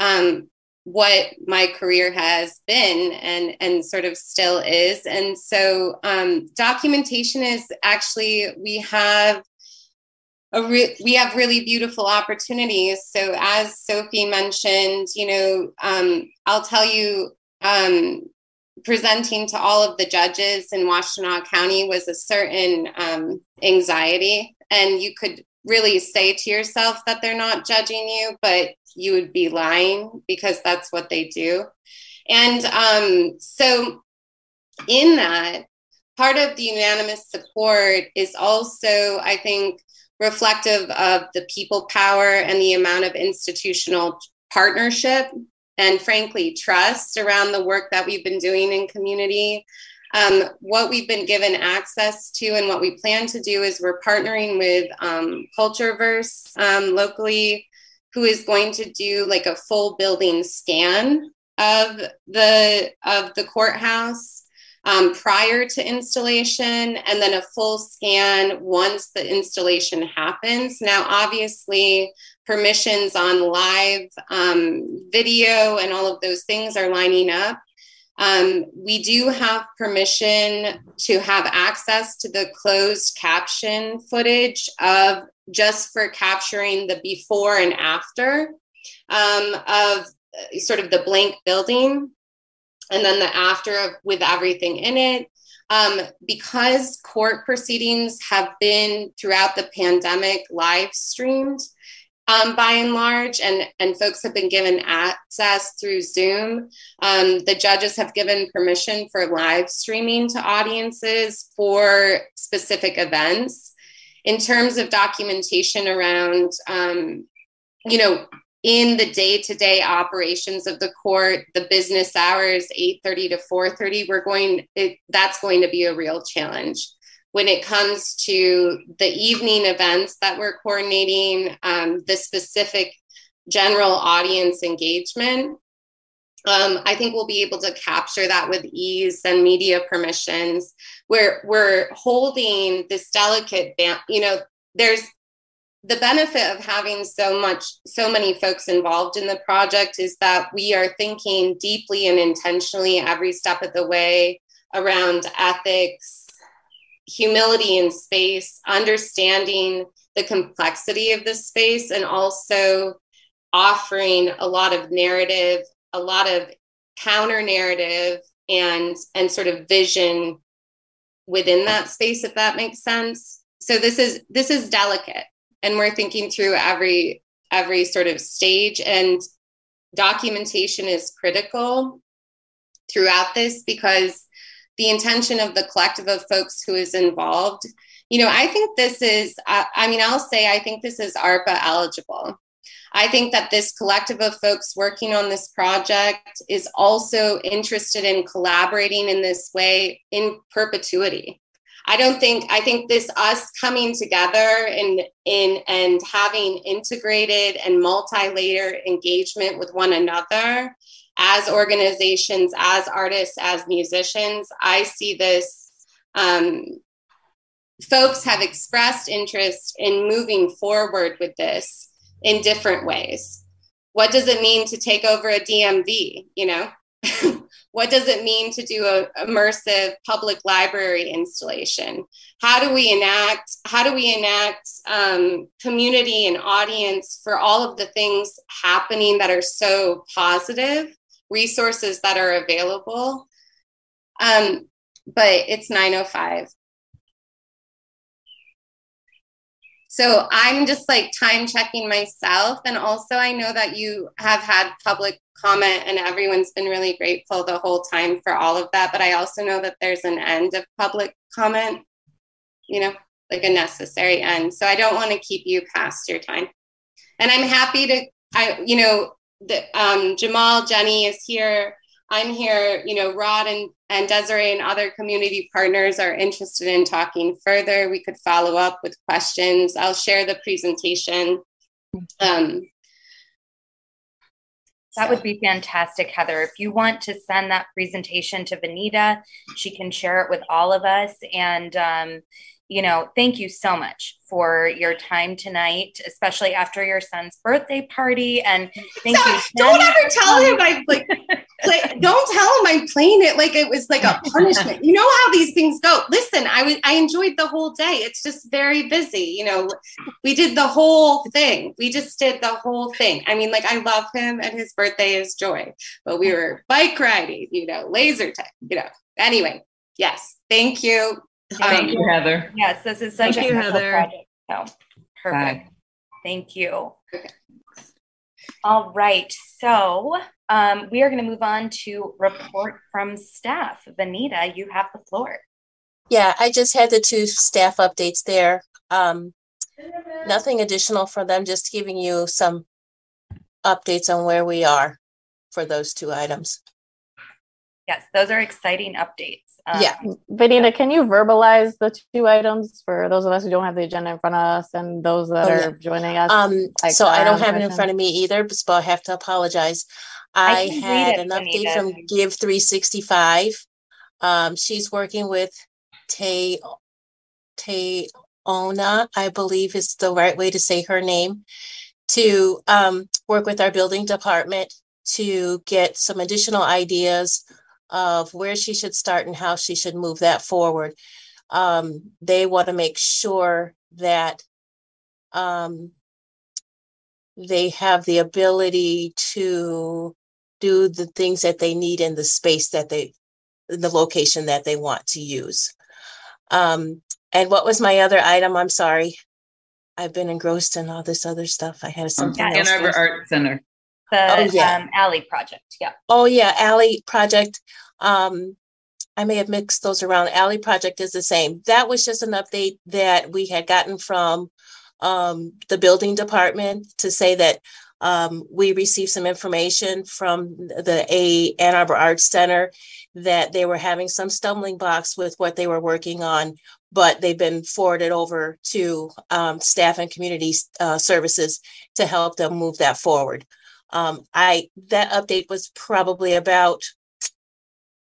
um, what my career has been and and sort of still is. And so um, documentation is actually we have a re- we have really beautiful opportunities. So as sophie mentioned you know um, i'll tell you um, presenting to all of the judges in washtenaw county was a certain um, anxiety. And you could really say to yourself that they're not judging you but you would be lying because that's what they do. And um, so, in that, part of the unanimous support is also, I think, reflective of the people power and the amount of institutional partnership and, frankly, trust around the work that we've been doing in community. Um, what we've been given access to and what we plan to do is we're partnering with um, Cultureverse um, locally who is going to do like a full building scan of the of the courthouse um, prior to installation and then a full scan once the installation happens. Now obviously permissions on live um, video and all of those things are lining up um, we do have permission to have access to the closed caption footage of just for capturing the before and after um, of uh, sort of the blank building and then the after of, with everything in it. Um, because court proceedings have been throughout the pandemic live streamed um, by and large, and, and folks have been given access through Zoom. Um, the judges have given permission for live streaming to audiences for specific events in terms of documentation around, um, you know, in the day-to-day operations of the court, the business hours, 8:30 to 4:30, we're going. It, that's going to be a real challenge when it comes to the evening events that we're coordinating, um, the specific general audience engagement. Um, I think we'll be able to capture that with ease and media permissions. Where we're holding this delicate, ban- you know, there's the benefit of having so much, so many folks involved in the project is that we are thinking deeply and intentionally every step of the way around ethics, humility in space, understanding the complexity of the space, and also offering a lot of narrative, a lot of counter narrative and and sort of vision within that space if that makes sense. So this is this is delicate and we're thinking through every every sort of stage and documentation is critical throughout this because the intention of the collective of folks who is involved you know i think this is I, I mean i'll say i think this is arpa eligible I think that this collective of folks working on this project is also interested in collaborating in this way in perpetuity. I don't think I think this us coming together and in and having integrated and multi-layer engagement with one another as organizations, as artists, as musicians, I see this um, folks have expressed interest in moving forward with this in different ways. What does it mean to take over a DMV? You know, what does it mean to do a immersive public library installation? How do we enact? How do we enact um, community and audience for all of the things happening that are so positive? Resources that are available. Um, but it's 905 So I'm just like time checking myself. And also, I know that you have had public comment and everyone's been really grateful the whole time for all of that. But I also know that there's an end of public comment, you know, like a necessary end. So I don't want to keep you past your time. And I'm happy to, I, you know, the, um, Jamal, Jenny is here. I'm here, you know, Rod and, and Desiree and other community partners are interested in talking further. We could follow up with questions. I'll share the presentation. Um, that would be fantastic, Heather. If you want to send that presentation to Vanita, she can share it with all of us. And, um, you know, thank you so much for your time tonight, especially after your son's birthday party. And thank you. Don't ever tell him I like play, don't tell him I'm playing it like it was like a punishment. you know how these things go. Listen, I was I enjoyed the whole day. It's just very busy. You know, we did the whole thing. We just did the whole thing. I mean, like I love him and his birthday is joy, but we were bike riding, you know, laser tag, you know. Anyway, yes, thank you. Thank um, you, Heather. Yes, this is such thank a you, Heather. project. So perfect. Bye. Thank you. Okay. All right. So um, we are going to move on to report from staff. Vanita, you have the floor. Yeah, I just had the two staff updates there. Um, nothing additional for them, just giving you some updates on where we are for those two items. Yes, those are exciting updates. Um, yeah. Vanita, can you verbalize the two items for those of us who don't have the agenda in front of us and those that oh, are yeah. joining us? Um, like so I don't have it in front of me either, but I have to apologize. I, I had an update Vanita. from Give 365. Um, she's working with Tay Tayona, I believe is the right way to say her name, to um, work with our building department to get some additional ideas of where she should start and how she should move that forward. Um, they want to make sure that um, they have the ability to do the things that they need in the space that they, the location that they want to use. Um, and what was my other item? I'm sorry. I've been engrossed in all this other stuff. I had something Ann Arbor Art Center the oh, yeah. um, alley project yeah. Oh yeah alley project um i may have mixed those around. Alley project is the same. That was just an update that we had gotten from um, the building department to say that um, we received some information from the a ann arbor arts center that they were having some stumbling blocks with what they were working on but they've been forwarded over to um, staff and community uh, services to help them move that forward um, I that update was probably about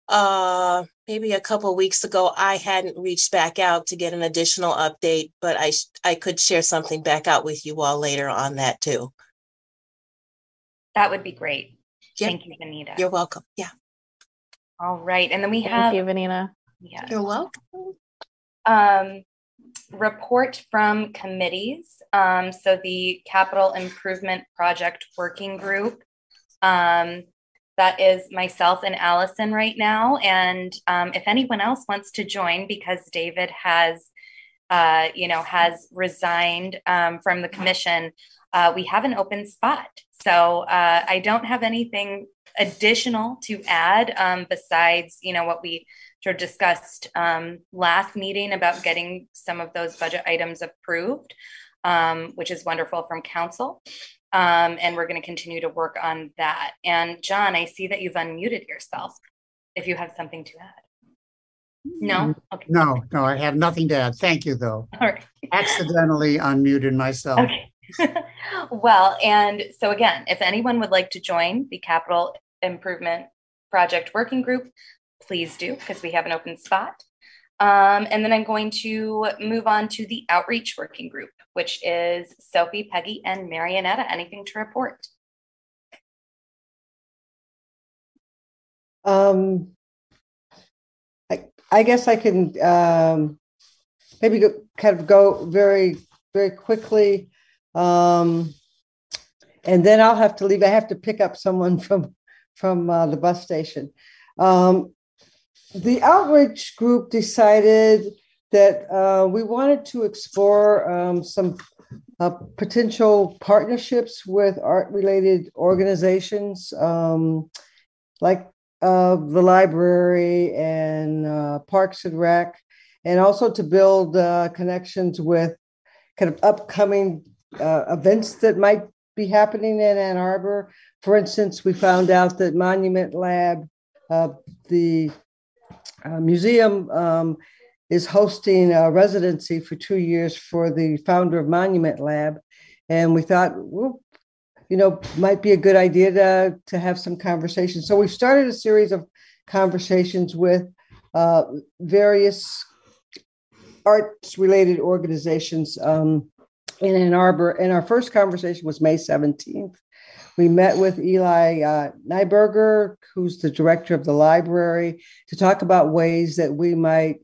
uh maybe a couple weeks ago i hadn't reached back out to get an additional update but i i could share something back out with you all later on that too. That would be great. Yep. thank you vanita. You're welcome. Yeah. All right and then we thank have you vanita. Yeah you're welcome. Um report from committees. Um, so the Capital Improvement Project Working Group um, that is myself and Allison right now. And um, if anyone else wants to join, because David has, uh, you know, has resigned um, from the commission, uh, we have an open spot. So uh, I don't have anything additional to add um, besides, you know, what we sort of discussed um, last meeting about getting some of those budget items approved, um, which is wonderful from council. Um, and we're going to continue to work on that. And John, I see that you've unmuted yourself. If you have something to add. No? Okay. No, no, I have nothing to add. Thank you, though. All right. Accidentally unmuted myself. Okay. well, and so again, if anyone would like to join the capital improvement project working group, please do because we have an open spot. Um, and then I'm going to move on to the outreach working group, which is Sophie, Peggy, and Marionetta. Anything to report? Um, I, I guess I can um, maybe go, kind of go very, very quickly. Um, and then I'll have to leave. I have to pick up someone from from uh, the bus station. Um, the outreach group decided that uh, we wanted to explore um, some uh, potential partnerships with art related organizations um, like uh, the library and uh, Parks and Rec, and also to build uh, connections with kind of upcoming uh, events that might be happening in Ann Arbor. For instance, we found out that Monument Lab, the uh, museum um, is hosting a residency for two years for the founder of Monument Lab. And we thought, well, you know, might be a good idea to, to have some conversations. So we've started a series of conversations with uh, various arts related organizations um, in Ann Arbor. And our first conversation was May 17th. We met with Eli uh, Neiburger, who's the director of the library, to talk about ways that we might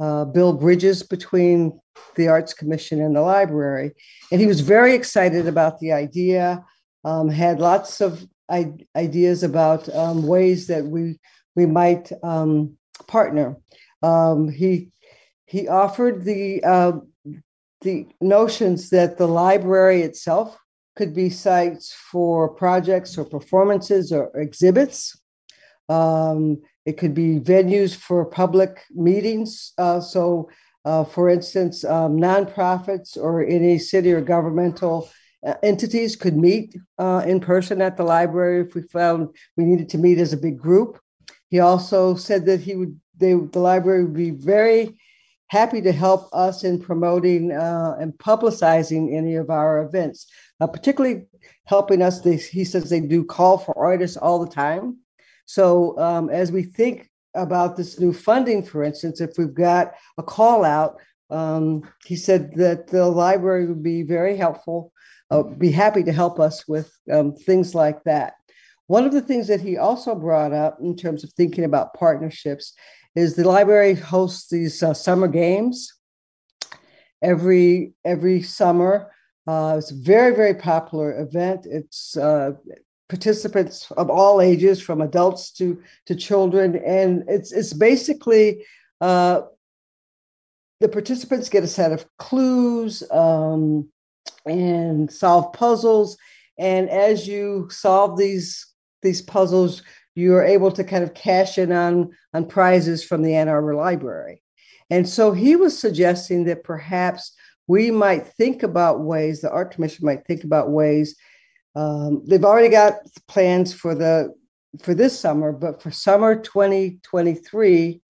uh, build bridges between the Arts Commission and the library. And he was very excited about the idea, um, had lots of I- ideas about um, ways that we, we might um, partner. Um, he, he offered the, uh, the notions that the library itself could be sites for projects or performances or exhibits. Um, it could be venues for public meetings. Uh, so, uh, for instance, um, nonprofits or any city or governmental uh, entities could meet uh, in person at the library if we found we needed to meet as a big group. He also said that he would, they, the library would be very happy to help us in promoting uh, and publicizing any of our events, uh, particularly helping us. They, he says they do call for artists all the time. So um, as we think about this new funding, for instance, if we've got a call out, um, he said that the library would be very helpful, uh, be happy to help us with um, things like that. One of the things that he also brought up in terms of thinking about partnerships is the library hosts these uh, summer games every every summer. Uh, it's a very very popular event. It's uh, participants of all ages, from adults to to children, and it's it's basically uh, the participants get a set of clues um, and solve puzzles. And as you solve these these puzzles, you're able to kind of cash in on, on prizes from the Ann Arbor Library. And so he was suggesting that perhaps we might think about ways, the Art Commission might think about ways. Um, they've already got plans for the for this summer, but for summer 2023,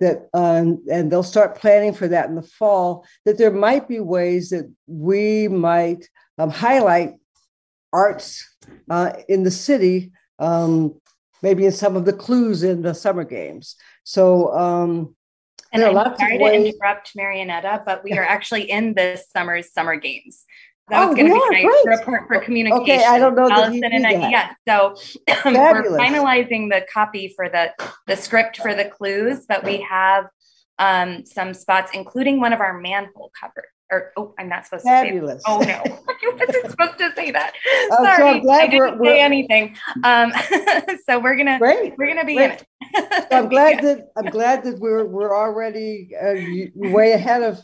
that um, and they'll start planning for that in the fall. That there might be ways that we might um, highlight arts uh, in the city um, maybe in some of the clues in the summer games. So, um, and I'm sorry to interrupt Marionetta, but we are actually in this summer's summer games. That oh, was going to be my great. report for communication. Okay, I don't know Allison and I, that. yeah. So we're finalizing the copy for the the script for the clues, but we have um, some spots, including one of our manhole cover or oh, I'm not supposed Fabulous. to say. That. Oh no, I wasn't supposed to say that. Oh, so Sorry, I'm glad I didn't we're- we're- say anything. Um, so we're gonna Great. we're gonna be in it. So I'm glad that I'm glad that we're we're already uh, way ahead of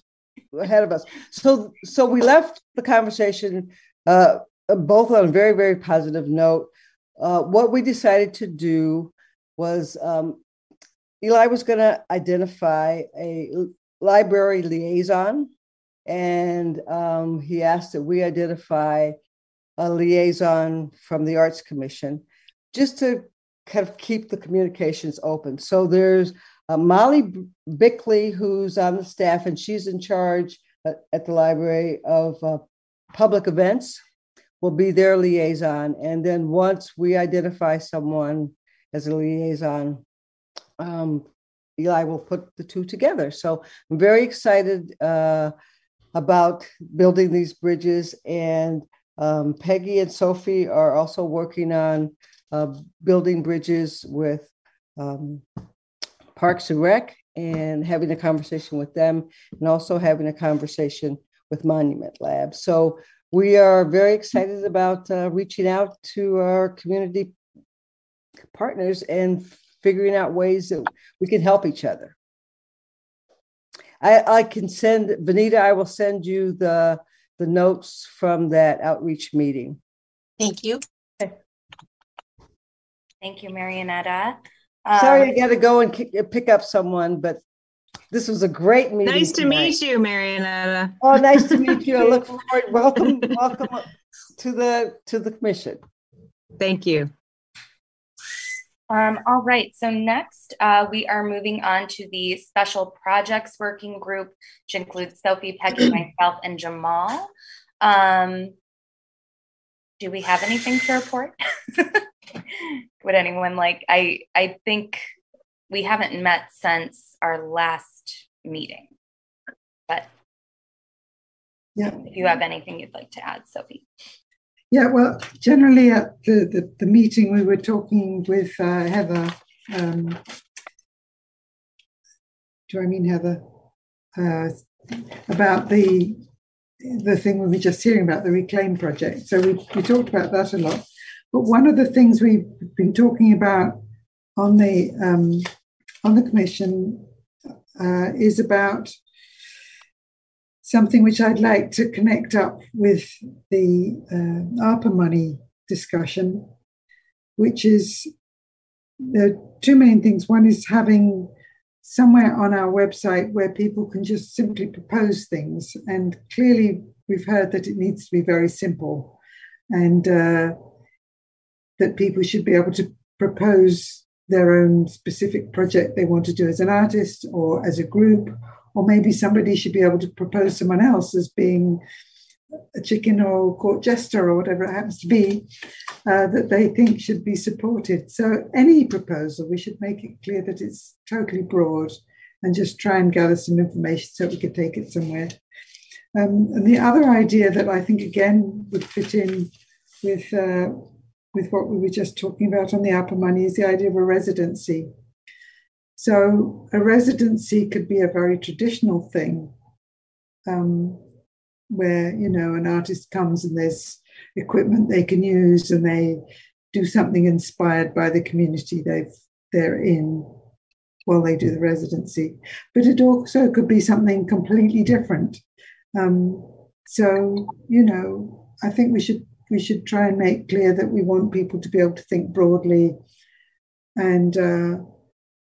ahead of us. So so we left the conversation uh, both on a very very positive note. Uh, what we decided to do was um, Eli was going to identify a library liaison, and um, he asked that we identify a liaison from the Arts Commission, just to kind of keep the communications open. So there's uh, Molly Bickley, who's on the staff, and she's in charge at, at the library of uh, public events, will be their liaison. And then once we identify someone as a liaison, um, Eli will put the two together. So I'm very excited uh, about building these bridges. And um, Peggy and Sophie are also working on uh, building bridges with um, Parks and Rec and having a conversation with them, and also having a conversation with Monument Lab. So we are very excited about uh, reaching out to our community partners and figuring out ways that we can help each other. I, I can send Vanita. I will send you the the notes from that outreach meeting. Thank you. Thank you, Marionetta. Um, Sorry, I got to go and ki- pick up someone, but this was a great meeting. Nice to tonight. meet you, Marionetta. Oh, nice to meet you. I look forward. Welcome, welcome to the to the commission. Thank you. Um, all right, so next uh, we are moving on to the Special Projects Working Group, which includes Sophie, Peggy, myself, and Jamal. Um, do we have anything to report? Would anyone like, I, I think we haven't met since our last meeting, but Yeah. if you have anything you'd like to add, Sophie. Yeah, well, generally at the, the, the meeting, we were talking with uh, Heather. Um, do I mean Heather? Uh, about the the thing we were just hearing about, the Reclaim project. So we, we talked about that a lot. But one of the things we've been talking about on the um, on the commission uh, is about something which I'd like to connect up with the uh, ARPA money discussion, which is are two main things. One is having somewhere on our website where people can just simply propose things. And clearly, we've heard that it needs to be very simple and uh, that people should be able to propose their own specific project they want to do as an artist or as a group or maybe somebody should be able to propose someone else as being a chicken or court jester or whatever it happens to be uh, that they think should be supported. So, any proposal, we should make it clear that it's totally broad and just try and gather some information so we could take it somewhere. Um, and the other idea that I think again would fit in with uh, with what we were just talking about on the ARPA money is the idea of a residency. So a residency could be a very traditional thing, um, where you know an artist comes and there's equipment they can use and they do something inspired by the community they've they're in while they do the residency. But it also could be something completely different. Um, so you know, I think we should we should try and make clear that we want people to be able to think broadly and. Uh,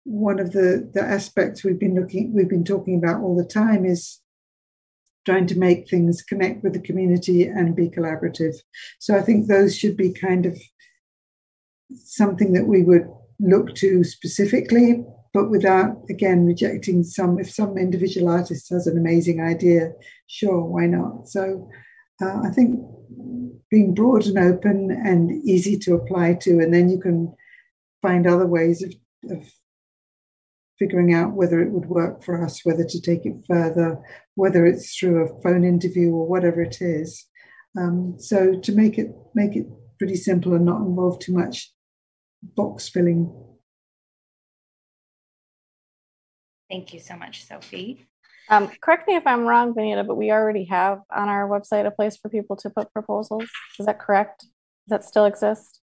one of the, the aspects we've been looking we've been talking about all the time is trying to make things connect with the community and be collaborative. So i think those should be kind of something that we would look to specifically but without again rejecting some if some individual artist has an amazing idea sure why not? So uh, i think being broad and open and easy to apply to and then you can find other ways of, of figuring out whether it would work for us, whether to take it further, whether it's through a phone interview or whatever it is. Um, so to make it make it pretty simple and not involve too much box filling. Thank you so much, Sophie. Um, correct me if I'm wrong, Vanita, but we already have on our website a place for people to put proposals. Is that correct? Does that still exist?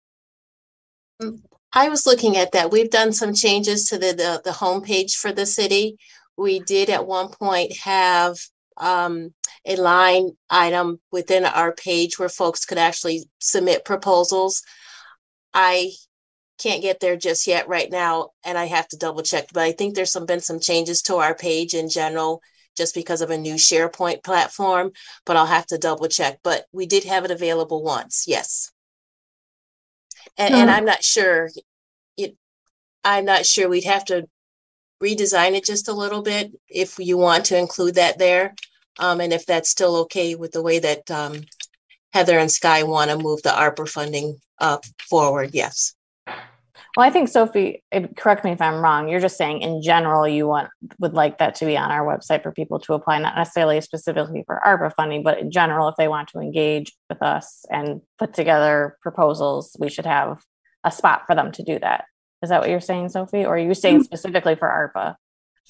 I was looking at that. We've done some changes to the, the, the homepage for the city. We did at one point have um, a line item within our page where folks could actually submit proposals. I can't get there just yet right now, and I have to double check. But I think there's some been some changes to our page in general, just because of a new SharePoint platform. But I'll have to double check. But we did have it available once, yes. And, and I'm not sure. It, I'm not sure. We'd have to redesign it just a little bit if you want to include that there. Um, and if that's still okay with the way that um, Heather and Sky want to move the ARPA funding uh, forward, yes. Well, I think Sophie, correct me if I'm wrong. You're just saying in general you want would like that to be on our website for people to apply, not necessarily specifically for ARPA funding, but in general, if they want to engage with us and put together proposals, we should have a spot for them to do that. Is that what you're saying, Sophie? Or are you saying mm. specifically for ARPA?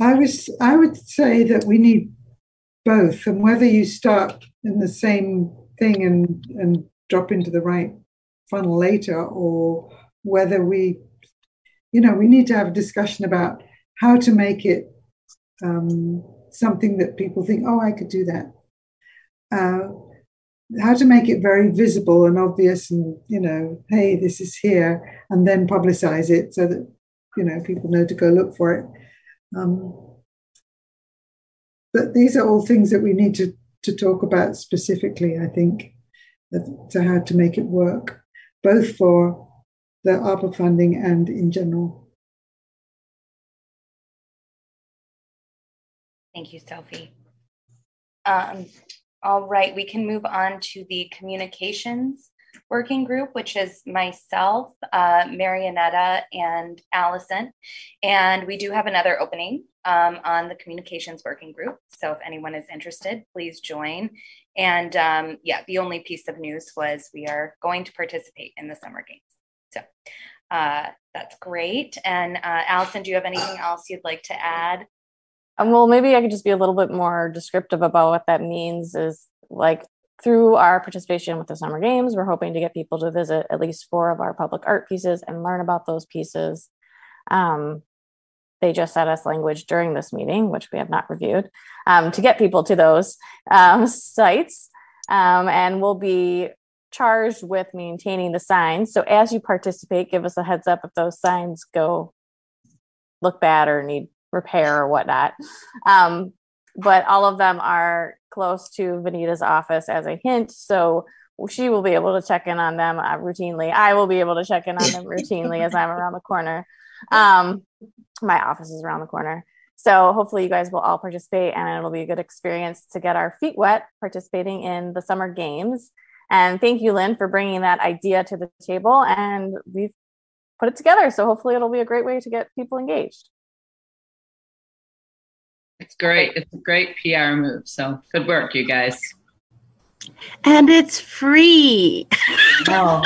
I was I would say that we need both, and whether you start in the same thing and and drop into the right funnel later, or whether we, you know, we need to have a discussion about how to make it um, something that people think, oh, I could do that. Uh, how to make it very visible and obvious and you know hey this is here and then publicize it so that you know people know to go look for it um, but these are all things that we need to to talk about specifically i think to how to make it work both for the ARPA funding and in general thank you sophie um, all right, we can move on to the communications working group, which is myself, uh, Marionetta, and Allison. And we do have another opening um, on the communications working group. So if anyone is interested, please join. And um, yeah, the only piece of news was we are going to participate in the summer games. Uh, that's great. And uh, Allison, do you have anything else you'd like to add um, well, maybe I could just be a little bit more descriptive about what that means. Is like through our participation with the summer games, we're hoping to get people to visit at least four of our public art pieces and learn about those pieces. Um, they just sent us language during this meeting, which we have not reviewed, um, to get people to those um, sites. Um, and we'll be charged with maintaining the signs. So as you participate, give us a heads up if those signs go look bad or need repair or whatnot. Um, but all of them are close to Vanita's office as a hint. So she will be able to check in on them uh, routinely. I will be able to check in on them routinely as I'm around the corner. Um, my office is around the corner. So hopefully you guys will all participate and it'll be a good experience to get our feet wet participating in the summer games. And thank you, Lynn, for bringing that idea to the table. And we've put it together. So hopefully it'll be a great way to get people engaged. It's great. It's a great PR move. So good work, you guys. And it's free. Oh.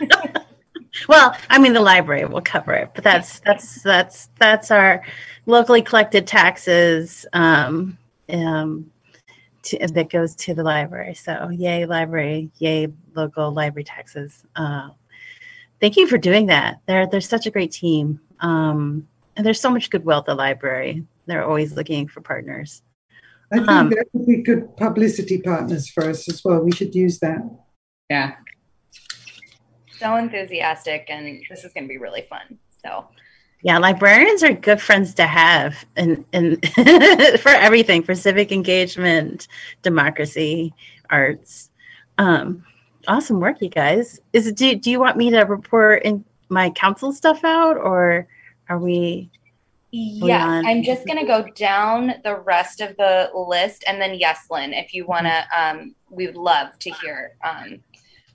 well, I mean the library will cover it, but that's that's that's that's our locally collected taxes um, um, to, that goes to the library. So yay library, yay local library taxes. Uh, thank you for doing that. They're they're such a great team. Um, and there's so much goodwill at the library they're always looking for partners. I think um, that would be good publicity partners for us as well. We should use that. Yeah. So enthusiastic, and this is going to be really fun. So, yeah, librarians are good friends to have, and and for everything, for civic engagement, democracy, arts. Um, awesome work, you guys. Is it, do do you want me to report in my council stuff out, or are we? Yes, I'm just going to go down the rest of the list, and then yes, Lynn, if you want to, um, we would love to hear um,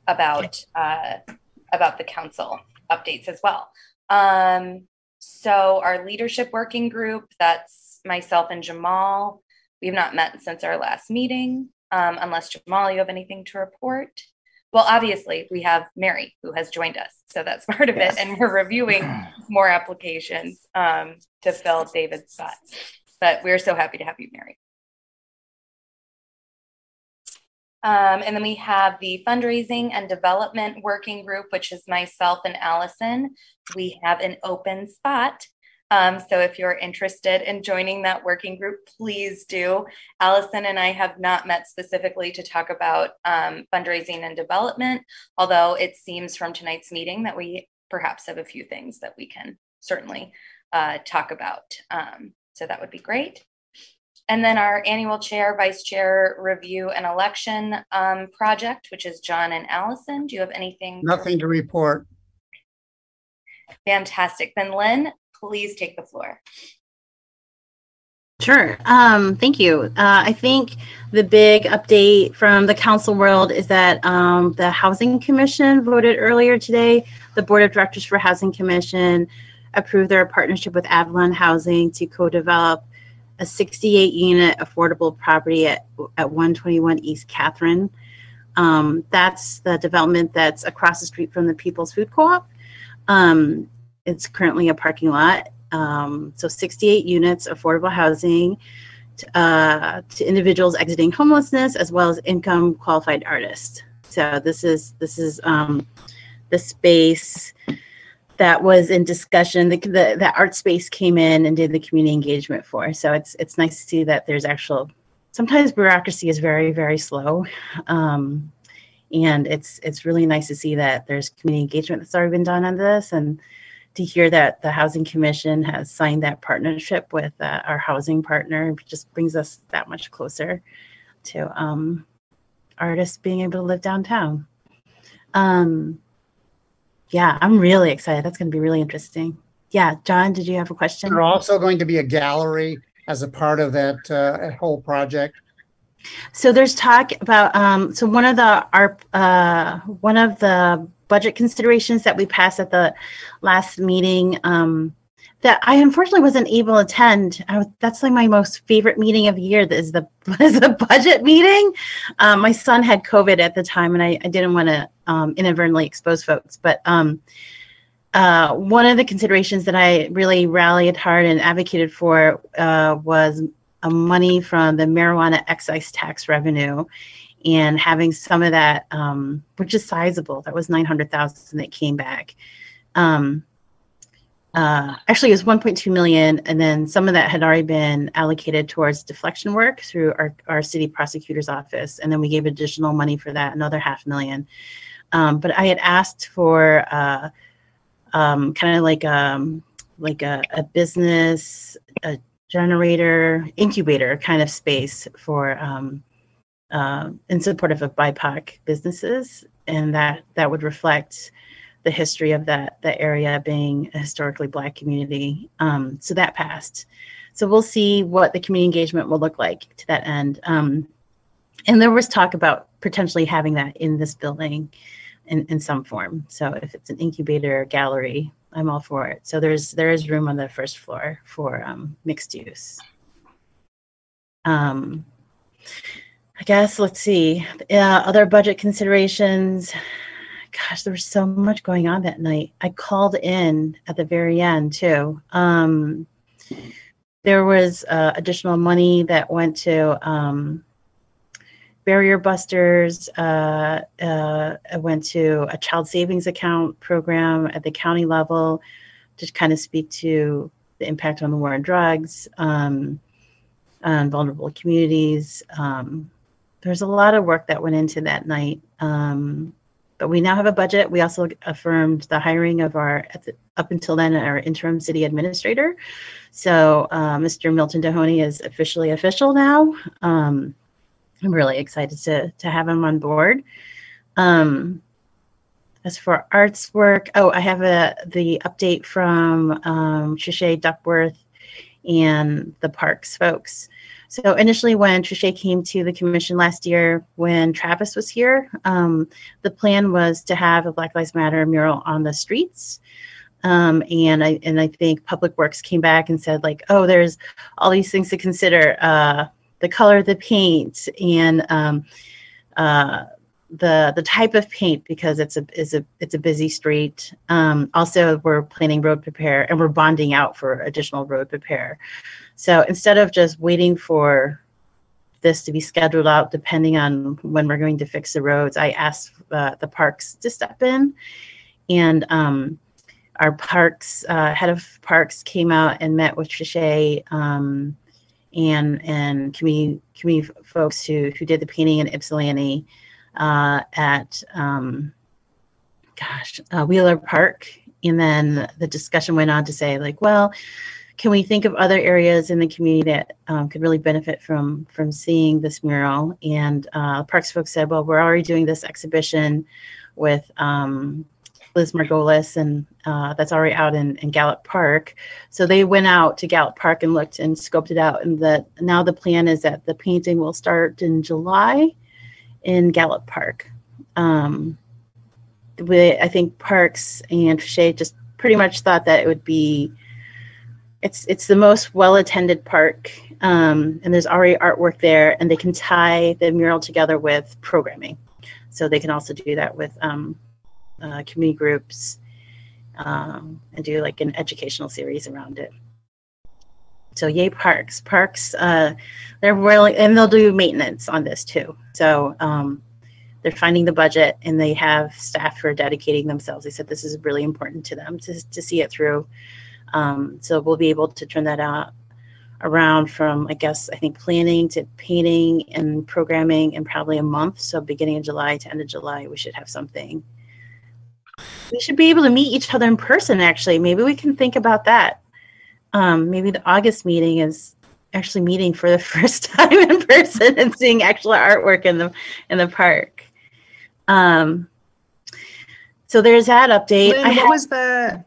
about uh, about the council updates as well. Um, so our leadership working group, that's myself and Jamal. We have not met since our last meeting. Um, unless Jamal, you have anything to report? Well, obviously, we have Mary who has joined us. So that's part of yes. it. And we're reviewing more applications um, to fill David's spot. But we're so happy to have you, Mary. Um, and then we have the fundraising and development working group, which is myself and Allison. We have an open spot. Um, so if you're interested in joining that working group, please do. Allison and I have not met specifically to talk about um, fundraising and development, although it seems from tonight's meeting that we perhaps have a few things that we can certainly uh, talk about. Um, so that would be great. And then our annual chair, vice chair review and election um, project, which is John and Allison. Do you have anything? Nothing to report. Fantastic. Then Linh, please take the floor. Sure. Um, thank you. Uh, I think the big update from the council world is that um, the Housing Commission voted earlier today. The Board of Directors for Housing Commission approved their partnership with Avalon Housing to co-develop a 68 unit affordable property at, at 121 East Catherine. Um, that's the development that's across the street from the People's Food Co-op. Um, it's currently a parking lot. Um, so 68 units, affordable housing to, uh, to individuals exiting homelessness as well as income qualified artists. So this is this is um, the space that was in discussion. The, the, the art space came in and did the community engagement for. So it's it's nice to see that there's actual. Sometimes bureaucracy is very very slow, um, and it's it's really nice to see that there's community engagement that's already been done on this, and to hear that the housing commission has signed that partnership with uh, our housing partner just brings us that much closer to um, artists being able to live downtown. Um, yeah, I'm really excited. That's going to be really interesting. Yeah, John, did you have a question? There's also going to be a gallery as a part of that uh, whole project. So there's talk about um, so one of the our uh, one of the budget considerations that we passed at the last meeting um, that I unfortunately wasn't able to attend. Was, that's like my most favorite meeting of the year. Is the is the budget meeting. Um, my son had COVID at the time, and I, I didn't want to um, inadvertently expose folks. But um, uh, one of the considerations that I really rallied hard and advocated for uh, was money from the marijuana excise tax revenue and having some of that, um, which is sizable. That was 900,000 that came back. Um, uh, actually, it was 1.2 million, and then some of that had already been allocated towards deflection work through our, our city prosecutor's office, and then we gave additional money for that, another half million. Um, but I had asked for uh, um, kind of like um, like a, a business a generator incubator kind of space for um, uh, in support of BIPOC businesses, and that that would reflect the history of that that area being a historically black community. Um, so that passed. So we'll see what the community engagement will look like to that end. Um, and there was talk about potentially having that in this building in, in some form. So if it's an incubator gallery, I'm all for it. So there's there is room on the first floor for um, mixed use. Um, I guess let's see. Uh, other budget considerations gosh, there was so much going on that night. I called in at the very end too. Um, there was uh, additional money that went to um, barrier busters. Uh, uh, I went to a child savings account program at the county level to kind of speak to the impact on the war on drugs um, vulnerable communities. Um, there's a lot of work that went into that night. Um, but we now have a budget. We also affirmed the hiring of our, the, up until then, our interim city administrator. So uh, Mr. Milton Dohoney is officially official now. Um, I'm really excited to, to have him on board. Um, as for arts work, oh, I have a the update from um, Trische Duckworth and the parks folks. So initially, when Trische came to the commission last year, when Travis was here, um, the plan was to have a Black Lives Matter mural on the streets. Um, and I and I think Public Works came back and said like, oh, there's all these things to consider: uh, the color of the paint and um, uh, the the type of paint because it's a is a it's a busy street. Um, also, we're planning road prepare and we're bonding out for additional road prepare. So instead of just waiting for this to be scheduled out depending on when we're going to fix the roads. I asked uh, the parks to step in, and um, our parks uh, head of parks came out and met with Trische um, and and community community folks who who did the painting in Ypsilanti uh, at um, gosh uh, Wheeler Park, and then the discussion went on to say like, well, can we think of other areas in the community that um, could really benefit from from seeing this mural? And uh, Parks folks said, well, we're already doing this exhibition with um, Liz Margolis, and uh, that's already out in, in Gallup Park. So they went out to Gallup Park and looked and scoped it out. And that now the plan is that the painting will start in July in Gallup Park. Um, we, I think Parks and Shay just pretty much thought that it would be it's it's the most well attended park, um, and there's already artwork there, and they can tie the mural together with programming, so they can also do that with um, uh, community groups um, and do like an educational series around it. So yay parks, parks. Uh, they're really and they'll do maintenance on this too. So um, they're finding the budget and they have staff who are dedicating themselves. They said this is really important to them to to see it through. Um, so we'll be able to turn that out around from, I guess, I think planning to painting and programming in probably a month. So beginning of July to end of July, we should have something. We should be able to meet each other in person, actually. Maybe we can think about that. Um, maybe the August meeting is actually meeting for the first time in person and seeing actual artwork in the in the park. Um, so there's that update. Linh, what was the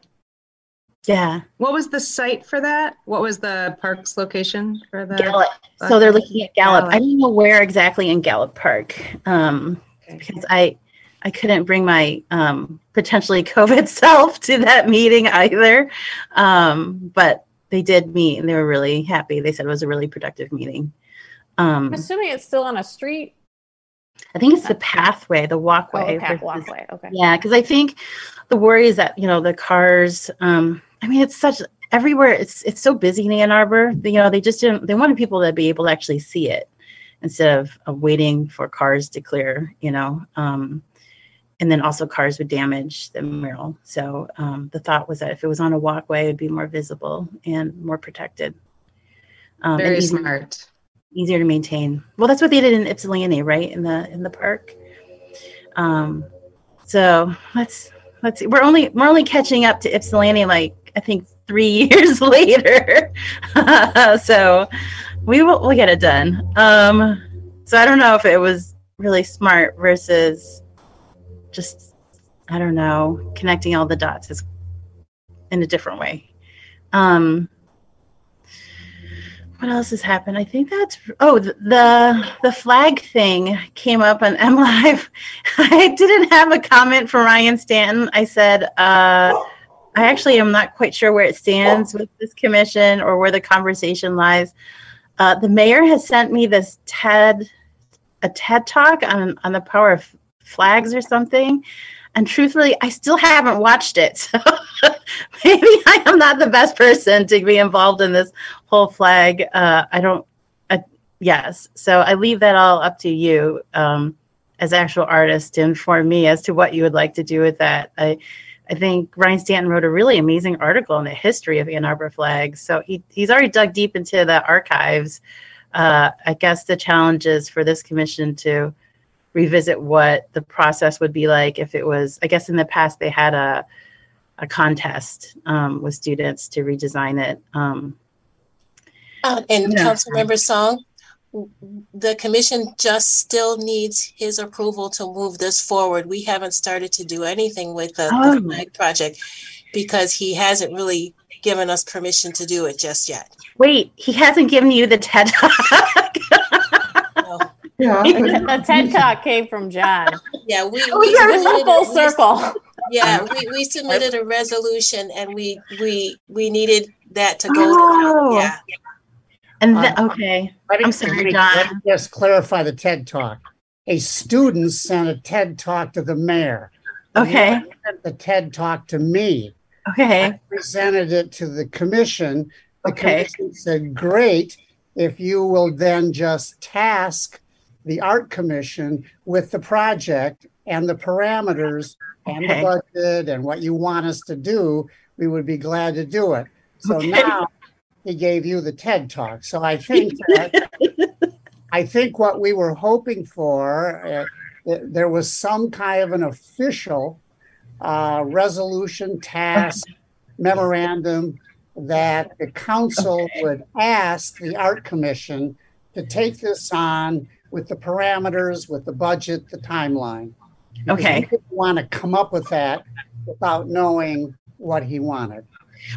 yeah. What was the site for that? What was the park's location for the Gallup? So they're looking at Gallup. I don't know where exactly in Gallup Park, um, because I I couldn't bring my um, potentially COVID self to that meeting either. Um, but they did meet and they were really happy. They said it was a really productive meeting. Um, I'm assuming it's still on a street. I think it's the pathway, the walkway. Oh, versus- walkway. Okay. Yeah, because I think the worry is that you know the cars. Um, I mean, it's such everywhere. It's it's so busy in Ann Arbor. You know, they just didn't. They wanted people to be able to actually see it instead of, of waiting for cars to clear. You know, um, and then also cars would damage the mural. So um, the thought was that if it was on a walkway, it would be more visible and more protected. Um, and Very easier- smart. Easier to maintain. Well, that's what they did in Ypsilanti, right? In the in the park. Um, so let's let's see. We're only we're only catching up to Ypsilanti like I think three years later. so we will we'll get it done. Um, so I don't know if it was really smart versus just I don't know connecting all the dots is in a different way. Um, what else has happened? I think that's oh the the, flag thing came up on MLive. I didn't have a comment for Ryan Stanton. I said uh, I actually am not quite sure where it stands with this commission or where the conversation lies. Uh, the mayor has sent me this TED a TED talk on on the power of flags or something. And truthfully, I still haven't watched it. So maybe I am not the best person to be involved in this whole flag. Uh, I don't, uh, yes. So I leave that all up to you um, as actual artists to inform me as to what you would like to do with that. I, I think Ryan Stanton wrote a really amazing article on the history of Ann Arbor flags. So he, he's already dug deep into the archives. Uh, I guess the challenge is for this commission to revisit what the process would be like if it was, I guess in the past they had a, a contest um, with students to redesign it. Um, Uh, and Yeah. Councilmember Song, the commission just still needs his approval to move this forward. We haven't started to do anything with the, Oh. the project because he hasn't really given us permission to do it just yet. wait, he hasn't given you the TED Talk. Yeah. the TED Talk came from John. Yeah, we. Oh, we yeah, this is submitted- full we- circle. Yeah, we, we submitted a resolution and we, we, we needed that to go. to Oh. Yeah. And um, the, okay, Let me- I'm sorry, let me- John. let me Just clarify the TED Talk. A student sent a TED Talk to the mayor. The Okay. mayor sent The TED Talk to me. Okay. I presented it to the commission. The Okay. commission said, great. if you will then just task the art commission with the project and the parameters and the budget and what you want us to do, we would be glad to do it. So Okay. now he gave you the TED talk. So I think that, I think what we were hoping for, uh, th- there was some kind of an official uh, resolution, task, memorandum that the council would ask the art commission to take this on with the parameters, with the budget, the timeline. Because Okay. we didn't Want to come up with that without knowing what he wanted.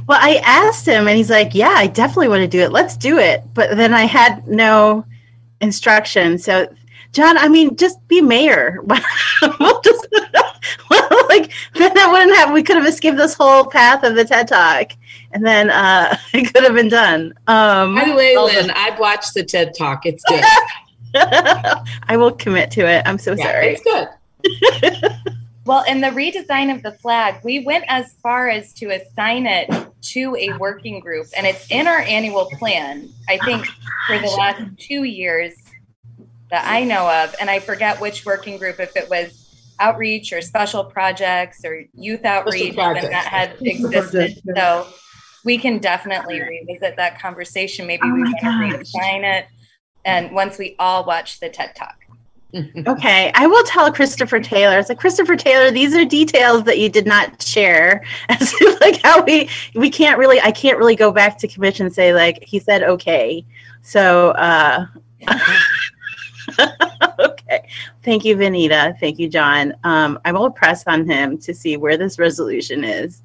Well, I asked him and he's like, Yeah, I definitely want to do it. Let's do it. But then I had no instruction. So, John, I mean, just be mayor. we'll just, well, like, then that wouldn't have, we could have escaped this whole path of the TED Talk. And then uh, it could have been done. Um, By the way, Linh, I've watched the TED Talk. It's good. I will commit to it. I'm so Yeah, sorry. it's good. Well, in the redesign of the flag, we went as far as to assign it to a working group, and it's in our annual plan. I think for the last two years that I know of, and I forget which working group, if it was outreach or special projects or youth outreach, and that had existed. So we can definitely revisit that conversation. Maybe Oh we my want to gosh. redesign it, and once we all watch the TED Talk. Okay, I will tell Christopher Taylor. It's like Christopher Taylor. These are details that you did not share. As to like how we we can't really. I can't really go back to commission and say like he said okay. So uh, okay, thank you, Vanita. Thank you, John. Um, I will press on him to see where this resolution is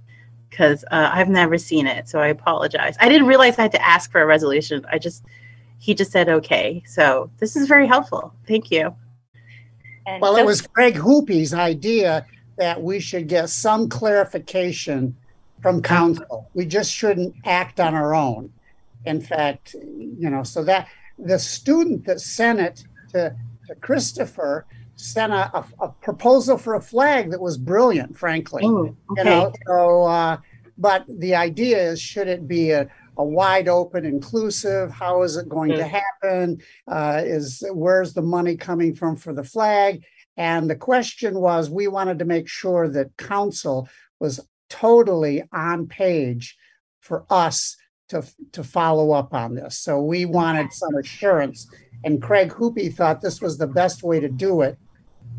because uh, I've never seen it. So I apologize. I didn't realize I had to ask for a resolution. I just he just said okay. So this is very helpful. Thank you. And Well, so- it was Craig Hupy's idea that we should get some clarification from council. We just shouldn't act on our own. In fact, you know, so that the student that sent it to, to Christopher sent a, a, a proposal for a flag that was brilliant, frankly. Oh, You know, okay. so, uh, but the idea is, should it be a, a wide open, inclusive? How is it going to happen? Uh, is where's the money coming from for the flag? And the question was, we wanted to make sure that council was totally on page for us to, to follow up on this. So we wanted some assurance. And Craig Hupy thought this was the best way to do it,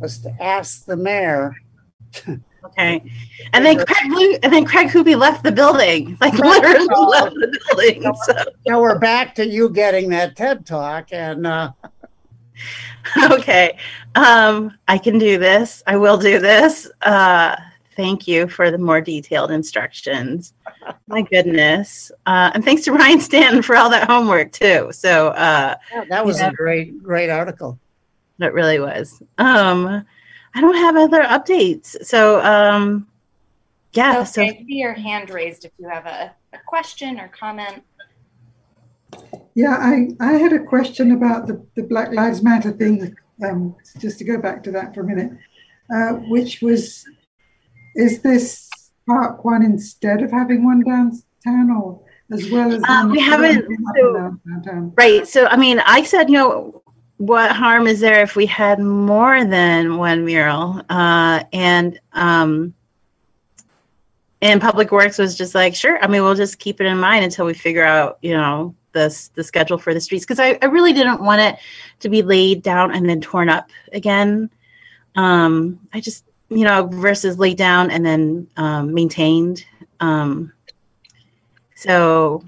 was to ask the mayor Okay. And then Craig and then Craig Hupy left the building. Like literally left the building. So Now we're back to you getting that TED talk and uh okay. Um I can do this. I will do this. Uh thank you for the more detailed instructions. My goodness. Uh and thanks to Ryan Stanton for all that homework too. So uh that was Yeah. a great, great article. It really was. Um, I don't have other updates. So, um, yeah. So, I see your hand raised if you have a, a question or comment. Yeah, I, I had a question about the, the Black Lives Matter thing, um, just to go back to that for a minute, uh, which was, is this park one instead of having one downtown or as well as? Uh, one- we haven't- so- and down downtown? right. So, I mean, I said, you know, what harm is there if we had more than one mural? Uh, and, um, and Public Works was just like, sure. I mean, we'll just keep it in mind until we figure out, you know, the the schedule for the streets because I, I really didn't want it to be laid down and then torn up again. Um, I just, you know, versus laid down and then um, maintained. Um, so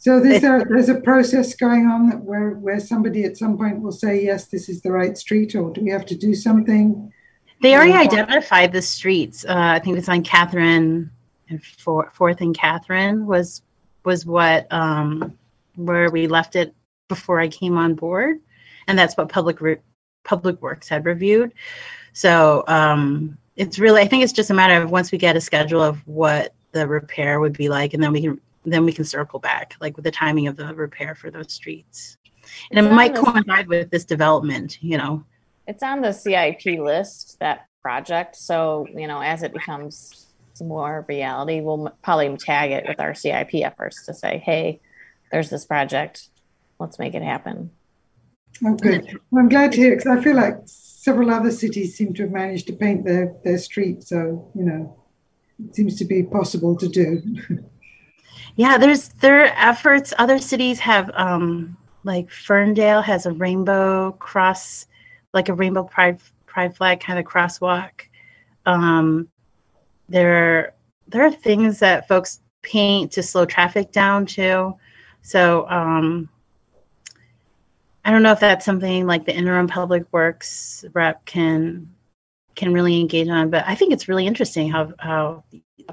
So there's a, there's a process going on that where, where somebody at some point will say, yes, this is the right street, or do we have to do something? They already Yeah. identified the streets. Uh, I think it's on Catherine and Four- Fourth and Catherine was was what um, where we left it before I came on board, and that's what public Re- public works had reviewed. So um, it's really I think it's just a matter of once we get a schedule of what the repair would be like, and then we can then we can circle back like with the timing of the repair for those streets. And It's it might this- coincide with this development, you know. It's on the CIP list, that project. So, you know, as it becomes more reality, we'll probably tag it with our CIP efforts to say, hey, there's this project. let's make it happen. Oh, good. Well, I'm glad to hear because I feel like several other cities seem to have managed to paint their, their streets. So, you know, it seems to be possible to do. Yeah, there's there are efforts. Other cities have um like Ferndale has a rainbow cross, like a rainbow pride pride flag kind of crosswalk. Um there there are things that folks paint to slow traffic down too. So um I don't know if that's something like the interim public works rep can can really engage on, but I think it's really interesting how how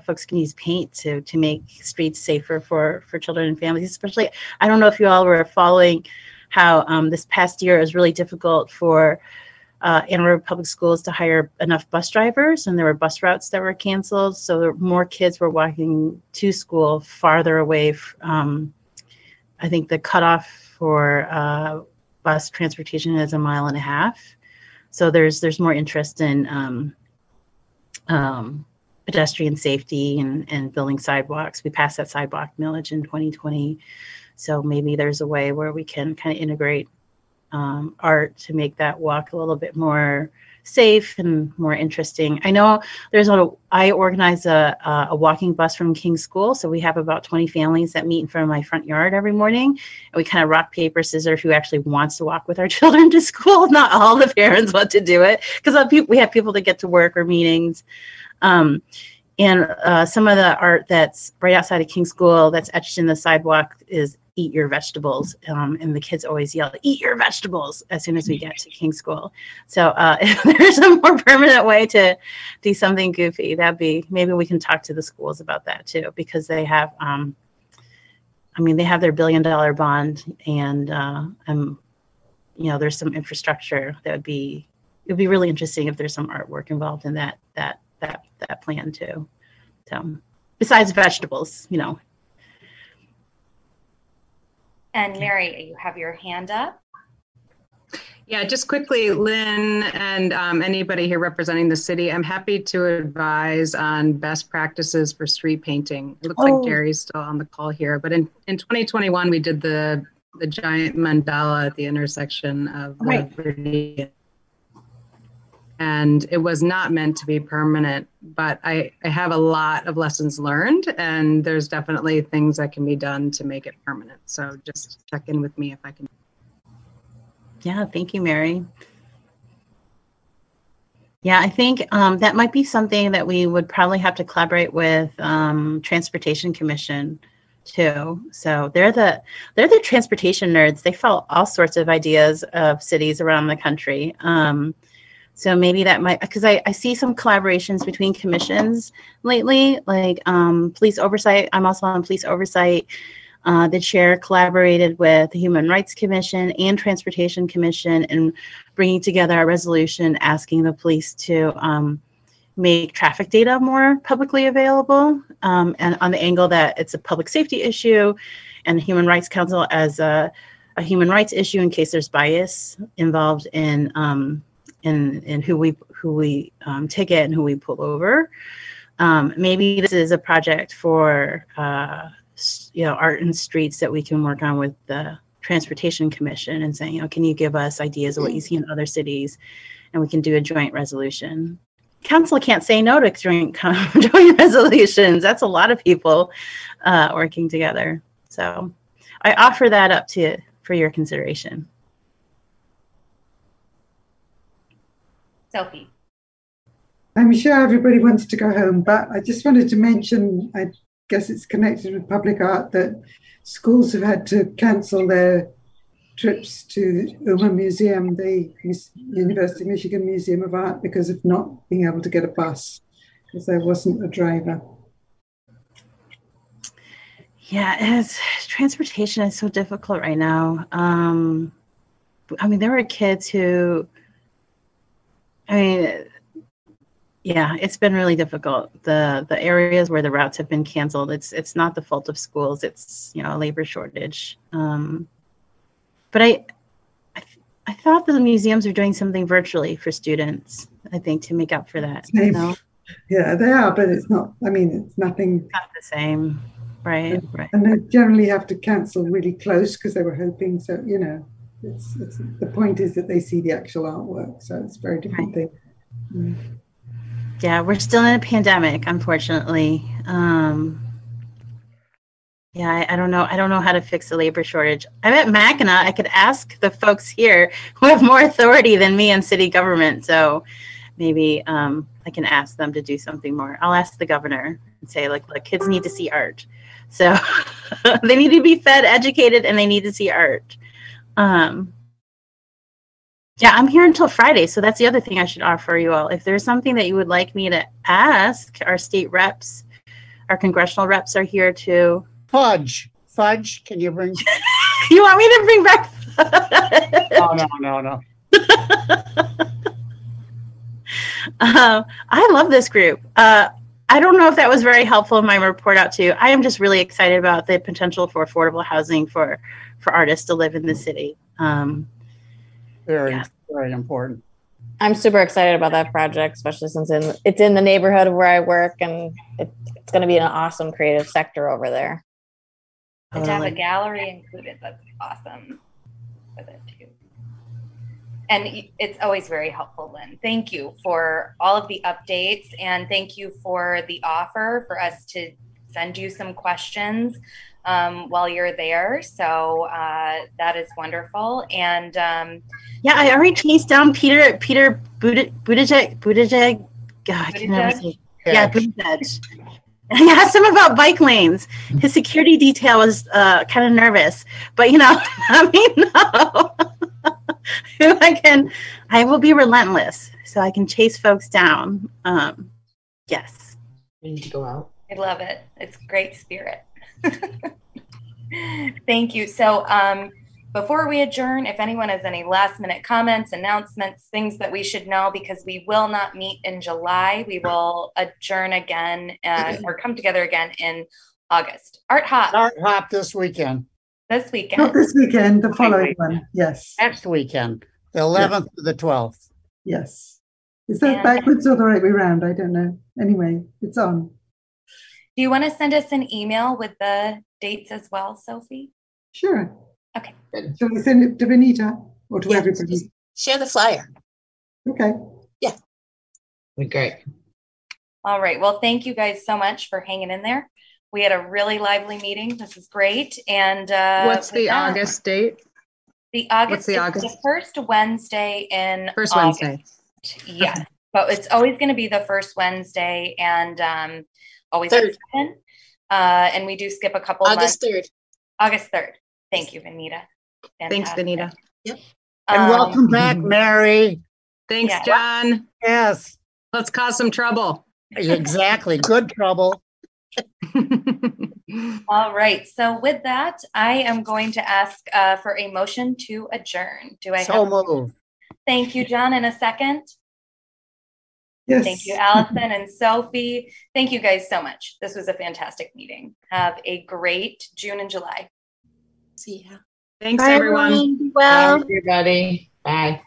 folks can use paint to to make streets safer for for children and families. Especially, I don't know if you all were following how um, this past year was really difficult for uh, Ann Arbor Public Schools to hire enough bus drivers, and there were bus routes that were canceled. So more kids were walking to school farther away. Um, I think the cutoff for uh, bus transportation is a mile and a half. So there's there's more interest in um, um, pedestrian safety and, and building sidewalks. We passed that sidewalk millage in 2020. So maybe there's a way where we can kind of integrate um, art to make that walk a little bit more safe and more interesting. I know there's a, I organize a, a walking bus from King's School. So we have about 20 families that meet in front of my front yard every morning. And we kind of rock, paper, scissors who actually wants to walk with our children to school. Not all the parents want to do it because we have people that get to work or meetings. Um, and uh, some of the art that's right outside of King School that's etched in the sidewalk is eat your vegetables. Um, and the kids always yell, eat your vegetables as soon as we get to King School. So uh, if there's a more permanent way to do something goofy, that'd be, maybe we can talk to the schools about that too, because they have, um, I mean, they have their billion dollar bond and, uh, um, you know, there's some infrastructure that would be, it would be really interesting if there's some artwork involved in that, that, that, that plan too. So besides vegetables, you know, and Mary, you have your hand up. Yeah, just quickly, Linh and um, anybody here representing the city, I'm happy to advise on best practices for street painting. It looks oh. like Gary's still on the call here, but in, in 2021, we did the the giant mandala at the intersection of right. Liberty and it was not meant to be permanent but I, I have a lot of lessons learned and there's definitely things that can be done to make it permanent. So just check in with me if i can. Yeah thank you mary. Yeah i think um, that might be something that we would probably have to collaborate with um, transportation commission too. So they're the they're the transportation nerds. They follow all sorts of ideas of cities around the country. Um, so maybe that might, because I, I see some collaborations between commissions lately, like um, police oversight. I'm also on police oversight. Uh, the chair collaborated with the Human Rights Commission and Transportation Commission in bringing together a resolution asking the police to um, make traffic data more publicly available um, and on the angle that it's a public safety issue and the Human Rights Council as a, a human rights issue in case there's bias involved in um, and and who we who we um, ticket and who we pull over. Um, maybe this is a project for uh, you know art and streets that we can work on with the transportation commission and saying, you know, can you give us ideas of what you see in other cities, and we can do a joint resolution. Council can't say no to joint joint resolutions. That's a lot of people uh, working together. So I offer that up to for your consideration. Sophie. I'm sure everybody wants to go home, but I just wanted to mention, I guess it's connected with public art, that schools have had to cancel their trips to the UMMA Museum, the University of Michigan Museum of Art, because of not being able to get a bus, because there wasn't a driver. Yeah, it's transportation is so difficult right now. Um, I mean, there were kids who I mean, yeah, it's been really difficult. The the areas where the routes have been canceled, it's it's not the fault of schools. It's you know a labor shortage. Um, but I, I, I thought the museums are doing something virtually for students. I think to make up for that. You know? Yeah, they are, but it's not. I mean, it's nothing. Not the same, Right, and, right. And they generally have to cancel really close because they were hoping. So you know, it's, it's the point is that they see the actual artwork. So it's a very different thing. Mm. Yeah, we're still in a pandemic, unfortunately. Um, yeah, I, I, don't know. I don't know how to fix the labor shortage. I'm at Mackinac. I could ask the folks here who have more authority than me in city government. So maybe um, I can ask them to do something more. I'll ask the governor and say, like, look, kids need to see art. So they need to be fed, educated, and they need to see art. Um, yeah, I'm here until Friday. So that's the other thing I should offer you all. If there's something that you would like me to ask, our state reps, our congressional reps are here too. Fudge. Fudge, can you bring? you want me to bring back? oh, no, no, no. um, I love this group. Uh, I don't know if that was very helpful in my report out to you. I am just really excited about the potential for affordable housing for for artists to live in the city. Um, very, yeah. very important. I'm super excited about that project, especially since in, it's in the neighborhood of where I work, and it, it's going to be an awesome creative sector over there. And to have a gallery included, that's awesome with it too. And it's always very helpful, Linh. Thank you for all of the updates, and thank you for the offer for us to send you some questions um, while you're there. So uh, that is wonderful. And um, yeah, I already chased down Peter Peter Buttigieg Buttigieg. God, I can never say. Yeah, Buttigieg. I asked him about bike lanes. His security detail was uh, kind of nervous, but you know, I mean, no. I can, I will be relentless, so I can chase folks down. Um, yes. We need to go out. I love it. It's great spirit. Thank you. So, um, before we adjourn, if anyone has any last minute comments, announcements, things that we should know, because we will not meet in July, we will adjourn again uh, or come together again in August. Art Hop. Art Hop this weekend. This weekend. Not this weekend, the following one. Yes. Next weekend, the 11th to the 12th. Yes. Is that and backwards or the right way around? I don't know. Anyway, it's on. Do you want to send us an email with the dates as well, Sophie? Sure. Okay. Shall we send it to Vanita or to yeah, everybody? Share the flyer. Okay. Yeah. Great. All right. Well, thank you guys so much for hanging in there. We had a really lively meeting. This is great. And uh, what's the that, August date? The August. What's the August? The first Wednesday in first August. Wednesday. Yeah, okay. but it's always going to be the first Wednesday, and um, always third. Uh, and we do skip a couple. August third. August third. Thank you, Vanita. Fantastic. Thanks, Vanita. Yep. And um, welcome back, Mary. Thanks, yeah. John. Yes. Let's cause some trouble. Exactly. Good trouble. All right. So with that, I am going to ask uh, for a motion to adjourn. Do I so have? move. Thank you, John. In a second. Yes. Thank you, Allison and Sophie. Thank you guys so much. This was a fantastic meeting. Have a great June and July. See ya. Thanks, Bye, everyone. everyone. Well, Bye, everybody. Bye.